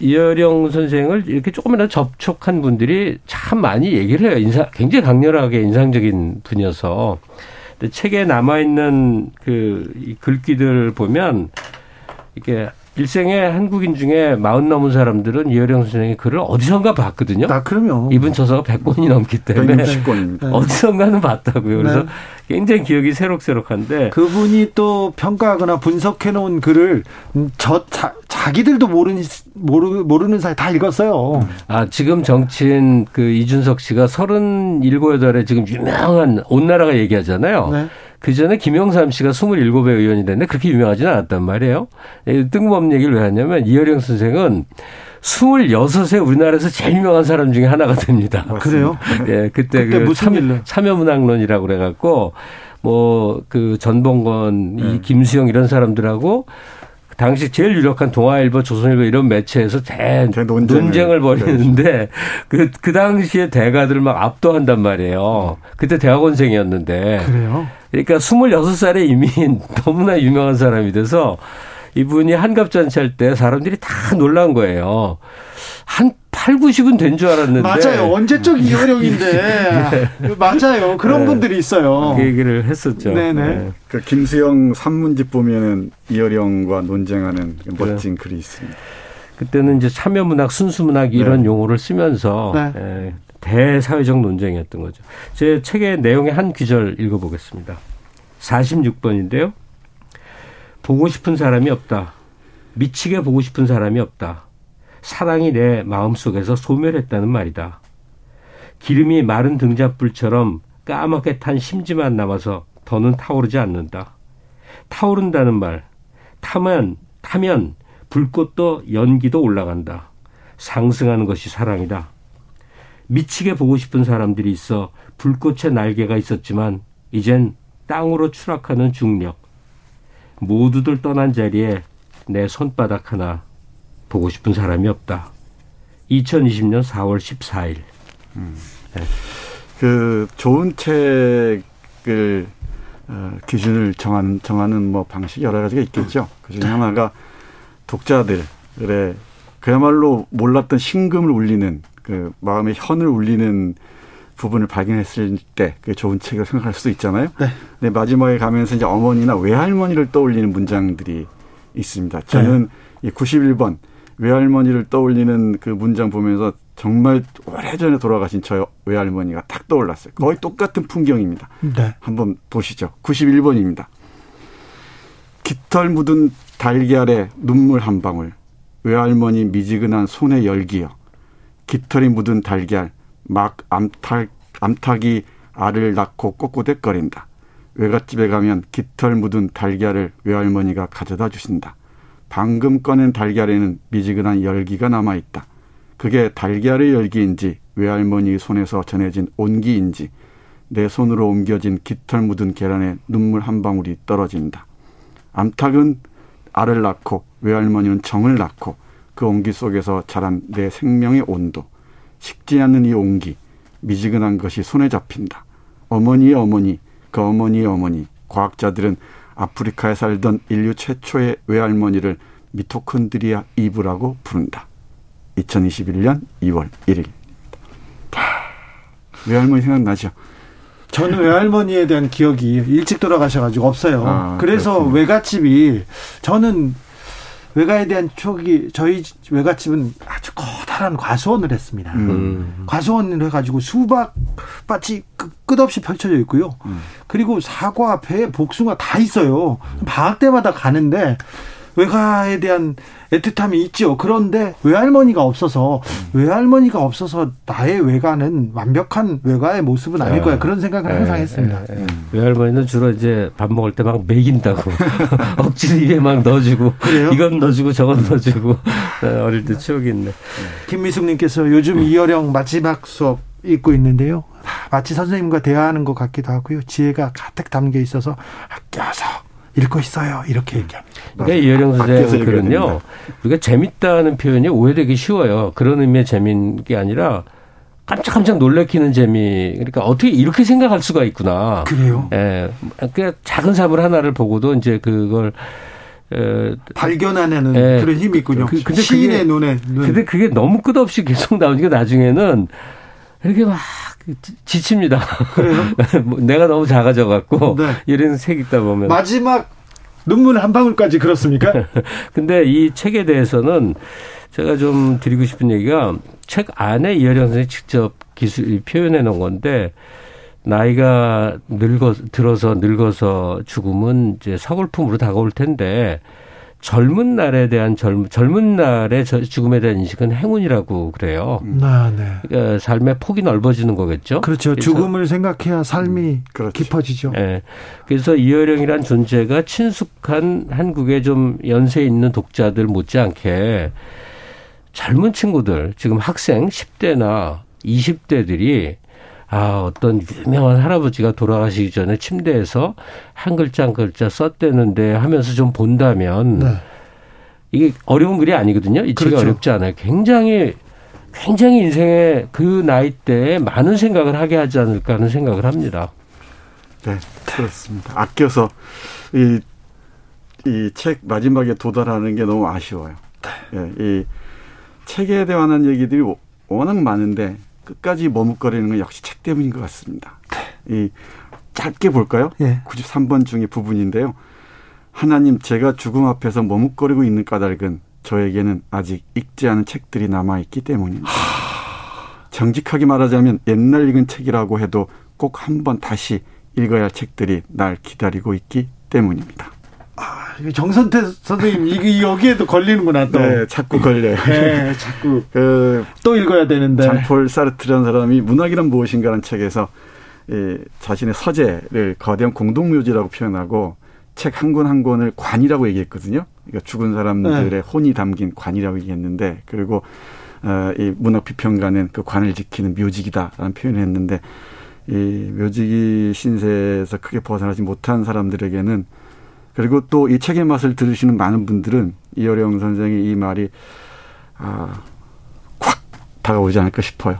이여령 선생을 이렇게 조금이라도 접촉한 분들이 참 많이 얘기를 해요. 인사, 굉장히 강렬하게 인상적인 분이어서. 근데 책에 남아있는 그, 이 글귀들 보면 이게 일생에 한국인 중에 마흔 넘은 사람들은 이혜령 선생의 글을 어디선가 봤거든요. 아, 그럼요. 이분 저서가 100권이 넘기 때문에 160권입니다. 어디선가는 봤다고요. 그래서 네. 굉장히 기억이 새록새록한데 그분이 또 평가하거나 분석해 놓은 글을 음, 저 자, 자기들도 모르는 모르, 모르는 사이 다 읽었어요. 아, 지금 정치인 그 이준석 씨가 37, 8에 지금 유명한 온 나라가 얘기하잖아요. 네. 그 전에 김영삼 씨가 27의 의원이 됐는데 그렇게 유명하지는 않았단 말이에요. 이 뜬금없는 얘기를 왜 하냐면 이혜령 선생은 26에 우리나라에서 제일 유명한 사람 중에 하나가 됩니다. 그래요? 예, 그때, 그때 그 일로? 참여문학론이라고 그래갖고 뭐 그 전봉건, 네. 이 김수영 이런 사람들하고 그 당시 제일 유력한 동아일보, 조선일보 이런 매체에서 대 논쟁을. 벌이는데 그, 그 당시에 대가들을 막 압도한단 말이에요. 그때 대학원생이었는데. 그래요? 그러니까 26살에 이미 너무나 유명한 사람이 돼서 이분이 한갑잔치 할 때 사람들이 다 놀란 거예요. 한 8, 90은 된 줄 알았는데. 맞아요. 언제적 이효령인데. 맞아요. 그런 네. 분들이 있어요. 그 얘기를 했었죠. 네네. 네. 그 김수영 산문집 보면은 이어령과 논쟁하는 그 멋진 글이 있습니다. 그때는 이제 참여문학, 순수문학 이런 용어를 쓰면서 네. 예, 대사회적 논쟁이었던 거죠. 제 책의 내용의 한 귀절 읽어보겠습니다. 46번인데요. 보고 싶은 사람이 없다. 미치게 보고 싶은 사람이 없다. 사랑이 내 마음속에서 소멸했다는 말이다. 기름이 마른 등잣불처럼 까맣게 탄 심지만 남아서 더는 타오르지 않는다. 타오른다는 말. 타면, 타면 불꽃도 연기도 올라간다. 상승하는 것이 사랑이다. 미치게 보고 싶은 사람들이 있어 불꽃의 날개가 있었지만 이젠 땅으로 추락하는 중력. 모두들 떠난 자리에 내 손바닥 하나 보고 싶은 사람이 없다. 2020년 4월 14일. 그 좋은 책을 어, 기준을 정하는 정하는 뭐 방식 여러 가지가 있겠죠. 그 중에 하나가 독자들의 그야말로 몰랐던 심금을 울리는 그 마음의 현을 울리는 부분을 발견했을 때 그게 좋은 책을 생각할 수도 있잖아요. 네. 근데 마지막에 가면서 이제 어머니나 외할머니를 떠올리는 문장들이 있습니다. 저는 이 91번 외할머니를 떠올리는 그 문장 보면서 정말 오래전에 돌아가신 저 외할머니가 딱 떠올랐어요. 거의 똑같은 풍경입니다. 네. 한번 보시죠. 91번입니다. 깃털 묻은 달걀에 눈물 한 방울. 외할머니 미지근한 손의 열기여. 깃털이 묻은 달걀 막 암탉 암탉이 알을 낳고 꼬꼬댁거린다. 외갓집에 가면 깃털 묻은 달걀을 외할머니가 가져다 주신다. 방금 꺼낸 달걀에는 미지근한 열기가 남아 있다. 그게 달걀의 열기인지 외할머니 손에서 전해진 온기인지 내 손으로 옮겨진 깃털 묻은 계란에 눈물 한 방울이 떨어진다. 암탉은 알을 낳고 외할머니는 정을 낳고 그 온기 속에서 자란 내 생명의 온도. 식지 않는 이 온기. 미지근한 것이 손에 잡힌다. 어머니의 어머니, 그 어머니의 어머니. 과학자들은 아프리카에 살던 인류 최초의 외할머니를 미토콘드리아 이브라고 부른다. 2021년 2월 1일. 외할머니 생각나죠? 저는 외할머니에 대한 기억이 일찍 돌아가셔가지고 없어요. 아, 그래서 그렇군요. 외갓집이 저는 외가에 대한 추억이 저희 외갓집은 아주 커다란 과수원을 했습니다. 음. 과수원을 해가지고 수박 밭이 끝- 끝없이 펼쳐져 있고요. 그리고 사과, 배, 복숭아 다 있어요. 방학 때마다 가는데 외가에 대한 애틋함이 있죠. 그런데 외할머니가 없어서 외할머니가 없어서 나의 외가는 완벽한 외가의 모습은 아닐 거야. 그런 생각을 항상 했습니다. 예, 예. 외할머니는 주로 이제 밥 먹을 때 막 먹인다고 억지로 입에 막 넣어주고 이건 넣어주고 저건 넣어주고 예, 어릴 때 추억이 있네. 김미숙님께서 요즘 이어령 마지막 수업 읽고 있는데요. 마치 선생님과 대화하는 것 같기도 하고요. 지혜가 가득 담겨 있어서 아껴서 읽고 있어요. 이렇게 얘기합니다. 그러니까 이혜령 밖에서 선생님 글은요. 우리가 재밌다는 표현이 오해되기 쉬워요. 그런 의미의 재미인 게 아니라 깜짝깜짝 놀래키는 재미. 그러니까 어떻게 이렇게 생각할 수가 있구나. 그래요? 예. 그 작은 사물 하나를 보고도 이제 그걸 에, 발견하는 예. 그런 힘이 있군요. 그- 근데 시인의 그게- 눈에 눈. 근데 그게 너무 끝없이 계속 나오니까 나중에는 이렇게 막 지- 지칩니다. 그래요? 뭐 내가 너무 작아져 갖고 네. 이런 색 있다 보면 마지막 눈물 한 방울까지 그렇습니까? 근데 이 책에 대해서는 제가 좀 드리고 싶은 얘기가 책 안에 이혜령 선생이 직접 기술 표현해 놓은 건데 나이가 늙어 들어서 늙어서 죽음은 이제 서글픔으로 다가올 텐데 젊은 날에 대한 젊, 젊은 날의 죽음에 대한 인식은 행운이라고 그래요. 아, 네. 그러니까 삶의 폭이 넓어지는 거겠죠. 그렇죠. 죽음을 생각해야 삶이 음, 그렇죠. 깊어지죠. 네. 그래서 이효령이란 존재가 친숙한 한국의 좀 연세 있는 독자들 못지않게 젊은 친구들, 지금 학생 10대나 20대들이 아, 어떤 유명한 할아버지가 돌아가시기 전에 침대에서 한 글자 한 글자 썼대는데 하면서 좀 본다면 네. 이게 어려운 글이 아니거든요. 이 책이 그렇죠. 어렵지 않아요. 굉장히 굉장히 인생의 그 나이 때에 많은 생각을 하게 하지 않을까 하는 생각을 합니다. 네, 그렇습니다. 아껴서 이, 이 책 마지막에 도달하는 게 너무 아쉬워요. 네, 이 책에 대한 얘기들이 워낙 많은데 끝까지 머뭇거리는 건 역시 책 때문인 것 같습니다. 이 짧게 볼까요? 예. 93번 중의 부분인데요. 하나님 제가 죽음 앞에서 머뭇거리고 있는 까닭은 저에게는 아직 읽지 않은 책들이 남아있기 때문입니다. 정직하게 말하자면 옛날 읽은 책이라고 해도 꼭 한번 다시 읽어야 할 책들이 날 기다리고 있기 때문입니다. 정선태 선생님 이게 여기에도 걸리는구나 또. 네, 자꾸 걸려요. 네, 자꾸 그 또 읽어야 되는데. 장폴 사르트라는 사람이 문학이란 무엇인가라는 책에서 이 자신의 서재를 거대한 공동묘지라고 표현하고 책 한 권한 권을 관이라고 얘기했거든요. 그러니까 죽은 사람들의 네. 혼이 담긴 관이라고 얘기했는데 그리고 어, 이 문학 비평가는 그 관을 지키는 묘직이다라는 표현을 했는데 이 묘직이 신세에서 크게 벗어나지 못한 사람들에게는 그리고 또 이 책의 맛을 들으시는 많은 분들은 이어령 선생의 이 말이 아, 콱 다가오지 않을까 싶어요.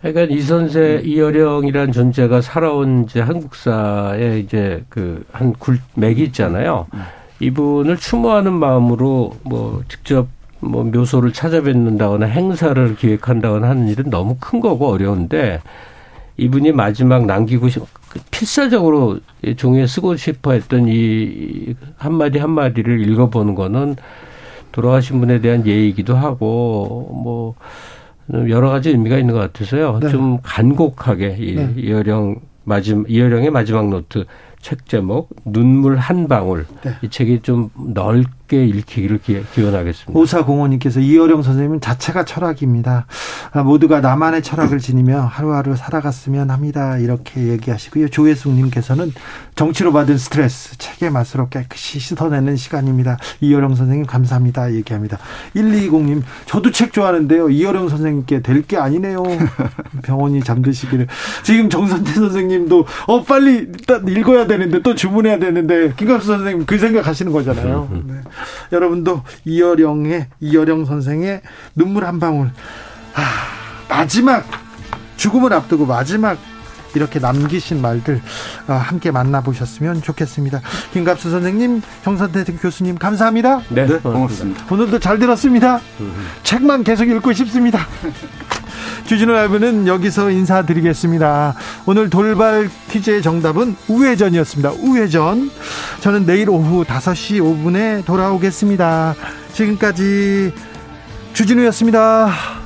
그러니까 이 선생 이어령이라는 존재가 살아온 이제 한국사에 이제 그 한 굴맥이 있잖아요. 이분을 추모하는 마음으로 뭐 직접 뭐 묘소를 찾아뵙는다거나 행사를 기획한다거나 하는 일은 너무 큰 거고 어려운데 이분이 마지막 남기고 싶, 필사적으로 종이에 쓰고 싶어 했던 이 한마디 한마디를 읽어보는 거는 돌아가신 분에 대한 예의이기도 하고 뭐 여러 가지 의미가 있는 것 같아서요. 네. 좀 간곡하게 이 네. 이어령 마지막 이어령의 마지막 노트 책 제목 눈물 한 방울 네. 이 책이 좀 넓게 읽히기를 기원하겠습니다. 오사공일님께서 이어령 선생님은 자체가 철학입니다. 아, 모두가 나만의 철학을 지니며 하루하루 살아갔으면 합니다. 이렇게 얘기하시고요. 조혜숙님께서는 정치로 받은 스트레스 책의 맛으로 깨끗이 씻어내는 시간입니다. 이어령 선생님 감사합니다. 얘기합니다. 120님 저도 책 좋아하는데요. 이어령 선생님께 될 게 아니네요. 병원이 잠드시기를 지금 정선태 선생님도 어 빨리 일단 읽어야 돼. 되는데 또 주문해야 되는데 김갑수 선생님 그 생각하시는 거잖아요. 음, 음. 네. 여러분도 이어령의 이어령 선생의 눈물 한 방울. 아, 마지막 죽음을 앞두고 마지막 이렇게 남기신 말들 아, 함께 만나보셨으면 좋겠습니다. 김갑수 선생님, 정선태 교수님 감사합니다. 네, 네 고맙습니다. 오늘도 잘 들었습니다. 음. 책만 계속 읽고 싶습니다. 주진우 라이브는 여기서 인사드리겠습니다. 오늘 돌발 퀴즈의 정답은 우회전이었습니다. 우회전. 저는 내일 오후 5시 5분에 돌아오겠습니다. 지금까지 주진우였습니다.